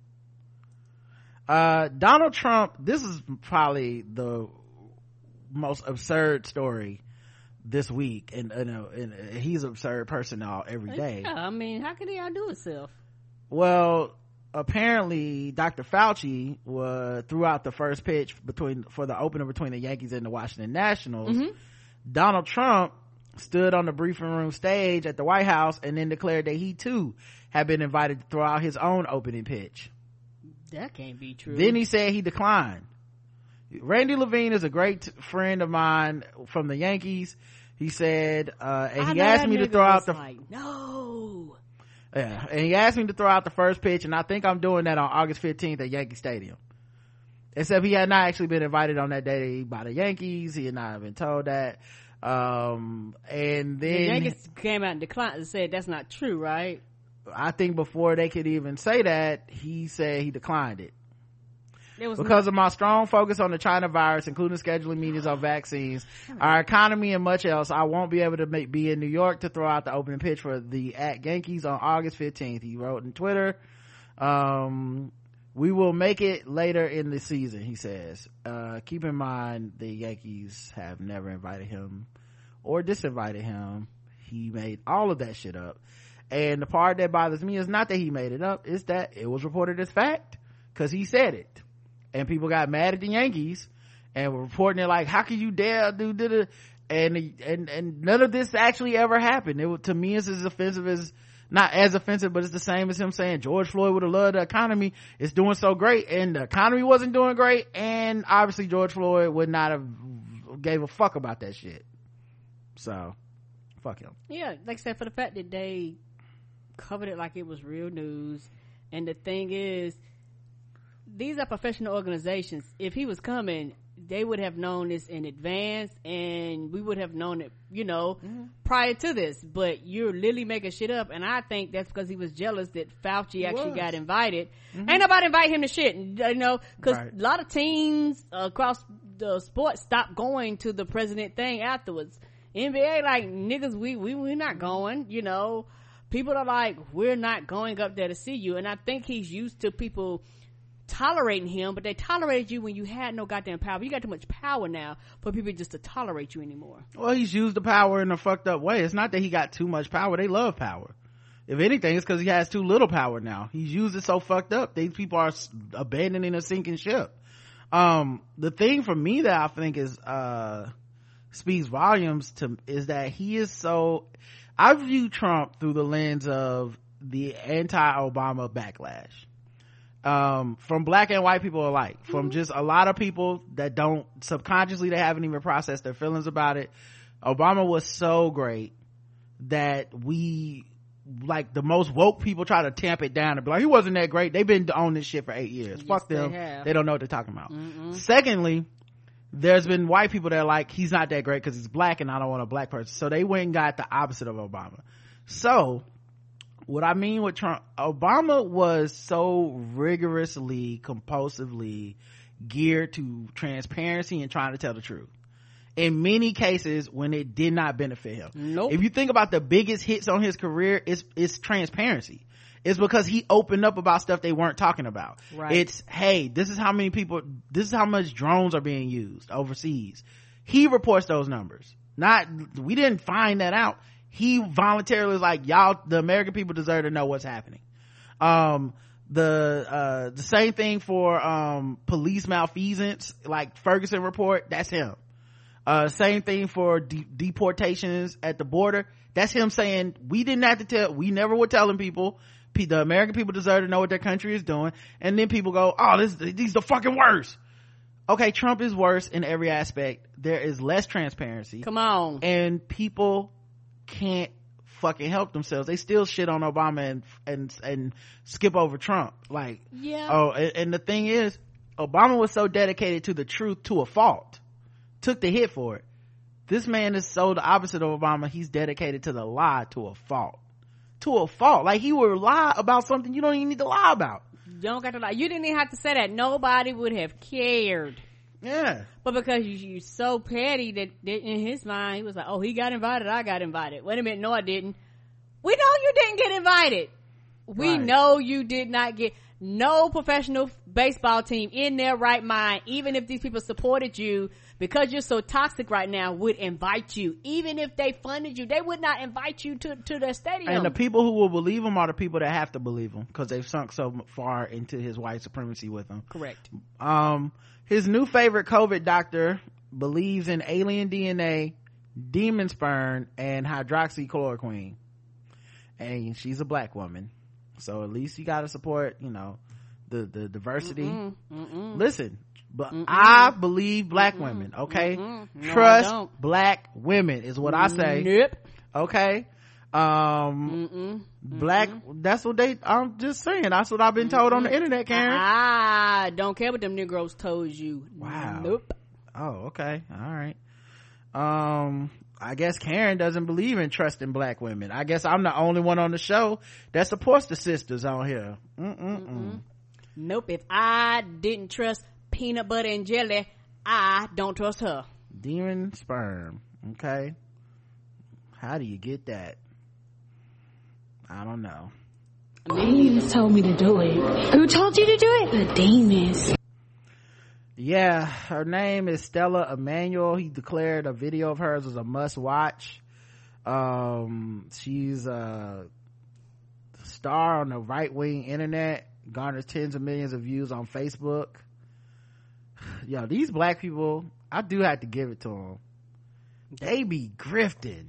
Uh, Donald Trump, this is probably the most absurd story this week. And, and, uh, and he's an absurd person all every day. Yeah, I mean, how can he outdo himself? Well, apparently Dr. Fauci was throughout the first pitch between for the opener between the Yankees and the Washington Nationals. Mhm. Donald Trump stood on the briefing room stage at the White House and then declared that he too had been invited to throw out his own opening pitch. That can't be true. Then he said he declined. Randy Levine is a great friend of mine from the Yankees. He said, uh, and I he asked me to throw out the like, no. Yeah, and he asked me to throw out the first pitch, and I think I'm doing that on August 15th at Yankee Stadium. Except he had not actually been invited on that day by the Yankees. He had not been told that. Um, and The then Yankees came out and declined and said that's not true, right? I think before they could even say that, he said he declined it. Because of my strong focus on the China virus, including scheduling meetings on vaccines, our economy, and much else, I won't be able to make, be in New York to throw out the opening pitch for the at Yankees on August 15th. He wrote in Twitter, um, we will make it later in the season, he says. Uh, keep in mind the Yankees have never invited him or disinvited him. He made all of that shit up. And the part that bothers me is not that he made it up, it's that it was reported as fact because he said it. And people got mad at the Yankees and were reporting it like, how can you dare do da and and and none of this actually ever happened. It to me it's as offensive as not as offensive, but it's the same as him saying George Floyd would have loved the economy. It's doing so great, and the economy wasn't doing great, and obviously George Floyd would not have gave a fuck about that shit. So, fuck him. Yeah, like I said, for the fact that they covered it like it was real news. And the thing is, these are professional organizations. If he was coming, they would have known this in advance and we would have known it, you know, mm-hmm. prior to this. But you're literally making shit up. And I think that's because he was jealous that Fauci actually was. got invited. Mm-hmm. Ain't nobody invite him to shit, you know, cause Right. a lot of teams across the sport stopped going to the president thing afterwards. NBA, like, niggas, we, we, we not going, you know. People are like, we're not going up there to see you. And I think he's used to people tolerating him, but they tolerated you when you had no goddamn power. You got too much power now for people just to tolerate you anymore. Well, he's used the power in a fucked up way. It's not that he got too much power. They love power. If anything, it's because he has too little power now. He's used it so fucked up. These people are abandoning a sinking ship. Um, the thing for me that I think is, uh, speaks volumes to, is that he is so, I view Trump through the lens of the anti-Obama backlash. Um, from black and white people alike, from just a lot of people that don't subconsciously, they haven't even processed their feelings about it. Obama was so great that we, like the most woke people try to tamp it down and be like, he wasn't that great. They've been on this shit for eight years. Fuck them. have. They don't know what they're talking about. Secondly, there's been white people that are like, he's not that great because he's black and I don't want a black person. So they went and got the opposite of Obama. So, what I mean with Trump, Obama was so rigorously, compulsively geared to transparency and trying to tell the truth. In many cases, when it did not benefit him. Nope. If you think about the biggest hits on his career, it's, it's transparency. It's because he opened up about stuff they weren't talking about. Right. It's, hey, this is how many people, this is how much drones are being used overseas. He reports those numbers. Not, we didn't find that out. He voluntarily was like, y'all, the American people deserve to know what's happening. Um, the, uh, the same thing for, um, police malfeasance, like Ferguson report, that's him. Uh, same thing for de- deportations at the border. That's him saying, we didn't have to tell, we never were telling people, Pe- the American people deserve to know what their country is doing. And then people go, oh, this, these the fucking worst. Okay, Trump is worse in every aspect. There is less transparency. Come on. And people can't fucking help themselves. They still shit on Obama and, and, and skip over Trump. Like, Yeah. Oh, and, and the thing is, Obama was so dedicated to the truth to a fault, took the hit for it. This man is so the opposite of Obama. He's dedicated to the lie to a fault. To a fault. Like he would lie about something you don't even need to lie about. You don't got to lie. You didn't even have to say that. Nobody would have cared. Yeah. But because you, you're so petty that, that in his mind, he was like, oh, he got invited. I got invited. Wait a minute. No, I didn't. We know you didn't get invited. We Right. know you did not get no professional baseball team in their right mind, even if these people supported you because you're so toxic right now, would invite you. Even if they funded you, they would not invite you to, to their stadium. And the people who will believe him are the people that have to believe him because they've sunk so far into his white supremacy with him. Correct. Um, his new favorite COVID doctor believes in alien DNA, demon sperm, and hydroxychloroquine. And she's a black woman. So at least you gotta support, you know, the, the diversity. Mm-mm, mm-mm. Listen, but I believe black women, okay? Mm-mm. No, Trust black women is what I say. Nope. Okay? Um, black, that's what they, I'm just saying, that's what I've been told on the internet, Karen. I don't care what them Negroes told you. Wow. Nope. Oh, okay. All right. Um, I guess Karen doesn't believe in trusting black women. I guess I'm the only one on the show that supports the sisters on here. Mm-mm-mm. Nope. If I didn't trust peanut butter and jelly, I don't trust her. Demon sperm. Okay. How do you get that? I don't know. Demons told me to do it. Who told you to do it? The demons. Yeah, her name is Stella Immanuel. He declared a video of hers was a must watch. Um, she's a star on the right wing internet, garners tens of millions of views on Facebook. Yo, these black people, I do have to give it to them. They be grifting.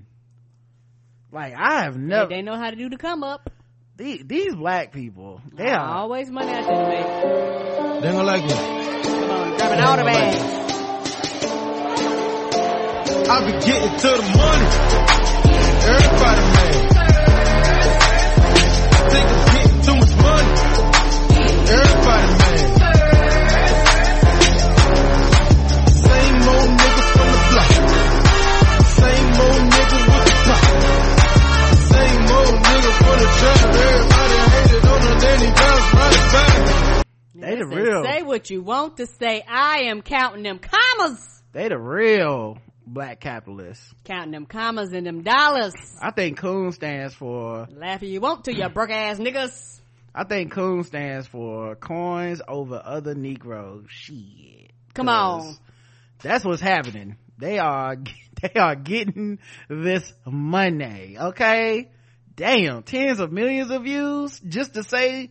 Like I have They, never. they know how to do the come up. These, these black people, they are Always money out there to make. They gonna like me. Come on, grabbing all the bags. I be getting to the money. Everybody mad. Niggas getting too much money. Everybody mad. They the real. Say what you want to say. I am counting them commas. They the real black capitalists. Counting them commas and them dollars. I think Coon stands for Laughing if you want to, you broke ass niggas. I think Coon stands for coins over other Negroes. Shit. Come on. That's what's happening. They are, they are getting this money. Okay. Damn. Tens of millions of views just to say,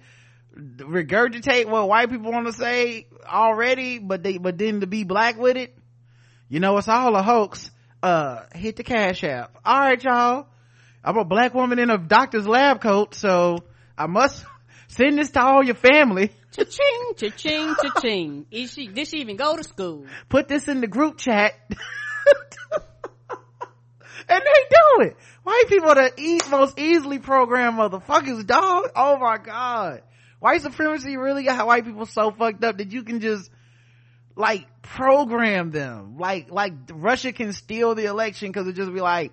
regurgitate what white people want to say already, but they, but then to be black with it. You know, it's all a hoax. Uh, hit the cash app. All right, y'all. I'm a black woman in a doctor's lab coat, so I must send this to all your family. Cha-ching, cha-ching, cha-ching. Is she, did she even go to school? Put this in the group chat. and they do it. White people are the e- most easily programmed motherfuckers, dog. Oh my god. White supremacy really got white people so fucked up that you can just like program them. Like, like Russia can steal the election because it just be like,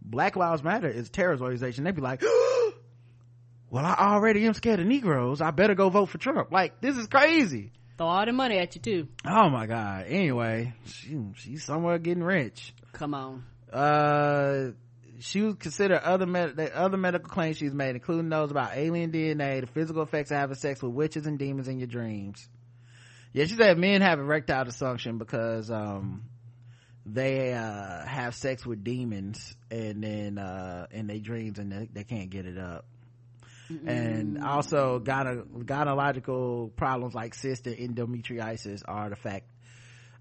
Black Lives Matter is a terrorist organization. They'd be like, well, I already am scared of Negroes. I better go vote for Trump. Like, this is crazy. Throw all the money at you too. Oh my god. Anyway, she, she's somewhere getting rich. Come on. Uh, she would consider other med- the other medical claims she's made, including those about alien DNA, the physical effects of having sex with witches and demons in your dreams. Yeah, she said men have erectile dysfunction because, um, they, uh, have sex with demons and then, uh, in their dreams and they, they can't get it up. And also gyne- gynecological problems like cyst and endometriosis are the fact,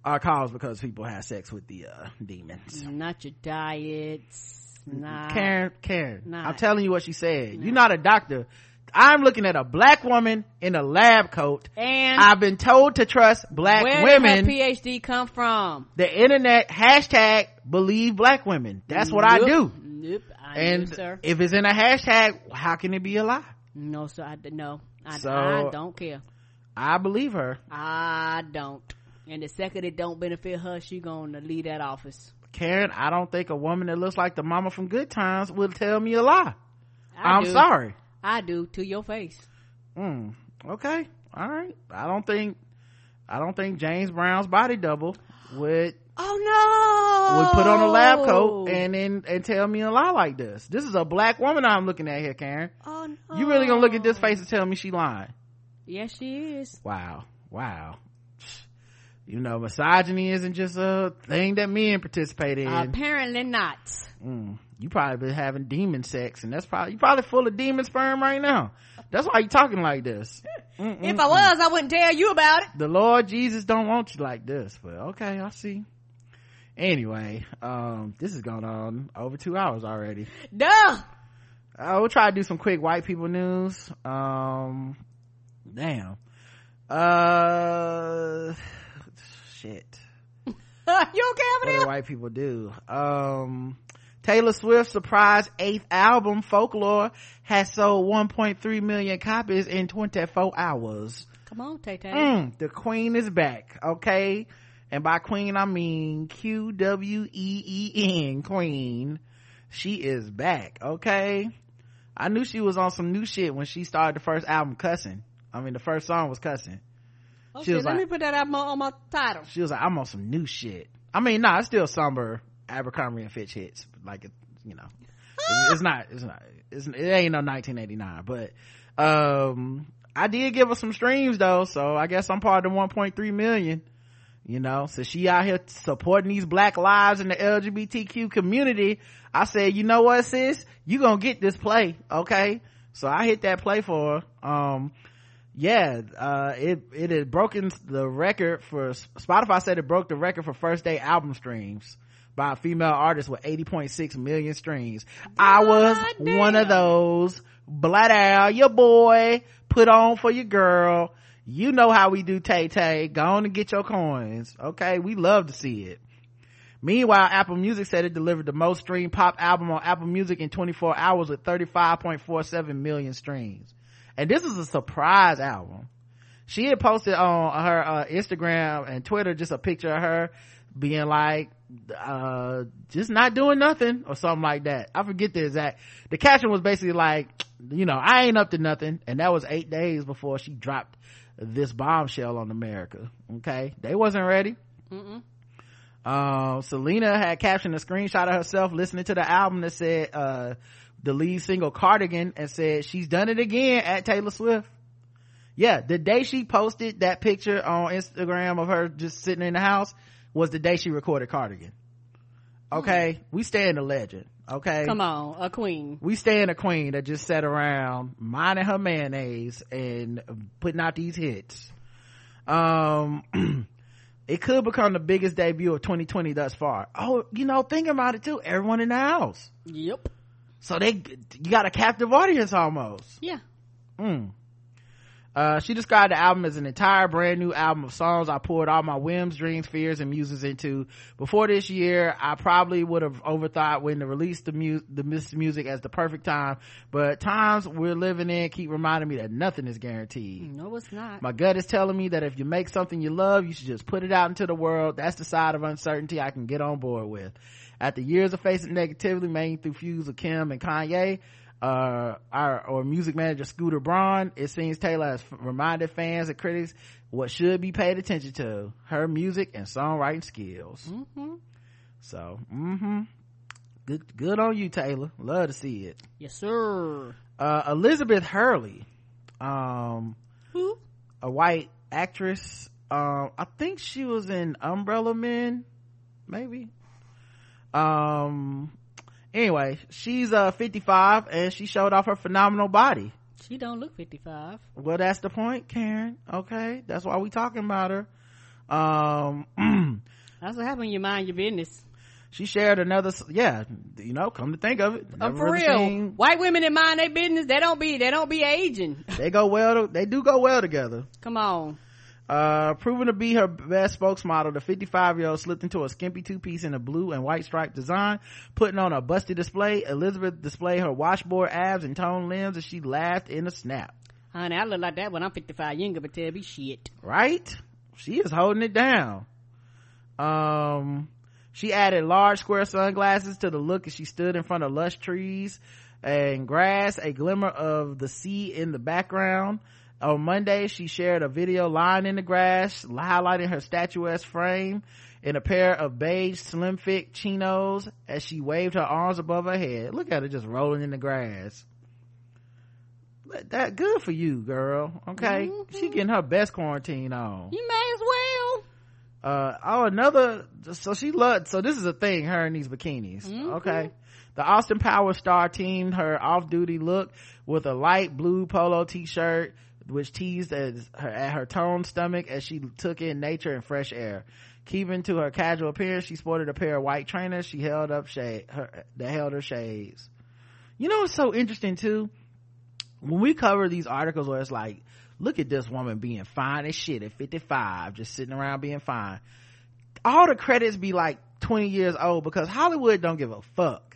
are caused because people have sex with the, uh, demons. Not your diets. Not. Karen, Karen, Nah. I'm telling you what she said. You're not a doctor. I'm looking at a black woman in a lab coat. And I've been told to trust black where women. did her PhD come from? the internet hashtag believe black women. That's what I do. Nope. I And do, sir. if it's in a hashtag, how can it be a lie? No, sir. I no. I, So- I don't care. I believe her. I don't. And the second it don't benefit her, she gonna leave that office. Karen, I don't think a woman that looks like the mama from Good Times will tell me a lie. I I'm do. sorry. I do to your face. Mm, okay. All right. I don't think, I don't think James Brown's body double would, Oh no! would put on a lab coat and then, and tell me a lie like this. This is a black woman I'm looking at here, Karen. Oh no! You really gonna look at this face and tell me she lying? Yes, she is. Wow. Wow. You know, misogyny isn't just a thing that men participate in. Apparently not. Mm, you probably been having demon sex and that's probably, you probably full of demon sperm right now. That's why you talking like this. If I was, I wouldn't tell you about it. the lord jesus don't want you like this but okay i see anyway um this has gone on over two hours already Duh. uh, we'll try to do some quick white people news um damn uh you okay over there? white people do um taylor swift's surprise eighth album folklore has sold 1.3 million copies in 24 hours Come on, Tay Tay. Mm, the queen is back, okay? And by queen, I mean Q-W-E-E-N, queen. She is back, okay? I knew she was on some new shit when she started the first album cussing. I mean, the first song was cussing. Okay, she was let like- me put that up on my title. She was like, I'm on some new shit. I mean, nah, it's still somber Abercrombie and Fitch hits. Like, it, you know, it's, it's not, it's not, it's, it ain't no 1989, but, um, I did give her some streams though, so I guess I'm part of the 1.3 million. You know, so she out here supporting these black lives in the LGBTQ community. I said, you know what, sis? You gonna get this play, okay? So I hit that play for her. Um, yeah, uh, it, it had broken the record for, Spotify said it broke the record for first day album streams by a female artist with 80.6 million streams. I was one of those. Blood out your boy, put on for your girl. You know how we do Tay Tay. Go on and get your coins. Okay. We love to see it. Meanwhile, Apple Music said it delivered the most streamed pop album on Apple Music in 24 hours with 35.47 million streams. And this is a surprise album. She had posted on her uh, Instagram and Twitter just a picture of her being like, uh, just not doing nothing or something like that. I forget the exact, the caption was basically like, you know, I ain't up to nothing. And that was eight days before she dropped this bombshell on America. Okay. They wasn't ready. Mm-mm. Uh, Selena had captioned a screenshot of herself listening to the album that said, uh, the lead single Cardigan and said, she's done it again at Taylor Swift. Yeah, the day she posted that picture on Instagram of her just sitting in the house was the day she recorded Cardigan. Okay, we stand a legend. Okay, Come on, a queen. we stand a queen that just sat around minding her mayonnaise and putting out these hits. Um, it could become the biggest debut of 2020 thus far. Oh, you know, thinking about it too, everyone in the house. Yep. So they, you got a captive audience almost. Yeah. Mm. Uh, she described the album as an entire brand new album of songs I poured all my whims, dreams, fears, and muses into. Before this year, I probably would have overthought when to release the mu- the music as the perfect time, but times we're living in keep reminding me that nothing is guaranteed. No, it's not. My gut is telling me that if you make something you love, you should just put it out into the world. That's the side of uncertainty I can get on board with. After years of facing negativity, mainly through feuds with Kim and Kanye, uh, our, or music manager Scooter Braun, it seems Taylor has reminded fans and critics what should be paid attention to, her music and songwriting skills. Mm-hmm. So, mm-hmm. Good, good on you, Taylor. Love to see it. Yes, sir. Uh, Elizabeth Hurley, um, Who? a white actress. Um, I think she was in Umbrella Men, maybe. Um, anyway, she's uh 55 and she showed off her phenomenal body. She don't look 55. Well, that's the point, Karen. Okay, that's why we talking about her. Um, That's what happened. You mind your business. she shared another. Yeah, you know, come to think of it, Uh, for real, seen- white women that mind their business, they don't be, they don't be aging. they go well. To, they do go well together. Come on. Uh, proven to be her best spokesmodel, the 55 year old slipped into a skimpy two piece in a blue and white striped design, putting on a busty display. Elizabeth displayed her washboard abs and toned limbs as she laughed in a snap. Honey, I look like that when I'm 55. younger, but tell me shit. right she is holding it down um she added large square sunglasses to the look as she stood in front of lush trees and grass a glimmer of the sea in the background on monday she shared a video lying in the grass highlighting her statuesque frame in a pair of beige slim fit chinos as she waved her arms above her head. Look at her just rolling in the grass. That good for you girl. Okay? She getting her best quarantine on. You may as well. uh oh another so she loved so this is a thing her in these bikinis. Okay? The austin power star teamed her off-duty look with a light blue polo t-shirt which teased as her, at her toned stomach as she took in nature and fresh air. Keeping to her casual appearance she sported a pair of white trainers. She held up shade her that held her shades. You know what's so interesting too? When we cover these articles where it's like look at this woman being fine as shit at 55 just sitting around being fine. All the credits be like 20 years old because hollywood don't give a fuck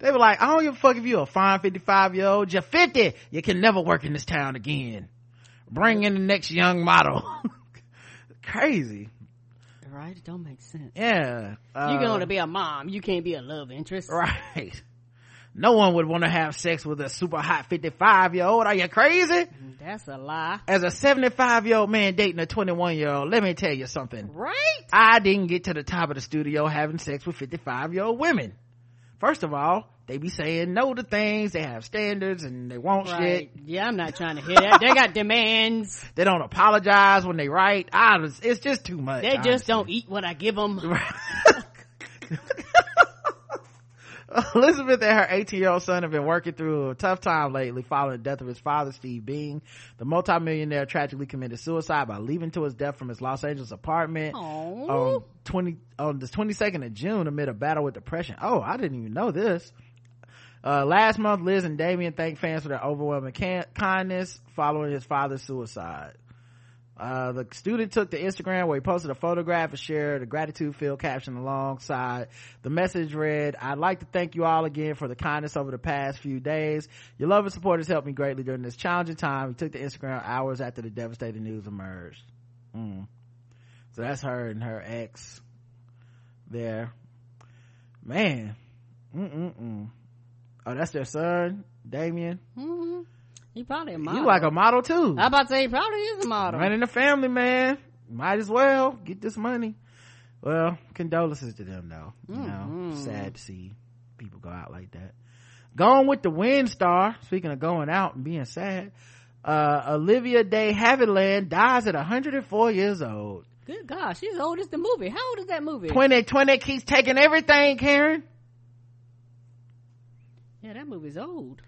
they were like i don't give a fuck if you're a fine 55 year old you're 50 you can never work in this town again bring in the next young model crazy Right? It don't make sense. yeah uh, can only be a mom. You can't be a love interest. right no one would want to have sex with a super hot 55 year old are you crazy That's a lie. as a 75 year old man dating a 21 year old let me tell you something Right? i didn't get to the top of the studio having sex with 55 year old women first of all they be saying no to things they have standards and they want Right. shit Yeah, I'm not trying to hear that. they got demands. they don't apologize when they write I was, it's just too much They just honestly. don't eat what I give them. Elizabeth and her 18 year old son have been working through a tough time lately following the death of his father, Steve Bing. The multimillionaire tragically committed suicide by leaving to his death from his Los Angeles apartment on 20, on the 22nd of June amid a battle with depression. Oh, I didn't even know this. Uh, last month, Liz and Damian thanked fans for their overwhelming can- kindness following his father's suicide. Uh, the student took to Instagram where he posted a photograph and shared a gratitude filled caption alongside. The message read, I'd like to thank you all again for the kindness over the past few days. Your love and support has helped me greatly during this challenging time. He took to Instagram hours after the devastating news emerged. Mm. So that's her and her ex there. Man. Mm-mm-mm. Oh, that's their son, Damian. hmm He probably a model. You like a model too. I about to say he probably is a model. Running the family, man. Might as well get this money. Well, condolences to them though. You know, Mhm. sad to see people go out like that. Going with the wind star. Speaking of going out and being sad, uh, Olivia de Havilland dies at 104 years old. Good gosh, she's old as the movie. How old is that movie? 2020 keeps taking everything, Karen. Yeah, that movie's old.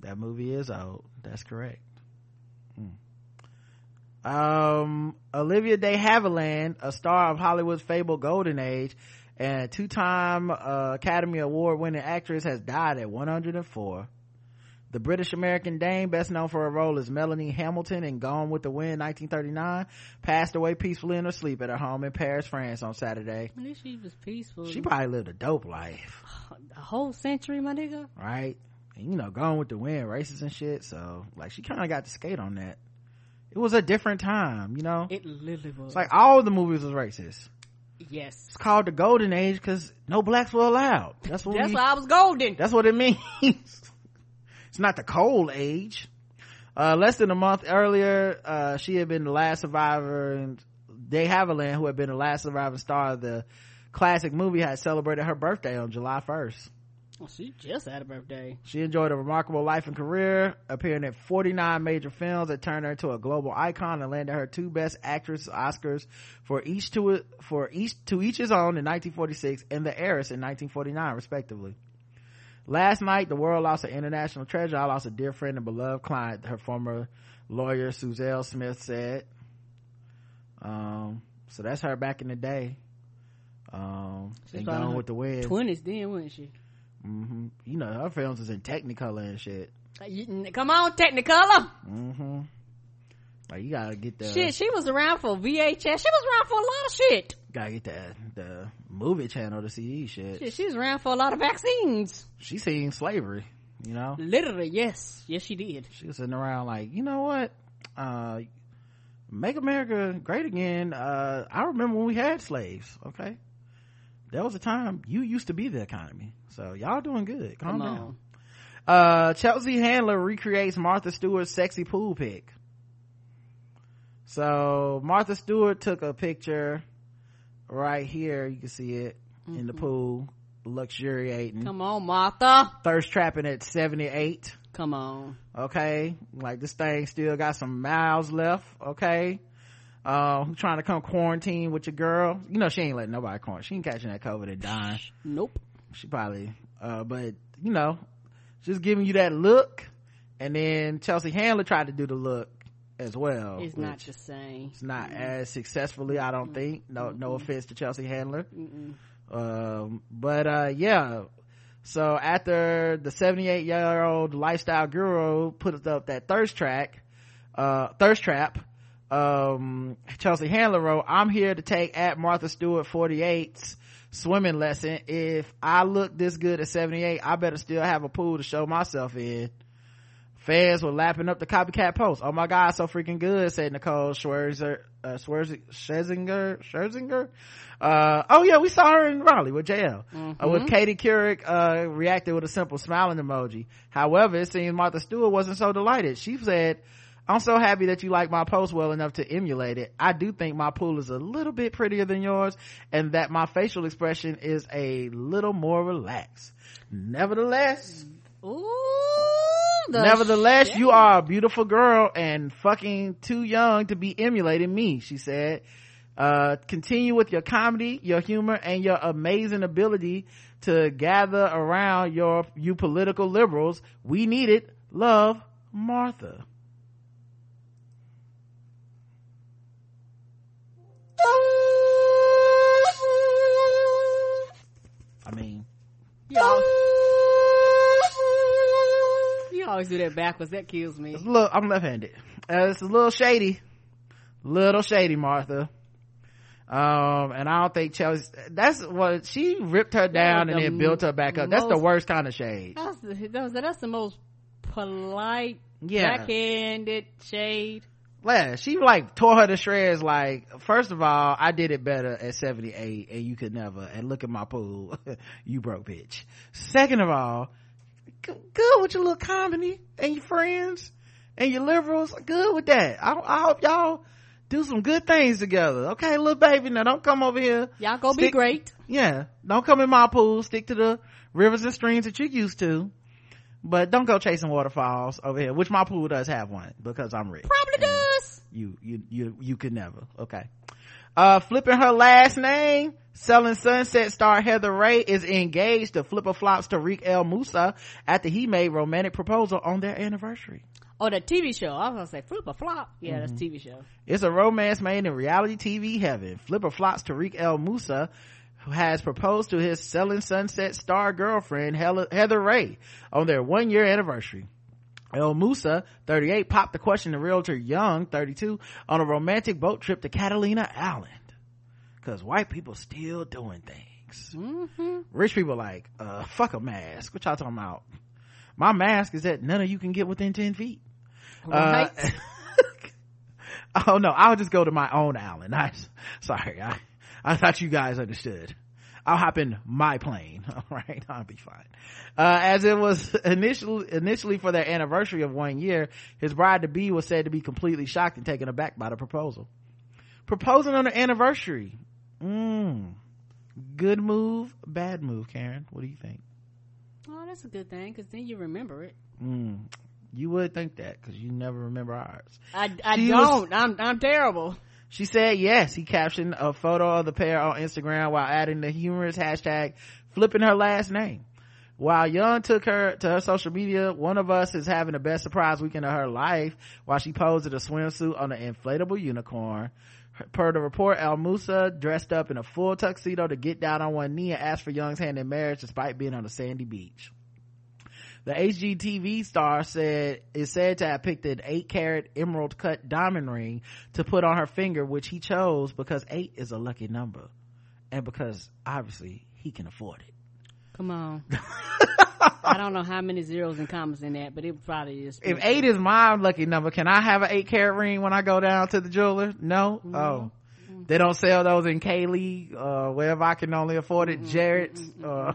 That movie is old. That's correct. Hmm. Um, Olivia De Havilland, a star of Hollywood's fabled golden age and two-time uh, Academy Award winning actress has died at 104. The British American dame, best known for her role as Melanie Hamilton in Gone with the Wind 1939, passed away peacefully in her sleep at her home in Paris, France on Saturday. At least she was peaceful. She probably lived a dope life. a whole century, my nigga. right? And you know, going with the Wind, races and shit. So, like, she kind of got to skate on that. It was a different time, you know. It literally was. It's like all the movies was racist. yes. It's called the Golden Age because no blacks were allowed. That's what. That's we, why I was golden. That's what it means. it's not the cold age. Uh, less than a month earlier, uh, she had been the last survivor, and de Havilland, who had been the last surviving star of the classic movie, had celebrated her birthday on July 1st. Oh, she just had a birthday. She enjoyed a remarkable life and career, appearing in 49 major films that turned her into a global icon and landed her two Best Actress Oscars for each to for each to each his own in 1946 and The Heiress in 1949, respectively. Last night, the world lost an international treasure. I lost a dear friend and beloved client. Her former lawyer, Suzelle Smith, said. Um, so that's her back in the day. Um, and Gone with the Wind. Twenties then, wasn't she? Hmm You know, her films is in Technicolor and shit. Come on, Technicolor. hmm Like you gotta get the Shit, she was around for VHS. She was around for a lot of shit. gotta get the the movie channel to see shit. Shit, she was around for a lot of vaccines. She seen slavery. you know Literally, yes. Yes, she did. she was sitting around like you know what uh make america great again uh i remember when we had slaves okay there was a time you used to be the economy. So y'all doing good. Calm Come down. on. uh chelsea handler recreates martha stewart's sexy pool pic. So martha stewart took a picture right here. You can see it in the pool. Luxuriating. Come on, Martha. thirst trapping at 78 Come on. okay? Like this thing still got some miles left. Okay uh who trying to come quarantine with your girl? You know she ain't letting nobody quarantine. She ain't catching that covid and dying. Nope. she probably uh but you know just giving you that look. And then chelsea handler tried to do the look as well It's not the same. it's not as successfully i don't think. No no offense to chelsea handler. Um but uh yeah. So after the 78 year old lifestyle guru put up that thirst track uh thirst trap um chelsea handler wrote i'm here to take at martha stewart 48's swimming lesson. If i look this good at 78 i better still have a pool to show myself in. Fans were lapping up the copycat post. Oh my god so freaking good said nicole schwerzer uh Schwerzer, scherzinger scherzinger? Uh oh yeah we saw her in raleigh with jl uh, with Mhm. katie couric uh reacted with a simple smiling emoji. However it seems martha stewart wasn't so delighted. She said i'm so happy that you like my post well enough to emulate it i do think my pool is a little bit prettier than yours and that my facial expression is a little more relaxed nevertheless Ooh, Nevertheless, shit. you are a beautiful girl and fucking too young to be emulating me, she said. Uh, continue with your comedy, your humor, and your amazing ability to gather around your, you political liberals. We need it. Love, Martha. I mean, You always, you always do that backwards. That kills me. look, I'm left-handed. Uh, it's a little shady. Little shady, Martha. Um, and I don't think Chelsea, that's what, she ripped her down and the then built her back up. That's the worst kind of shade. That's the, that's, that's the most polite, Yeah. backhanded shade. Yeah, she like tore her to shreds like, first of all, I did it better at 78 and you could never, and look at my pool. you broke bitch. Second of all, g- good with your little comedy and your friends and your liberals. Good with that. I, I hope y'all do some good things together. Okay, little baby, now don't come over here. Y'all go be Stick- great. Yeah, don't come in my pool. Stick to the rivers and streams that you used to. But don't go chasing waterfalls over here, which my pool does have one because I'm rich. Probably does. You, you, you, you could never. Okay. Uh, flipping her last name, selling sunset star Heather Rae is engaged to flipper flops Tarek El Moussa after he made romantic proposal on their anniversary. Oh, the TV show. I was gonna say flip a flop. Yeah, Mm-hmm. that's TV show. It's a romance made in reality TV heaven. Flipper flops Tarek El Moussa, who has proposed to his selling sunset star girlfriend Heather Rae on their one year anniversary. El Moussa, 38, popped the question to realtor Young, 32, on a romantic boat trip to Catalina Island. Cause white people still doing things. Mm-hmm. Rich people like, uh, fuck a mask. What y'all talking about? My mask is that none of you can get within 10 feet. Right. Uh, oh no, I'll just go to my own island. I, sorry, I, I thought you guys understood. I'll hop in my plane. All right, I'll be fine. Uh, as it was initially, initially for their anniversary of one year, his bride to be was said to be completely shocked and taken aback by the proposal. Proposing on the anniversary. Mm. Good move, bad move, Karen. What do you think? Oh, that's a good thing because then you remember it. Mm. You would think that because you never remember ours. I, I She don't. I'm I'm terrible. She said yes. He captioned a photo of the pair on Instagram while adding the humorous hashtag flipping her last name. While Young took her to her social media, one of us is having the best surprise weekend of her life while she posed in a swimsuit on an inflatable unicorn. Per the report, Al Moussa dressed up in a full tuxedo to get down on one knee and ask for Young's hand in marriage despite being on a sandy beach. The HGTV star said is said to have picked an eight carat emerald cut diamond ring to put on her finger, which he chose because eight is a lucky number, and because obviously he can afford it. Come on. I don't know how many zeros and commas in that, but it probably is. if eight is my lucky number, can I have an eight carat ring when I go down to the jeweler? No. Mm-hmm. Oh, they don't sell those in Kaylee, uh, wherever I can only afford it. Jared's. Uh,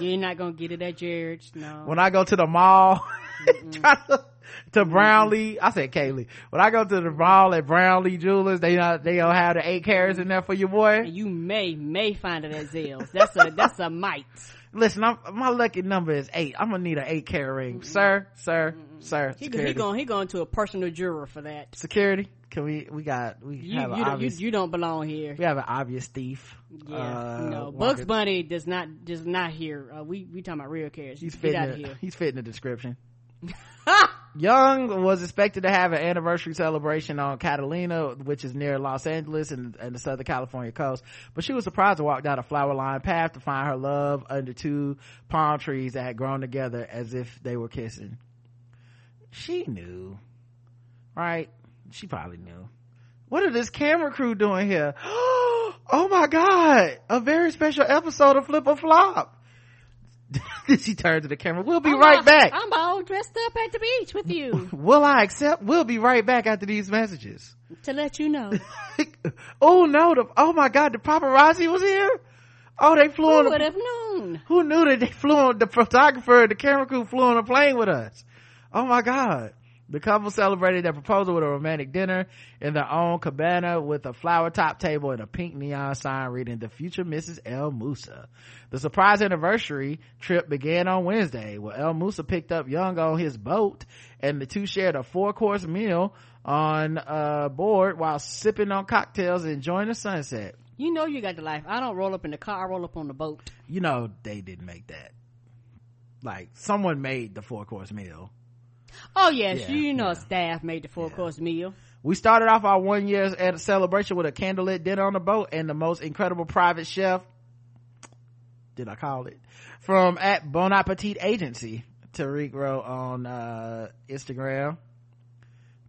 You're not gonna get it at Jared's. No. when I go to the mall, try to, to Brownlee, I said Kaylee. When I go to the mall at Brownlee Jewelers, they not, they don't have the eight carats in there for your boy. You may may find it at Zales. That's a that's a might. Listen, I'm, my lucky number is eight. I'm gonna need an eight carat ring, sir, sir, sir. He, he going he going to a personal juror for that. Security. Can we? We got. We You have you, don't, you obvious. you don't belong here. we have an obvious thief. Yeah, Uh, no. walking- Bugs Bunny does not does not here. Uh, we we talking about real characters. He's Get fitting. out of here. He's fitting the description. Young was expected to have an anniversary celebration on Catalina, which is near Los Angeles and, and the Southern California coast. But she was surprised to walk down a flower lined path to find her love under two palm trees that had grown together as if they were kissing. She knew, right? She probably knew. What are this camera crew doing here? oh my god! A very special episode of Flip or Flop. she turned to the camera. We'll be I'm right all- back. Dressed up at the beach with you Will I accept? We'll be right back after these messages. to let you know. Oh no! The, oh my God! The paparazzi was here. Oh, they flew on. Who would have known? Who knew that they flew on? The photographer, the camera crew flew on a plane with us. Oh my God! The couple celebrated their proposal with a romantic dinner in their own cabana with a flower top table and a pink neon sign reading "The Future Mrs. El Moussa." The surprise anniversary trip began on Wednesday, where El Moussa picked up Young on his boat, and the two shared a four-course meal on uh, board while sipping on cocktails and enjoying the sunset. You know you got the life. I don't roll up in the car. I roll up on the boat. You know they didn't make that. Like someone made the four-course meal. Oh yes, Yeah, you know staff made the four course meal. We started off our one year at a celebration with a candlelit dinner on the boat and the most incredible private chef. Did I call it? From at Bon Appetit Agency. Tarek wrote on, uh, Instagram.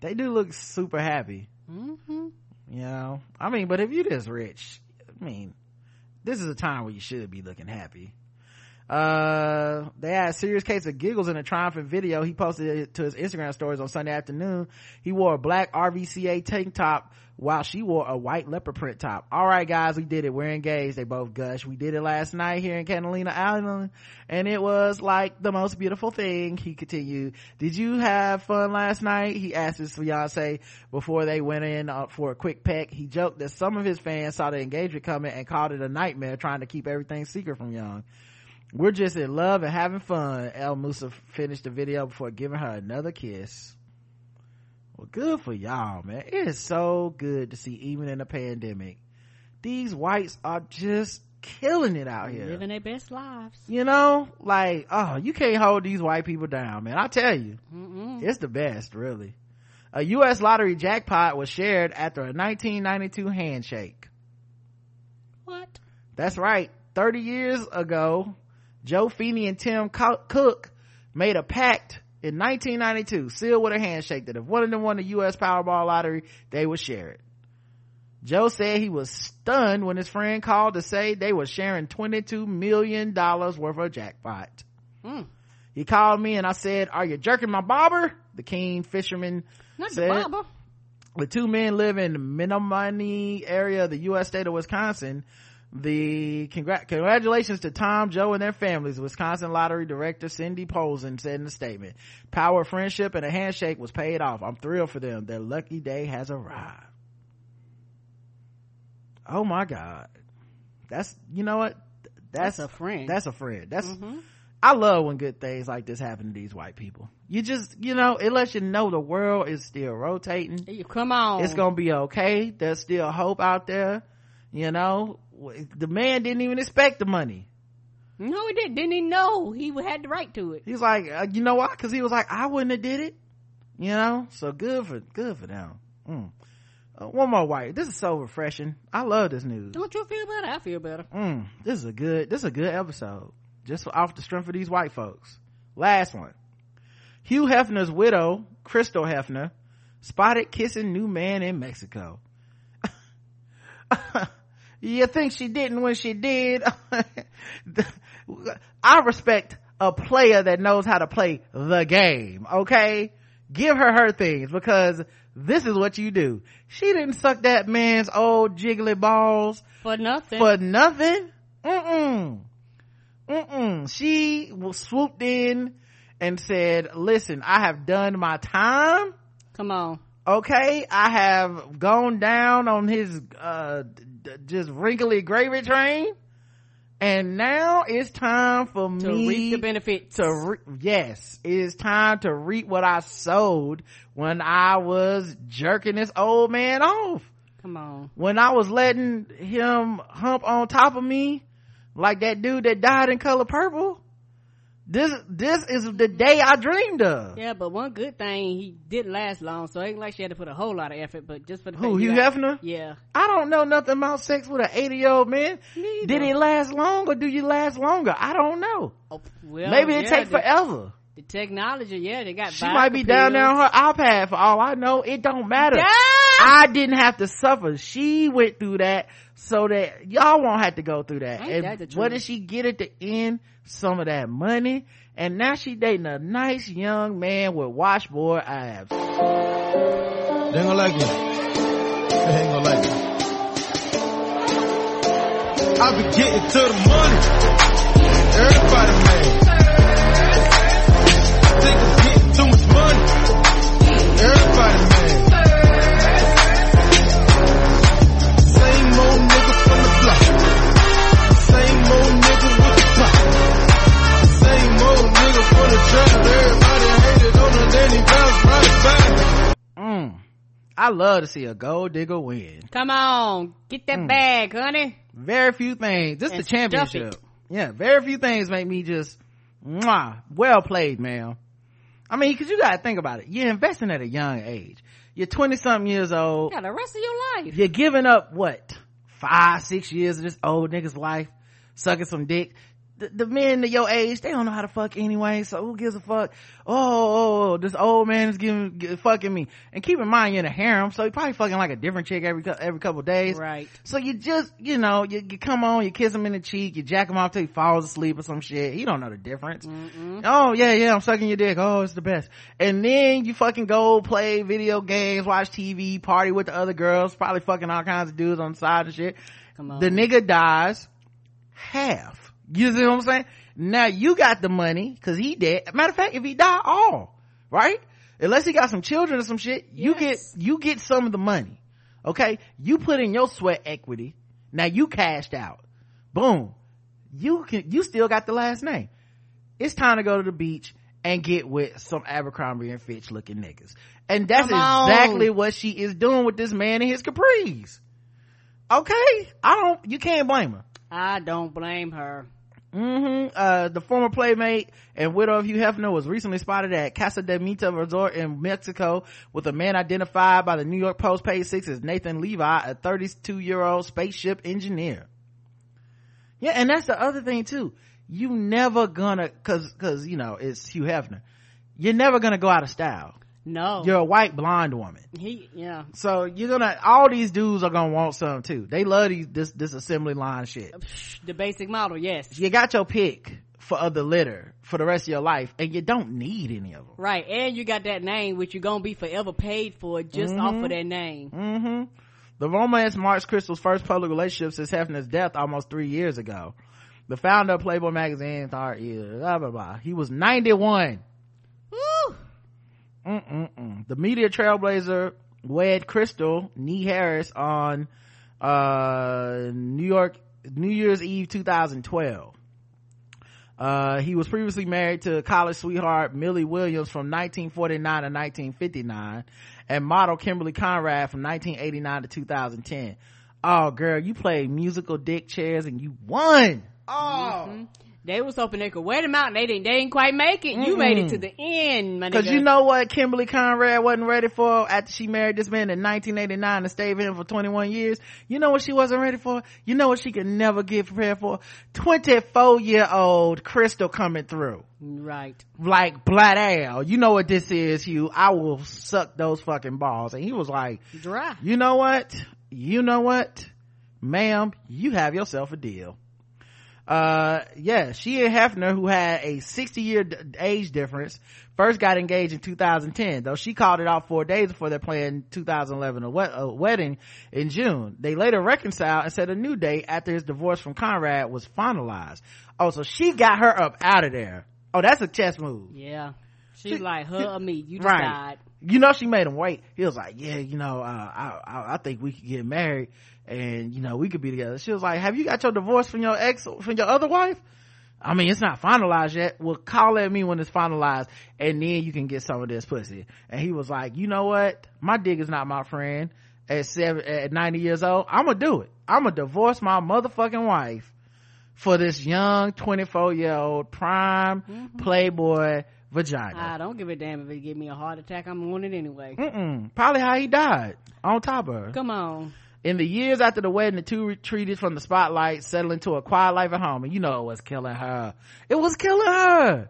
They do look super happy. Mm-hmm. You know? I mean, but if you this rich, I mean, this is a time where you should be looking happy. Uh, they had a serious case of giggles in a triumphant video. He posted it to his Instagram stories on Sunday afternoon. He wore a black RVCA tank top while she wore a white leopard print top. All right, guys, we did it. We're engaged. They both gush. We did it last night here in Catalina Island and it was like the most beautiful thing. He continued. Did you have fun last night? He asked his fiance before they went in uh, for a quick peck. He joked that some of his fans saw the engagement coming and called it a nightmare trying to keep everything secret from Young. We're just in love and having fun. El Moussa finished the video before giving her another kiss. Well, good for y'all, man. It is so good to see, even in a pandemic, these whites are just killing it out here. Living their best lives. You know, like, oh, you can't hold these white people down, man. I tell you, Mm-mm. it's the best, really. A U.S. lottery jackpot was shared after a 1992 handshake. What? That's right. 30 years ago, Joe Feeney and Tom Cook made a pact in 1992, sealed with a handshake that if one of them won the U.S. Powerball lottery, they would share it. Joe said he was stunned when his friend called to say they were sharing $22 million worth of jackpot. Mm. He called me and I said, are you jerking my bobber? The keen fisherman Not the said. The two men live in the Menominee area of the U.S. state of Wisconsin. The congr- congratulations to Tom, Joe, and their families. Wisconsin Lottery Director Cindy Polzin said in a statement, "Power of friendship and a handshake was paid off. I'm thrilled for them. Their lucky day has arrived." Oh my God, that's you know what? That's, That's a friend. That's a friend. That's Mhm. I love when good things like this happen to these white people. You just, you know, it lets you know the world is still rotating. You come on. It's gonna be okay. There's still hope out there. You know, the man didn't even expect the money. No, he didn't. Didn't he know he had the right to it? He's like, uh, you know why? Cause he was like, I wouldn't have did it. You know, so good for, good for them. Mm. Uh, one more white. This is so refreshing. I love this news. Don't you feel better? I feel better. Mm, this is a good, this is a good episode. Just off the strength of these white folks. Last one. Hugh Hefner's widow, Crystal Hefner, spotted kissing new man in Mexico. you think she didn't when she did? I respect, a player that knows how to play the game okay give her her things because this is what you do she didn't suck that man's old jiggly balls For nothing. for nothing mm-mm mm-mm she swooped in and said listen i have done my time Come on. okay i have gone down on his uh just wrinkly gravy train and now it's time for me To me reap the benefits. to re- yes it is time to reap what i sowed when i was jerking this old man off Come on. when i was letting him hump on top of me like that dude that died in color purple this this is the day i dreamed of Yeah, but one good thing, he didn't last long, so it ain't like she had to put a whole lot of effort, but just for the Who, Hugh Hefner? Yeah. I don't know nothing about sex with an 80 year old man. Did it last long or do you last longer? I don't know. Oh, well, Maybe it yeah, take the- forever. The technology, yeah, they got She might be down there on her iPad for all I know. It don't matter. Yeah. I didn't have to suffer. She went through that so that y'all won't have to go through that. Ain't And that what did she get at the end? Some of that money. And now she dating a nice young man with washboard abs. They ain't gonna like it. They ain't gonna like it. I be getting to the money. Everybody mad. Think I'm getting too much money. Everybody mad. I love to see a gold digger win. Come on, get that Mm. bag, honey. very few things this is the championship yeah very few things make me just mwah, well played man i mean because you gotta think about it you're investing at a young age you're 20 something years old Yeah, the rest of your life. you're giving up what five six years of this old nigga's life sucking some dick the, the men of your age they don't know how to fuck anyway so who gives a fuck? Oh, oh, oh, this old man is giving fucking me. And keep in mind you're in a harem so you're probably fucking like a different chick every every couple days. Right. so you just you know you, you come on you kiss him in the cheek you jack him off till he falls asleep or some shit. He don't know the difference. Oh yeah yeah i'm sucking your dick. Oh it's the best. And then you fucking go play video games watch tv party with the other girls probably fucking all kinds of dudes on the side and shit. Come on. the nigga dies half you see what i'm saying? Now you got the money because he dead. Matter of fact if he die all right? Unless he got some children or some shit you get you get some of the money okay? You put in your sweat equity. Now you cashed out. Boom. You can you still got the last name. It's time to go to the beach and get with some abercrombie and fitch looking niggas. And that's Come on. exactly what she is doing with this man and his capris. Okay? I don't you can't blame her. I don't blame her. Hmm Uh, the former playmate and widow of Hugh Hefner was recently spotted at Casa de Mita Resort in Mexico with a man identified by the New York Post page six as Nathan Levi, a 32 year old spaceship engineer. Yeah, and that's the other thing too. You never gonna, cause, cause, you know, it's Hugh Hefner. You're never gonna go out of style. No. You're a white blonde woman. He, yeah. So you're gonna, all these dudes are gonna want some too. They love these, this, this assembly line shit. The basic model, yes. You got your pick for other litter for the rest of your life and you don't need any of them. Right. And you got that name, which you're gonna be forever paid for just off of that name. Mm-hmm. The romance marks Crystal's first public relationship since Hefner's death almost three years ago. The founder of Playboy magazine blah, blah, blah. He was 91. Woo! Mm-mm-mm. The media trailblazer wed Crystal Nee Harris on uh New York New Year's Eve 2012. Uh, he was previously married to college sweetheart Millie Williams from 1949 to 1959 and model Kimberly Conrad from 1989 to 2010. Oh girl, you played musical dick chairs and you won. Oh. Mm-hmm. They was hoping they could wait him out and they didn't, they didn't quite make it. You made it to the end, my Cause nigga. you know what Kimberly Conrad wasn't ready for after she married this man in 1989 and stayed with him for 21 years? You know what she wasn't ready for? You know what she could never get prepared for? 24 year old Crystal coming through. Right. Like Black Al. You know what this is, Hugh. I will suck those fucking balls. And he was like, Dry. you know what? You know what? Ma'am, you have yourself a deal. Uh yeah she and hefner who had a 60 year d- age difference first got engaged in 2010 though she called it off four days before their planned 2011 a, wed- a wedding in june they later reconciled and set a new date after his divorce from conrad was finalized oh so she got her up out of there oh that's a chess move Yeah. She's like, her or me. You Right. decide. you know she made him wait he was like yeah you know uh, I, I i think we could get married and you know we could be together she was like have you got your divorce from your ex from your other wife I mean, it's not finalized yet. Well, call at me when it's finalized and then you can get some of this pussy. And he was like, you know what? My dick is not my friend at seven, at 90 years old. I'm gonna do it. I'm gonna divorce my motherfucking wife for this young 24 year old prime mm-hmm. playboy vagina. I don't give a damn if it give me a heart attack. I'm on it anyway. Mm-mm. Probably how he died on top of her. Come on. In the years after the wedding, the two retreated from the spotlight, settling to a quiet life at home. And you know it was killing her. It was killing her.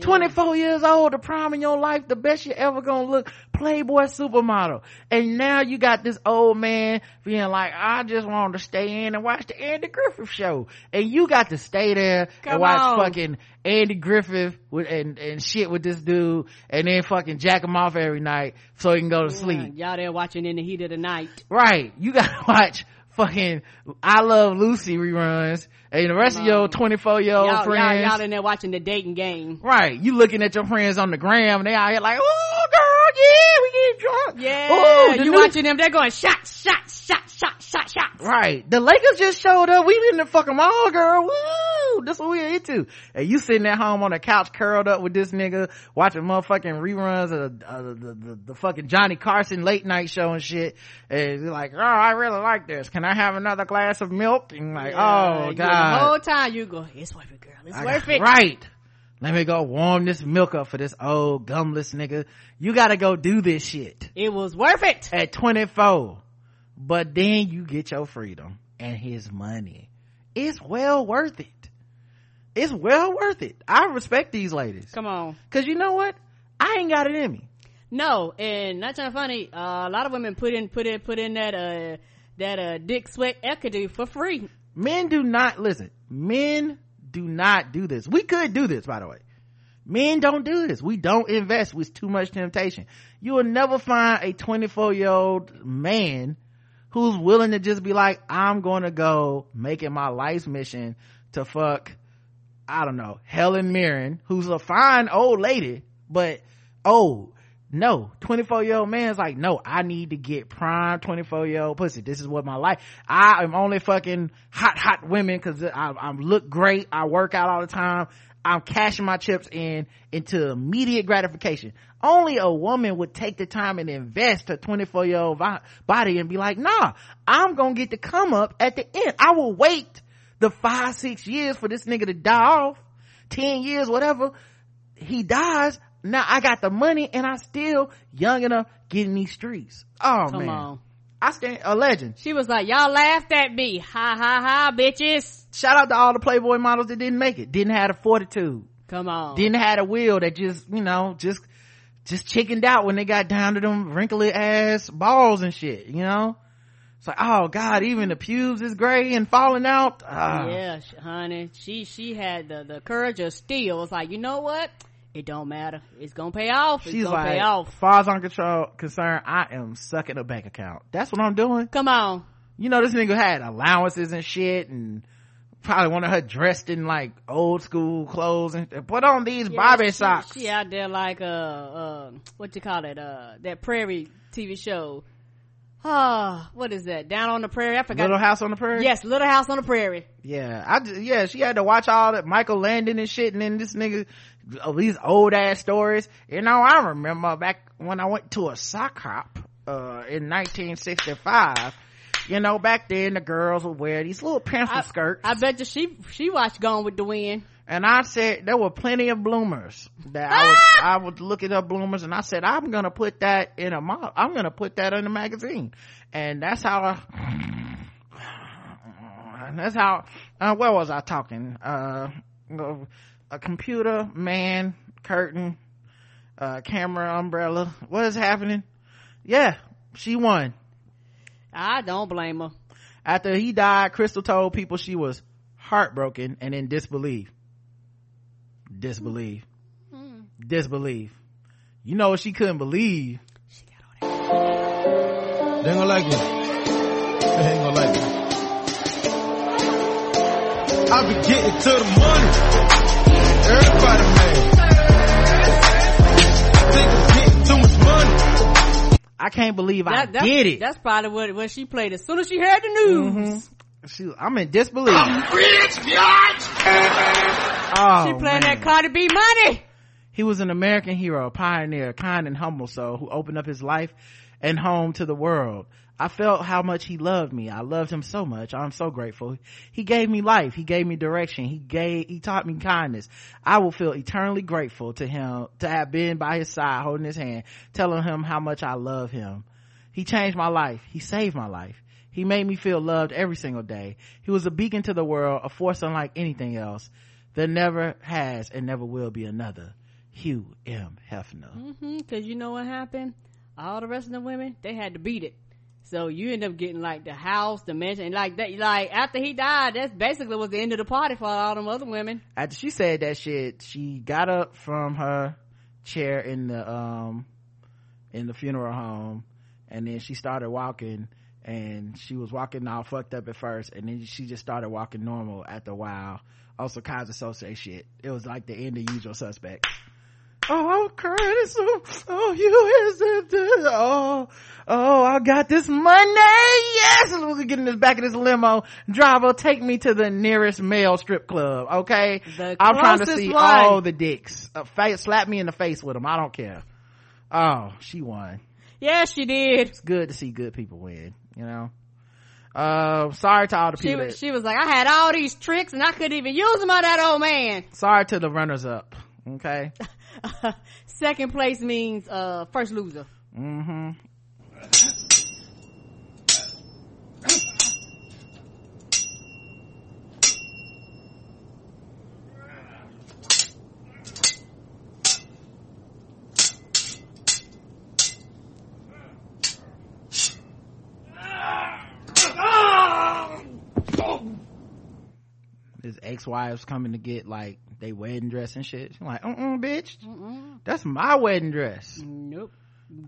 24 years old, the prime in your life, the best you ever gonna look, playboy supermodel. And now you got this old man being like, I just wanted to stay in and watch the Andy Griffith show. And you got to stay there and watch on. fucking Andy Griffith with, and, and shit with this dude and then fucking jack him off every night so he can go to sleep. Y'all there watching in the heat of the night. Right. You gotta watch fucking I Love Lucy reruns and the rest of your 24 year old Y'all, y'all, friends. y'all in there watching the dating game. right. You looking at your friends on the gram and they out here like, oh girl, yeah, we get drunk. Yeah, Oh, you new- watching them? They're going shot, shot, shot, shot, shot, shot. Right. The Lakers just showed up. We in the fucking mall, girl. Woo! That's what we're into. And you sitting at home on the couch curled up with this nigga watching motherfucking reruns of uh, the, the, the fucking Johnny Carson late night show and shit. And you're like, oh, I really like this. Can I have another glass of milk? And like, Yeah, oh god. The whole time you go, it's worth it, girl. It's I worth it. Right. Let me go warm this milk up for this old gumless nigga. You gotta go do this shit. It was worth it. At 24. But then you get your freedom and his money. It's well worth it. It's well worth it. I respect these ladies. Come on. Cause you know what? I ain't got it in me. No, and not trying to funny. Uh, a lot of women put in, put in, put in that uh that uh dick sweat equity for free. Men do not, listen, men do not do this. We could do this, by the way. Men don't do this. We don't invest with too much temptation. You will never find a 24 year old man who's willing to just be like, I'm going to go make it my life's mission to fuck, I don't know, Helen Mirren, who's a fine old lady, but oh No, 24 year old man's like, no, I need to get prime 24 year old pussy. This is what my life, I am only fucking hot, hot women cause I, I look great. I work out all the time. I'm cashing my chips in into immediate gratification. Only a woman would take the time and invest her 24 year old body and be like, nah, I'm gonna get to come up at the end. I will wait the five, six years for this nigga to die off. 10 years, whatever. He dies. Now I got the money and I still young enough getting these streets. Oh Come man. on. I stand a legend. She was like, y'all laughed at me. Ha ha ha, bitches. Shout out to all the Playboy models that didn't make it. Didn't have the fortitude. Come on. Didn't have a will that just, you know, just, just chickened out when they got down to them wrinkly ass balls and shit, you know? It's like, oh god, even the pubes is gray and falling out. Ah. Yeah, honey. She she had the the courage of steel. It's like, you know what? It don't matter. It's gonna pay off. It's She's gonna like, pay off. far as I'm control, concerned, I am sucking a bank account. That's what I'm doing. Come on. You know, this nigga had allowances and shit and probably wanted her dressed in like old school clothes and put on these Yeah, Bobby she- socks. She out there like uh uh what you call it uh that prairie TV show. Ah, what is that? Down on the prairie. I forgot. Little House on the Prairie? Yes, Little House on the Prairie. Yeah, I just, yeah, she had to watch all that Michael Landon and shit, and then this nigga, oh, these old ass stories. You know, I remember back when I went to a sock hop, uh, in 1965. You know, back then the girls would wear these little pencil skirts. I bet you she she watched Gone with the Wind. And I said there were plenty of bloomers that I was I would look at up bloomers and I said I'm gonna put that in a model. I'm gonna put that in a magazine, and that's how. I, that's how. Uh, where was I talking? Uh, a computer, man, curtain, uh, camera, umbrella. What is happening? Yeah, she won. I don't blame her. After he died, Crystal told people she was heartbroken and in disbelief disbelief hmm. disbelief you know what she couldn't believe? They ain't gonna like me. They ain't gonna like me. I be getting to the money. Everybody mad. Think I'm getting too much money. i can't believe i That, that's, did it. That's probably what, what she played as soon as she heard the news. Mm-hmm. she, i'm in disbelief. I'm Rich, oh, she playing man. that Cardi B money. He was an American hero, a pioneer, a kind and humble soul who opened up his life and home to the world. I felt how much he loved me. I loved him so much. I'm so grateful. He gave me life. He gave me direction. He gave, he taught me kindness. I will feel eternally grateful to him to have been by his side, holding his hand, telling him how much I love him. He changed my life. He saved my life. He made me feel loved every single day. He was a beacon to the world, a force unlike anything else. There never has and never will be another. Hugh M. Hefner. Mm-hmm. Cause you know what happened? All the rest of the women, they had to beat it. So you end up getting like the house, the mansion, and like that. Like after he died, that's basically was the end of the party for all them other women. After she said that shit, she got up from her chair in the um in the funeral home and then she started walking and she was walking all fucked up at first and then she just started walking normal after a while. Also Keyser Söze shit. It was like the end of usual suspects. Oh, Curtis, oh, oh, you is it? Oh, oh, I got this money. Yes, we're getting this back of this limo. Driver, take me to the nearest male strip club. Okay, The I'm trying to see one. all the dicks. Uh, fa- slap me in the face with them. I don't care. Oh, she won. yes she did. It's good to see good people win. You know. Uh, sorry to all the people. that, she was like, I had all these tricks and I couldn't even use them on that old man. sorry to the runners up. Okay. Second place means uh first loser. mm-hmm. His ex-wives coming to get like they wedding dress and shit. She's like, mm bitch, that's my wedding dress. Nope.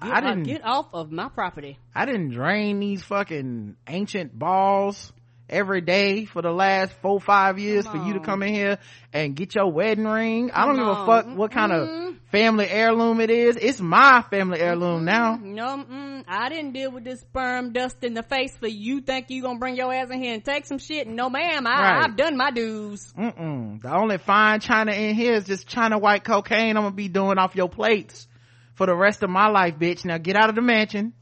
Get, I didn't- get off of my property. I didn't drain these fucking ancient balls every day for the last four, five years for you to come in here and get your wedding ring. I don't Come give a fuck what kind of family heirloom it is. It's my family heirloom now. No, mm, I didn't deal with this sperm dust in the face for you. Think you gonna bring your ass in here and take some shit? No, ma'am. I, Right. I've done my dues. Mm-mm. The only fine china in here is just china white cocaine I'm gonna be doing off your plates for the rest of my life, bitch. Now get out of the mansion.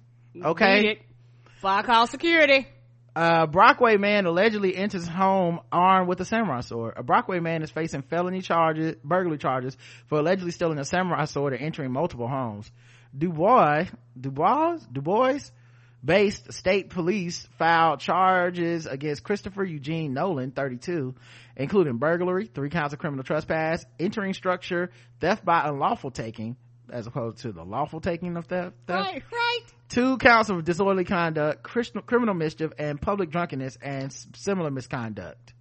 Okay. Beat it. Before I call security. Uh brockway man allegedly enters home armed with a samurai sword. A brockway man is facing felony charges burglary charges for allegedly stealing a samurai sword and entering multiple homes. Dubois dubois dubois based state police filed charges against christopher eugene nolan 32 including burglary three counts of criminal trespass entering structure theft by unlawful taking as opposed to the lawful taking of theft, theft. Right, right. Two counts of disorderly conduct, criminal mischief, and public drunkenness and similar misconduct,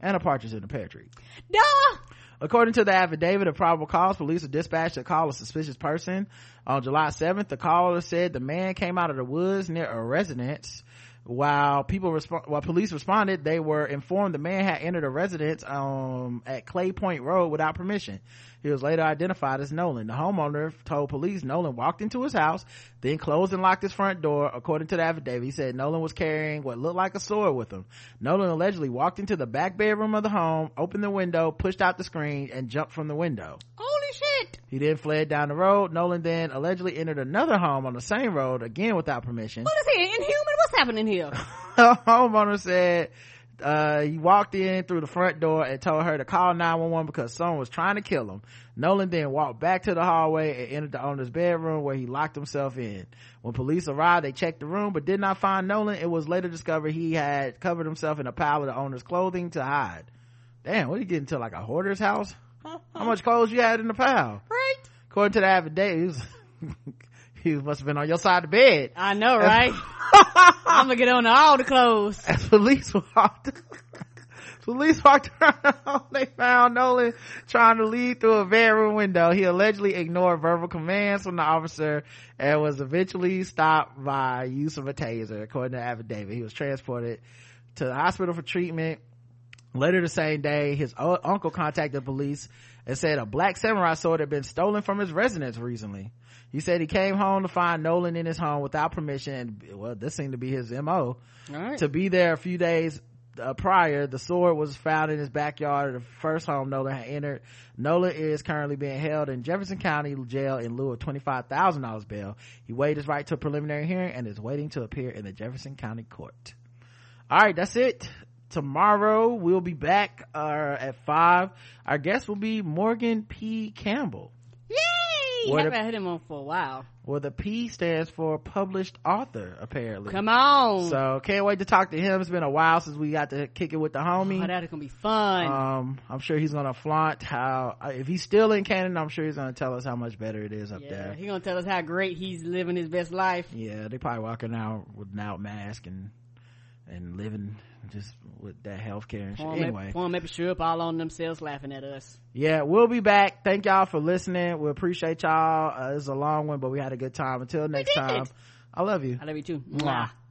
and a partridge in a pear tree. Duh. According to the affidavit of probable cause, police were dispatched to call a suspicious person. On July 7th, the caller said the man came out of the woods near a residence. While people resp- while police responded, they were informed the man had entered a residence um, at Clay Point Road without permission. He was later identified as Nolan. The homeowner told police Nolan walked into his house, then closed and locked his front door. According to the affidavit, he said Nolan was carrying what looked like a sword with him. Nolan allegedly walked into the back bedroom of the home, opened the window, pushed out the screen, and jumped from the window. Holy shit. He then fled down the road. Nolan then allegedly entered another home on the same road, again without permission. What is he? Inhuman? What's happening here? Homeowner said uh, he walked in through the front door and told her to call 911 because someone was trying to kill him. Nolan then walked back to the hallway and entered the owner's bedroom where he locked himself in. When police arrived, they checked the room but did not find Nolan. It was later discovered he had covered himself in a pile of the owner's clothing to hide. Damn, what did he get into like a hoarder's house? How much clothes you had in the pile? Right. According to the affidavit, he, must have been on your side of the bed. I know, right? I'm gonna get on all the clothes. As police walked, Police walked around. They found Nolan trying to leave through a bedroom window. He allegedly ignored verbal commands from the officer and was eventually stopped by use of a taser, according to affidavit. He was transported to the hospital for treatment. Later the same day, his o- uncle contacted police and said a black samurai sword had been stolen from his residence recently. He said he came home to find Nolan in his home without permission. And, well, this seemed to be his MO. Alright. To be there a few days uh, prior, the sword was found in his backyard of the first home Nolan had entered. Nolan is currently being held in Jefferson County Jail in lieu of $25,000 bail. He waived his right to a preliminary hearing and is waiting to appear in the Jefferson County Court. All right, that's it. Tomorrow we'll be back uh, at five. Our guest will be Morgan P. Campbell. What Haven't had him on for a while. Well, the P stands for published author, apparently. Come on. So can't wait to talk to him. It's been a while since we got to kick it with the homie. Oh, that's gonna be fun. Um, I'm sure he's gonna flaunt how uh, if he's still in Canada, I'm sure he's gonna tell us how much better it is up yeah, there. he gonna tell us how great he's living his best life. Yeah, they probably walking out without mask and and living just with that health care and shit. Poor Anyway, Poor Maple Syrup all on themselves laughing at us. yeah, we'll be back. Thank y'all for listening. We appreciate y'all. Uh, it's a long one, but we had a good time. Until next time, I love you. I love you too. Mwah. Mwah.